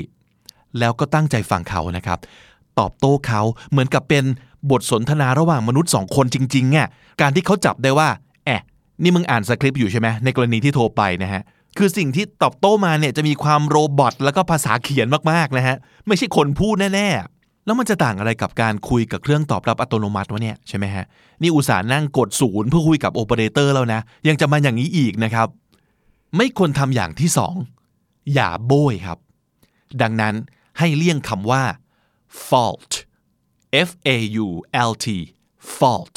แล้วก็ตั้งใจฟังเขานะครับ ตอบโต้เขาเหมือนกับเป็นบทสนทนาระหว่างมนุษย์สองคนจริงๆอะการที่เขาจับได้ว่า นี่มึงอ่านสคริปต์อยู่ใช่ไหมในกรณีที่โทรไปนะฮะคือสิ่งที่ตอบโต้มาเนี่ยจะมีความ robot แล้วก็ภาษาเขียนมากๆนะฮะไม่ใช่คนพูดแน่ๆ แล้วมันจะต่างอะไรกับการคุยกับเครื่องตอบรับอัตโนมัติวะเนี่ยใช่ไหมฮะนี่อุตส่าห์นั่งกดศูนย์เพื่อคุยกับโอเปอเรเตอร์แล้วนะ ยังจะมาอย่างนี้อีกนะครับ ไม่ควรทำอย่างที่สองอย่าโบ้ยครับ ดังนั้นให้เลี่ยงคำว่า fault f a u l t fault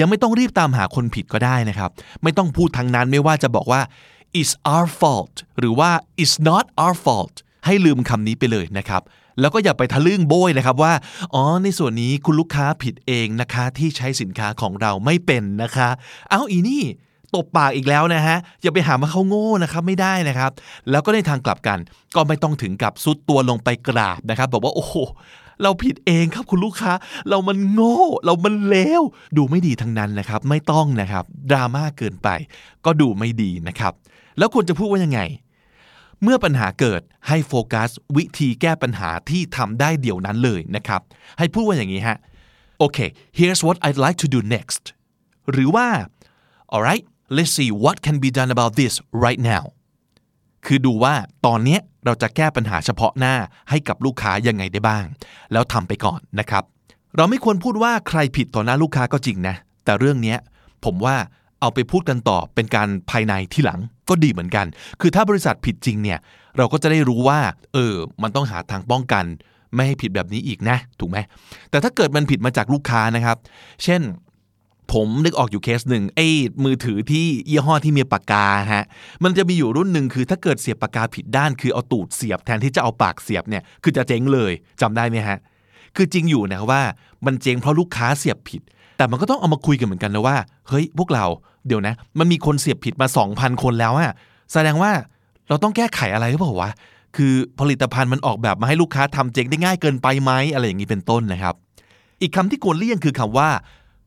ยังไม่ต้องรีบตามหาคนผิดก็ได้นะครับ ไม่ต้องพูดทางนั้นไม่ว่าจะบอกว่า it's our fault หรือว่า it's not our fault ให้ลืมคำนี้ไปเลยนะครับ แล้วก็อย่าไปทะลึ่งโบยนะครับว่า อ๋อ ในส่วนนี้คุณลูกค้าผิดเองนะคะ ที่ใช้สินค้าของเราไม่เป็นนะคะ เอาอีนี่ตบปากอีกแล้วนะฮะ อย่าไปหาว่าเขาโง่นะครับไม่ได้นะครับ แล้วก็ในทางกลับกัน ก็ไม่ต้องถึงกับซุดตัวลงไปกราบนะครับ บอกว่าโอ้โเราผิดเองครับคุณลูกค้า เรามันโง่ เรามันเลว ดูไม่ดีทั้งนั้นนะครับ ไม่ต้องนะครับ ดราม่าเกินไป ก็ดูไม่ดีนะครับ แล้วควรจะพูดว่ายังไง เมื่อปัญหาเกิดให้โฟกัส วิธีแก้ปัญหาที่ทำได้เดี๋ยวนั้นเลยนะครับ ให้พูดว่าอย่างนี้ฮะ โอเค here's what I'd like to do next หรือว่า alright let's see what can be done about this right now คือดูว่าตอนนี้ เราจะแก้ปัญหาเฉพาะหน้าให้กับลูกค้ายังไงได้บ้าง แล้วทำไปก่อนนะครับ เราไม่ควรพูดว่าใครผิดต่อหน้าลูกค้าก็จริงนะ แต่เรื่องนี้ผมว่าเอาไปพูดกันต่อเป็นการภายในที่หลังก็ดีเหมือนกัน คือถ้าบริษัทผิดจริงเนี่ย เราก็จะได้รู้ว่า เออ มันต้องหาทางป้องกัน ไม่ให้ผิดแบบนี้อีกนะ ถูกไหมแต่ถ้าเกิดมันผิดมาจากลูกค้านะครับ เช่น ผมนึกออกอยู่เคสหนึ่งไอ้มือถือที่ยี่ห้อที่มีปากกาฮะมันจะมีอยู่รุ่นหนึ่งคือถ้าเกิดเสียบปากกาผิดด้าน คือเอาตูดเสียบแทนที่จะเอาปากเสียบเนี่ยคือจะเจ๊งเลยจำได้ไหมฮะคือจริงอยู่นะว่ามันเจ๊งเพราะลูกค้าเสียบผิด แต่มันก็ต้องเอามาคุยกันเหมือนกันนะว่าเฮ้ยพวกเราเดี๋ยวนะ มันมีคนเสียบผิดมา 2,000 คนแล้วอะแสดงว่าเราต้องแก้ไขอะไรหรือเปล่าวะคือผลิตภัณฑ์มันออกแบบมาให้ลูกค้าทำเจ๊งได้ง่ายเกินไปไหมอะไรอย่างนี้เป็นต้นนะครับ อีกคำที่ควรเลี่ยงคือคำว่า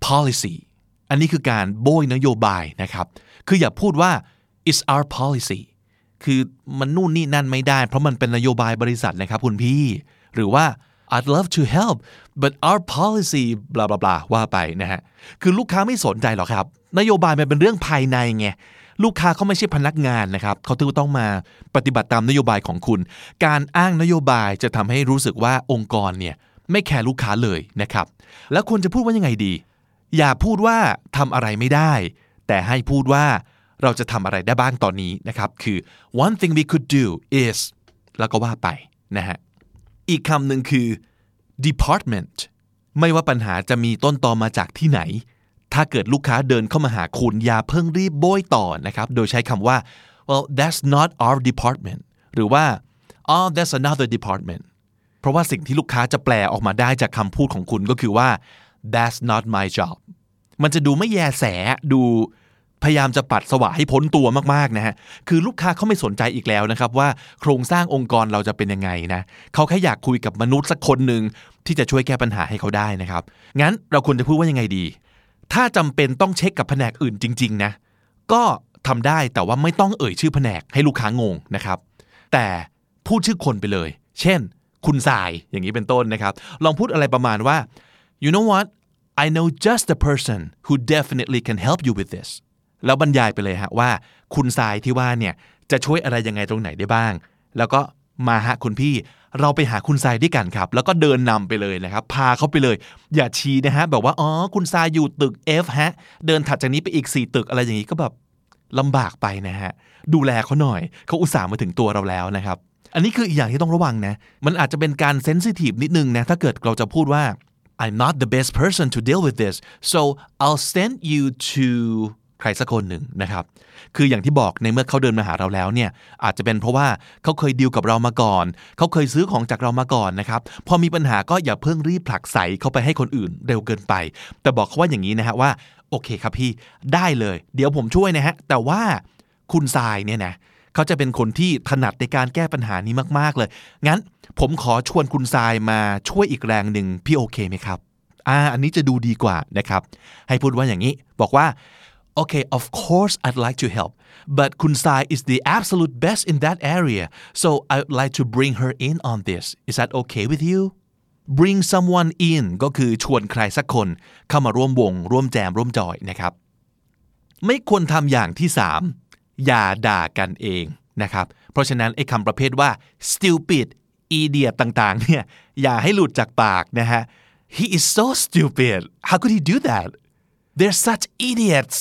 policy อันนี้คือการโบยนโยบายนะครับ คืออย่าพูดว่า it's our policy คือมันนู่นนี่นั่นไม่ได้ เพราะมันเป็นนโยบายบริษัทนะครับคุณพี่ หรือว่า I'd love to help but our policy บลาบลาบลาว่าไปนะฮะ คือลูกค้าไม่สนใจหรอกครับ นโยบายมันเป็นเรื่องภายในไง ลูกค้าเขาไม่ใช่พนักงานนะครับ เขาถึงต้องมาปฏิบัติตามนโยบายของคุณ การอ้างนโยบายจะทำให้รู้สึกว่าองค์กรเนี่ยไม่แคร์ลูกค้าเลยนะครับ แล้วควรจะพูดว่ายังไงดี อย่าพูดว่าทำอะไรไม่ได้ แต่ให้พูดว่าเราจะทำอะไรได้บ้างตอนนี้นะครับ คือ one thing we could do is แล้วก็ว่าไปนะฮะ อีกคำหนึ่งคือ department ไม่ว่าปัญหาจะมีต้นตอมาจากที่ไหน ถ้าเกิดลูกค้าเดินเข้ามาหาคุณอย่าเพิ่งรีบโบยต่อนะครับ โดยใช้คำว่า well that's not our department หรือว่า oh that's another department เพราะว่าสิ่งที่ลูกค้าจะแปลออกมาได้จากคำพูดของคุณก็คือว่า that's not my job มันจะดูไม่แยแสดูพยายามจะปัดสวะให้พ้นตัวมากๆนะฮะ คือลูกค้าเขาไม่สนใจอีกแล้วนะครับว่าโครงสร้างองค์กรเราจะเป็นยังไงนะ เขาแค่อยากคุยกับมนุษย์สักคนหนึ่งที่จะช่วยแก้ปัญหาให้เขาได้นะครับ งั้นเราควรจะพูดว่ายังไงดี ถ้าจำเป็นต้องเช็คกับแผนกอื่นจริง ๆ นะ ก็ทำได้แต่ว่าไม่ต้องเอ่ยชื่อแผนกให้ลูกค้างงนะครับ แต่พูดชื่อคนไปเลย เช่น คุณทรายอย่างนี้เป็นต้นนะครับ ลองพูดอะไรประมาณว่า you know what I know just the person who definitely can help you with this แล้วบรรยายไปเลยฮะว่า คุณทรายที่ว่าเนี่ยจะช่วยอะไรยังไงตรงไหนได้บ้าง แล้วก็มาฮะคุณพี่เราไปหาคุณทรายด้วยกันครับ แล้วก็เดินนำไปเลยนะครับ พาเขาไปเลย อย่าชี้นะฮะแบบว่าอ๋อคุณทรายอยู่ตึก F ฮะ เดินถัดจากนี้ไปอีก 4 ตึกอะไรอย่างนี้ก็แบบลำบากไปนะฮะ ดูแลเขาหน่อย เขาอุตส่าห์มาถึงตัวเราแล้วนะครับ อันนี้คืออีกอย่างที่ต้องระวังนะ มันอาจจะเป็นการเซนซิทีฟนิดนึงนะ ถ้าเกิดเราจะพูดว่า I'm not the best person to deal with this so I'll send you to ใครสักคนหนึ่งนะครับ คืออย่างที่บอกในเมื่อเขาเดินมาหาเราแล้วเนี่ย อาจจะเป็นเพราะว่าเขาเคยดีลกับเรามาก่อน เขาเคยซื้อของจากเรามาก่อนนะครับ พอมีปัญหาก็อย่าเพิ่งรีบผลักใส่เขาไปให้คนอื่นเร็วเกินไป แต่บอกเขาว่าอย่างนี้นะฮะว่า โอเคครับพี่ ได้เลย เดี๋ยวผมช่วยนะฮะ แต่ว่าคุณทรายเนี่ยนะเขาจะเป็นคนที่ถนัดในการแก้ปัญหานี้มาก ๆ เลย งั้นผมขอชวนคุณทรายมาช่วยอีกแรงหนึ่งพี่โอเคไหมครับ อ่า อันนี้จะดูดีกว่านะครับ ให้พูดว่าอย่างนี้ บอกว่า okay of course I'd like to help but Kun Sai is the absolute best in that area so I'd like to bring her in on this is that okay with you bring someone in ก็คือชวนใครสักคนเข้ามาร่วมวง ร่วมแจมร่วมจอยนะครับ ไม่ควรทำอย่างที่3 อย่าด่ากันเองนะครับ เพราะฉะนั้นไอ้คำประเภทว่า stupid idiot ต่างๆ เนี่ย อย่าให้หลุดจากปากนะฮะ he is so stupid how could he do that they're such idiots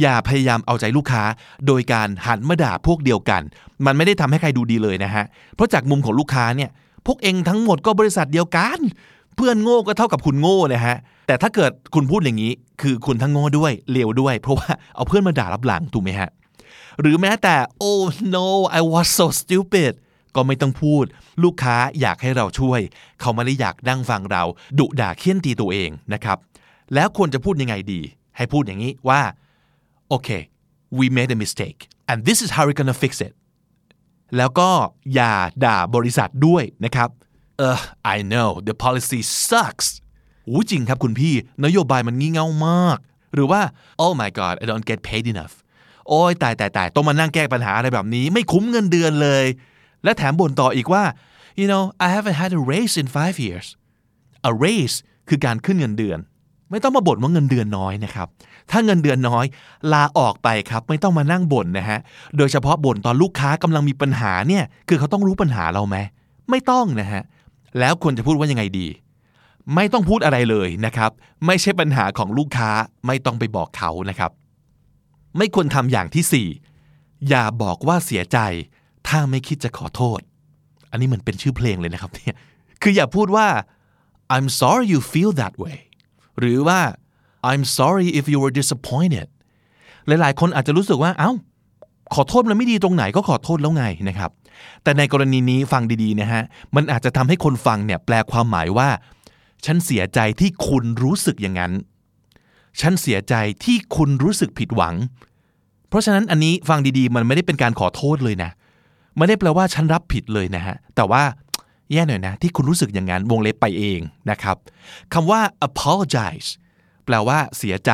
อย่าพยายามเอาใจลูกค้า โดยการหันมาด่าพวกเดียวกัน มันไม่ได้ทำให้ใครดูดีเลยนะฮะ เพราะจากมุมของลูกค้าเนี่ย พวกเองทั้งหมดก็บริษัทเดียวกัน เพื่อนโง่ก็เท่ากับคุณโง่นะฮะ แต่ถ้าเกิดคุณพูดอย่างนี้ คือคุณทั้งโง่ด้วยเลวด้วย เพราะว่าเอาเพื่อนมาด่ารับหลังถูกไหมฮะ หรือแม้แต่ oh no I was so stupid ก็ไม่ต้องพูด ลูกค้าอยากให้เราช่วย เขาไม่ได้อยากนั่งฟังเรา ดุด่าเคี่ยนตีตัวเองนะครับ แล้วควรจะพูดยังไงดี ให้พูดอย่างนี้ว่าโอเค we made a mistake and this is how we're gonna fix it แล้วก็อย่าด่าบริษัทด้วยนะครับเออ I know the policy sucks อู้จริงครับคุณพี่ นโยบายมันงี่เง่ามาก หรือว่า oh my god I don't get paid enough โอ้ยตายตายตายต้องมานั่งแก้ปัญหาอะไรแบบนี้ ไม่คุ้มเงินเดือนเลย และแถมบ่นต่ออีกว่า you know I haven't had a raise in five years a raise คือการขึ้นเงินเดือน ไม่ต้องมาบ่นว่าเงินเดือนน้อยนะครับ ถ้าเงินเดือนน้อย ลาออกไปครับไม่ต้องมานั่งบ่นนะฮะ โดยเฉพาะบ่นตอนลูกค้ากำลังมีปัญหาเนี่ยคือเขาต้องรู้ปัญหาเราไหมไม่ต้องนะฮะแล้วควรจะพูดว่ายังไงดี ไม่ต้องพูดอะไรเลยนะครับ ไม่ใช่ปัญหาของลูกค้าไม่ต้องไปบอกเขานะครับ ไม่ควรทำอย่างที่สี่อย่าบอกว่าเสียใจ ถ้าไม่คิดจะขอโทษ อันนี้เหมือนเป็นชื่อเพลงเลยนะครับเนี่ยคืออย่าพูดว่า I'm sorry you feel that way หรือว่า I'm sorry if you were disappointed หลายๆ คนอาจจะรู้สึกว่าเอ้า ขอโทษมันไม่ดีตรงไหนก็ขอโทษแล้วไงนะครับ แต่ในกรณีนี้ฟังดีๆนะฮะ มันอาจจะทำให้คนฟังเนี่ยแปลความหมายว่า ฉันเสียใจที่คุณรู้สึกอย่างนั้น ฉันเสียใจที่คุณรู้สึกผิดหวัง เพราะฉะนั้นอันนี้ฟังดีๆ มันไม่ได้เป็นการขอโทษเลยนะไม่ได้แปลว่าฉันรับผิดเลยนะฮะ แต่ว่าแย่หน่อยนะ ที่คุณรู้สึกอย่างนั้นวงเล็บไปเองนะครับคำว่า apologize แปลว่าเสียใจ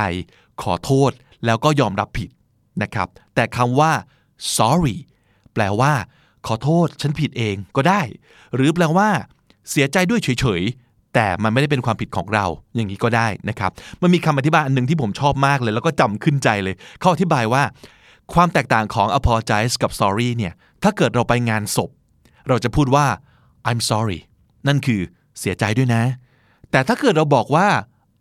ขอโทษ แล้วก็ยอมรับผิดนะครับ แต่คำว่า sorry แปลว่า ขอโทษ ฉันผิดเองก็ได้ หรือแปลว่า เสียใจด้วยเฉยๆ แต่มันไม่ได้เป็นความผิดของเราอย่างนี้ก็ได้นะครับมันมีคำอธิบายอันหนึ่งที่ผมชอบมากเลย แล้วก็จำขึ้นใจเลยเขาอธิบายว่า ความแตกต่างของ apologize กับ sorry เนี่ยถ้าเกิดเราไปงานศพ เราจะพูดว่า I'm sorry นั่นคือเสียใจด้วยนะ แต่ถ้าเกิดเราบอกว่า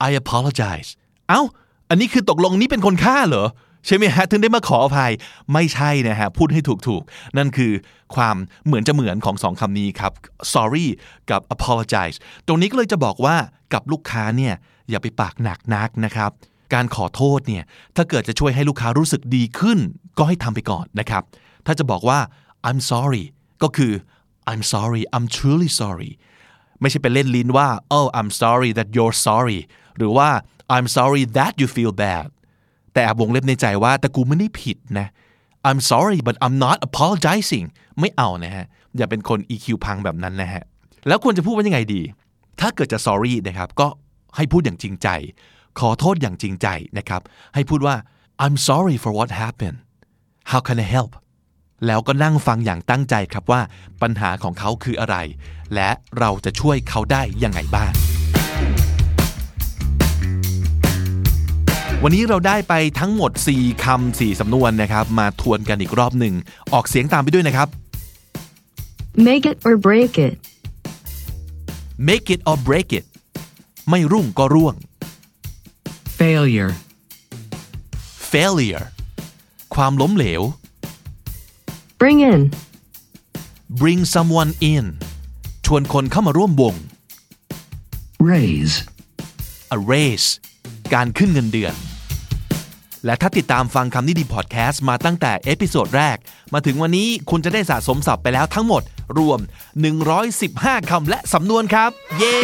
I apologize เอ้า อันนี้คือตกลงนี้เป็นคนฆ่าเหรอ ใช่ไหมฮะ ถึงได้มาขออภัยไม่ใช่นะฮะ พูดให้ถูกๆ นั่นคือความเหมือนจะเหมือนของสองคำนี้ครับ sorry กับ apologize ตรงนี้ก็เลยจะบอกว่ากับลูกค้าเนี่ย อย่าไปปากหนักนักนะครับ การขอโทษเนี่ย ถ้าเกิดจะช่วยให้ลูกค้ารู้สึกดีขึ้น ก็ให้ทำไปก่อนนะครับ ถ้าจะบอกว่า I'm sorry ก็คือ I'm sorry I'm truly sorry ไม่ใช่เป็นเล่นลิ้นว่า oh I'm sorry that you're sorry หรือว่า I'm sorry that you feel bad แต่แอบวงเล็บในใจว่าแต่กูไม่ได้ผิดนะ I'm sorry but I'm not apologizing ไม่เอานะฮะ อย่าเป็นคน EQ พังแบบนั้นนะฮะ แล้วควรจะพูดว่ายังไงดี ถ้าเกิดจะ sorry นะครับ ก็ให้พูดอย่างจริงใจ ขอโทษอย่างจริงใจนะครับ ให้พูดว่า I'm sorry for what happened how can I help แล้วก็นั่งฟังอย่างตั้งใจครับว่าปัญหาของเขาคืออะไร และเราจะช่วยเขาได้ยังไงบ้าง วันนี้เราได้ไปทั้งหมด 4คำ4สำนวนนะครับ มาทวนกันอีกรอบหนึ่ง ออกเสียงตามไปด้วยนะครับ Make it or break it. make it or break it ไม่รุ่งก็ร่วง failure, failure ความล้มเหลว Bring in. bring someone in ชวนคนเข้ามาร่วมวง raise, a raise การขึ้นเงินเดือน และถ้าติดตามฟังคำนี้ดีพอดแคสต์มาตั้งแต่ episode แรก มาถึงวันนี้คุณจะได้สะสมศัพท์ไปแล้วทั้งหมด รวม 115 คำและสำนวนครับ เย้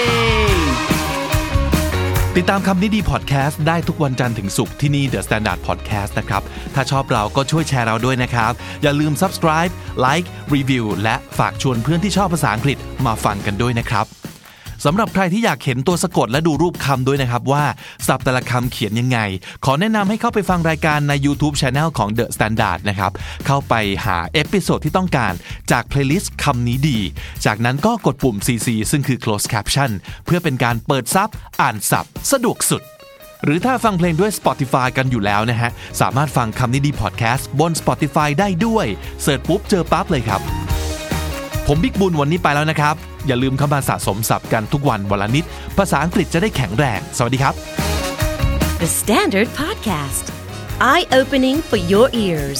ติดตามคำนี้ดีพอดแคสต์ได้ทุกวันจันทร์ถึงศุกร์ที่นี่ The Standard Podcast นะครับ ถ้าชอบเราก็ช่วยแชร์เราด้วยนะครับ อย่าลืม subscribe like review และฝากชวนเพื่อนที่ชอบภาษาอังกฤษมาฟังกันด้วยนะครับ สำหรับใครที่อยากเห็นตัวสะกดและดูรูปคำด้วยนะครับว่าศัพท์แต่ละคำเขียนยังไง ขอแนะนำให้เข้าไปฟังรายการใน YouTube Channel ของ The Standard นะครับ เข้าไปหา episode ที่ต้องการจาก playlist คำนี้ดี จากนั้นก็กดปุ่ม CC ซึ่งคือ close caption เพื่อเป็นการเปิดซับอ่านศัพท์ สะดวกสุด หรือถ้าฟังเพลงด้วย Spotify กันอยู่แล้วนะฮะ สามารถฟังคำนี้ดีพอดแคสต์บน Spotify ได้ด้วยเสิร์ชปุ๊บเจอปั๊บเลยครับ ผมบิ๊กบุญวันนี้ไปแล้วนะครับ อย่าลืมเข้ามาสะสมศัพท์กันทุกวันวันละนิด ภาษาอังกฤษจะได้แข็งแรง สวัสดีครับ The Standard Podcast, Eye opening for your ears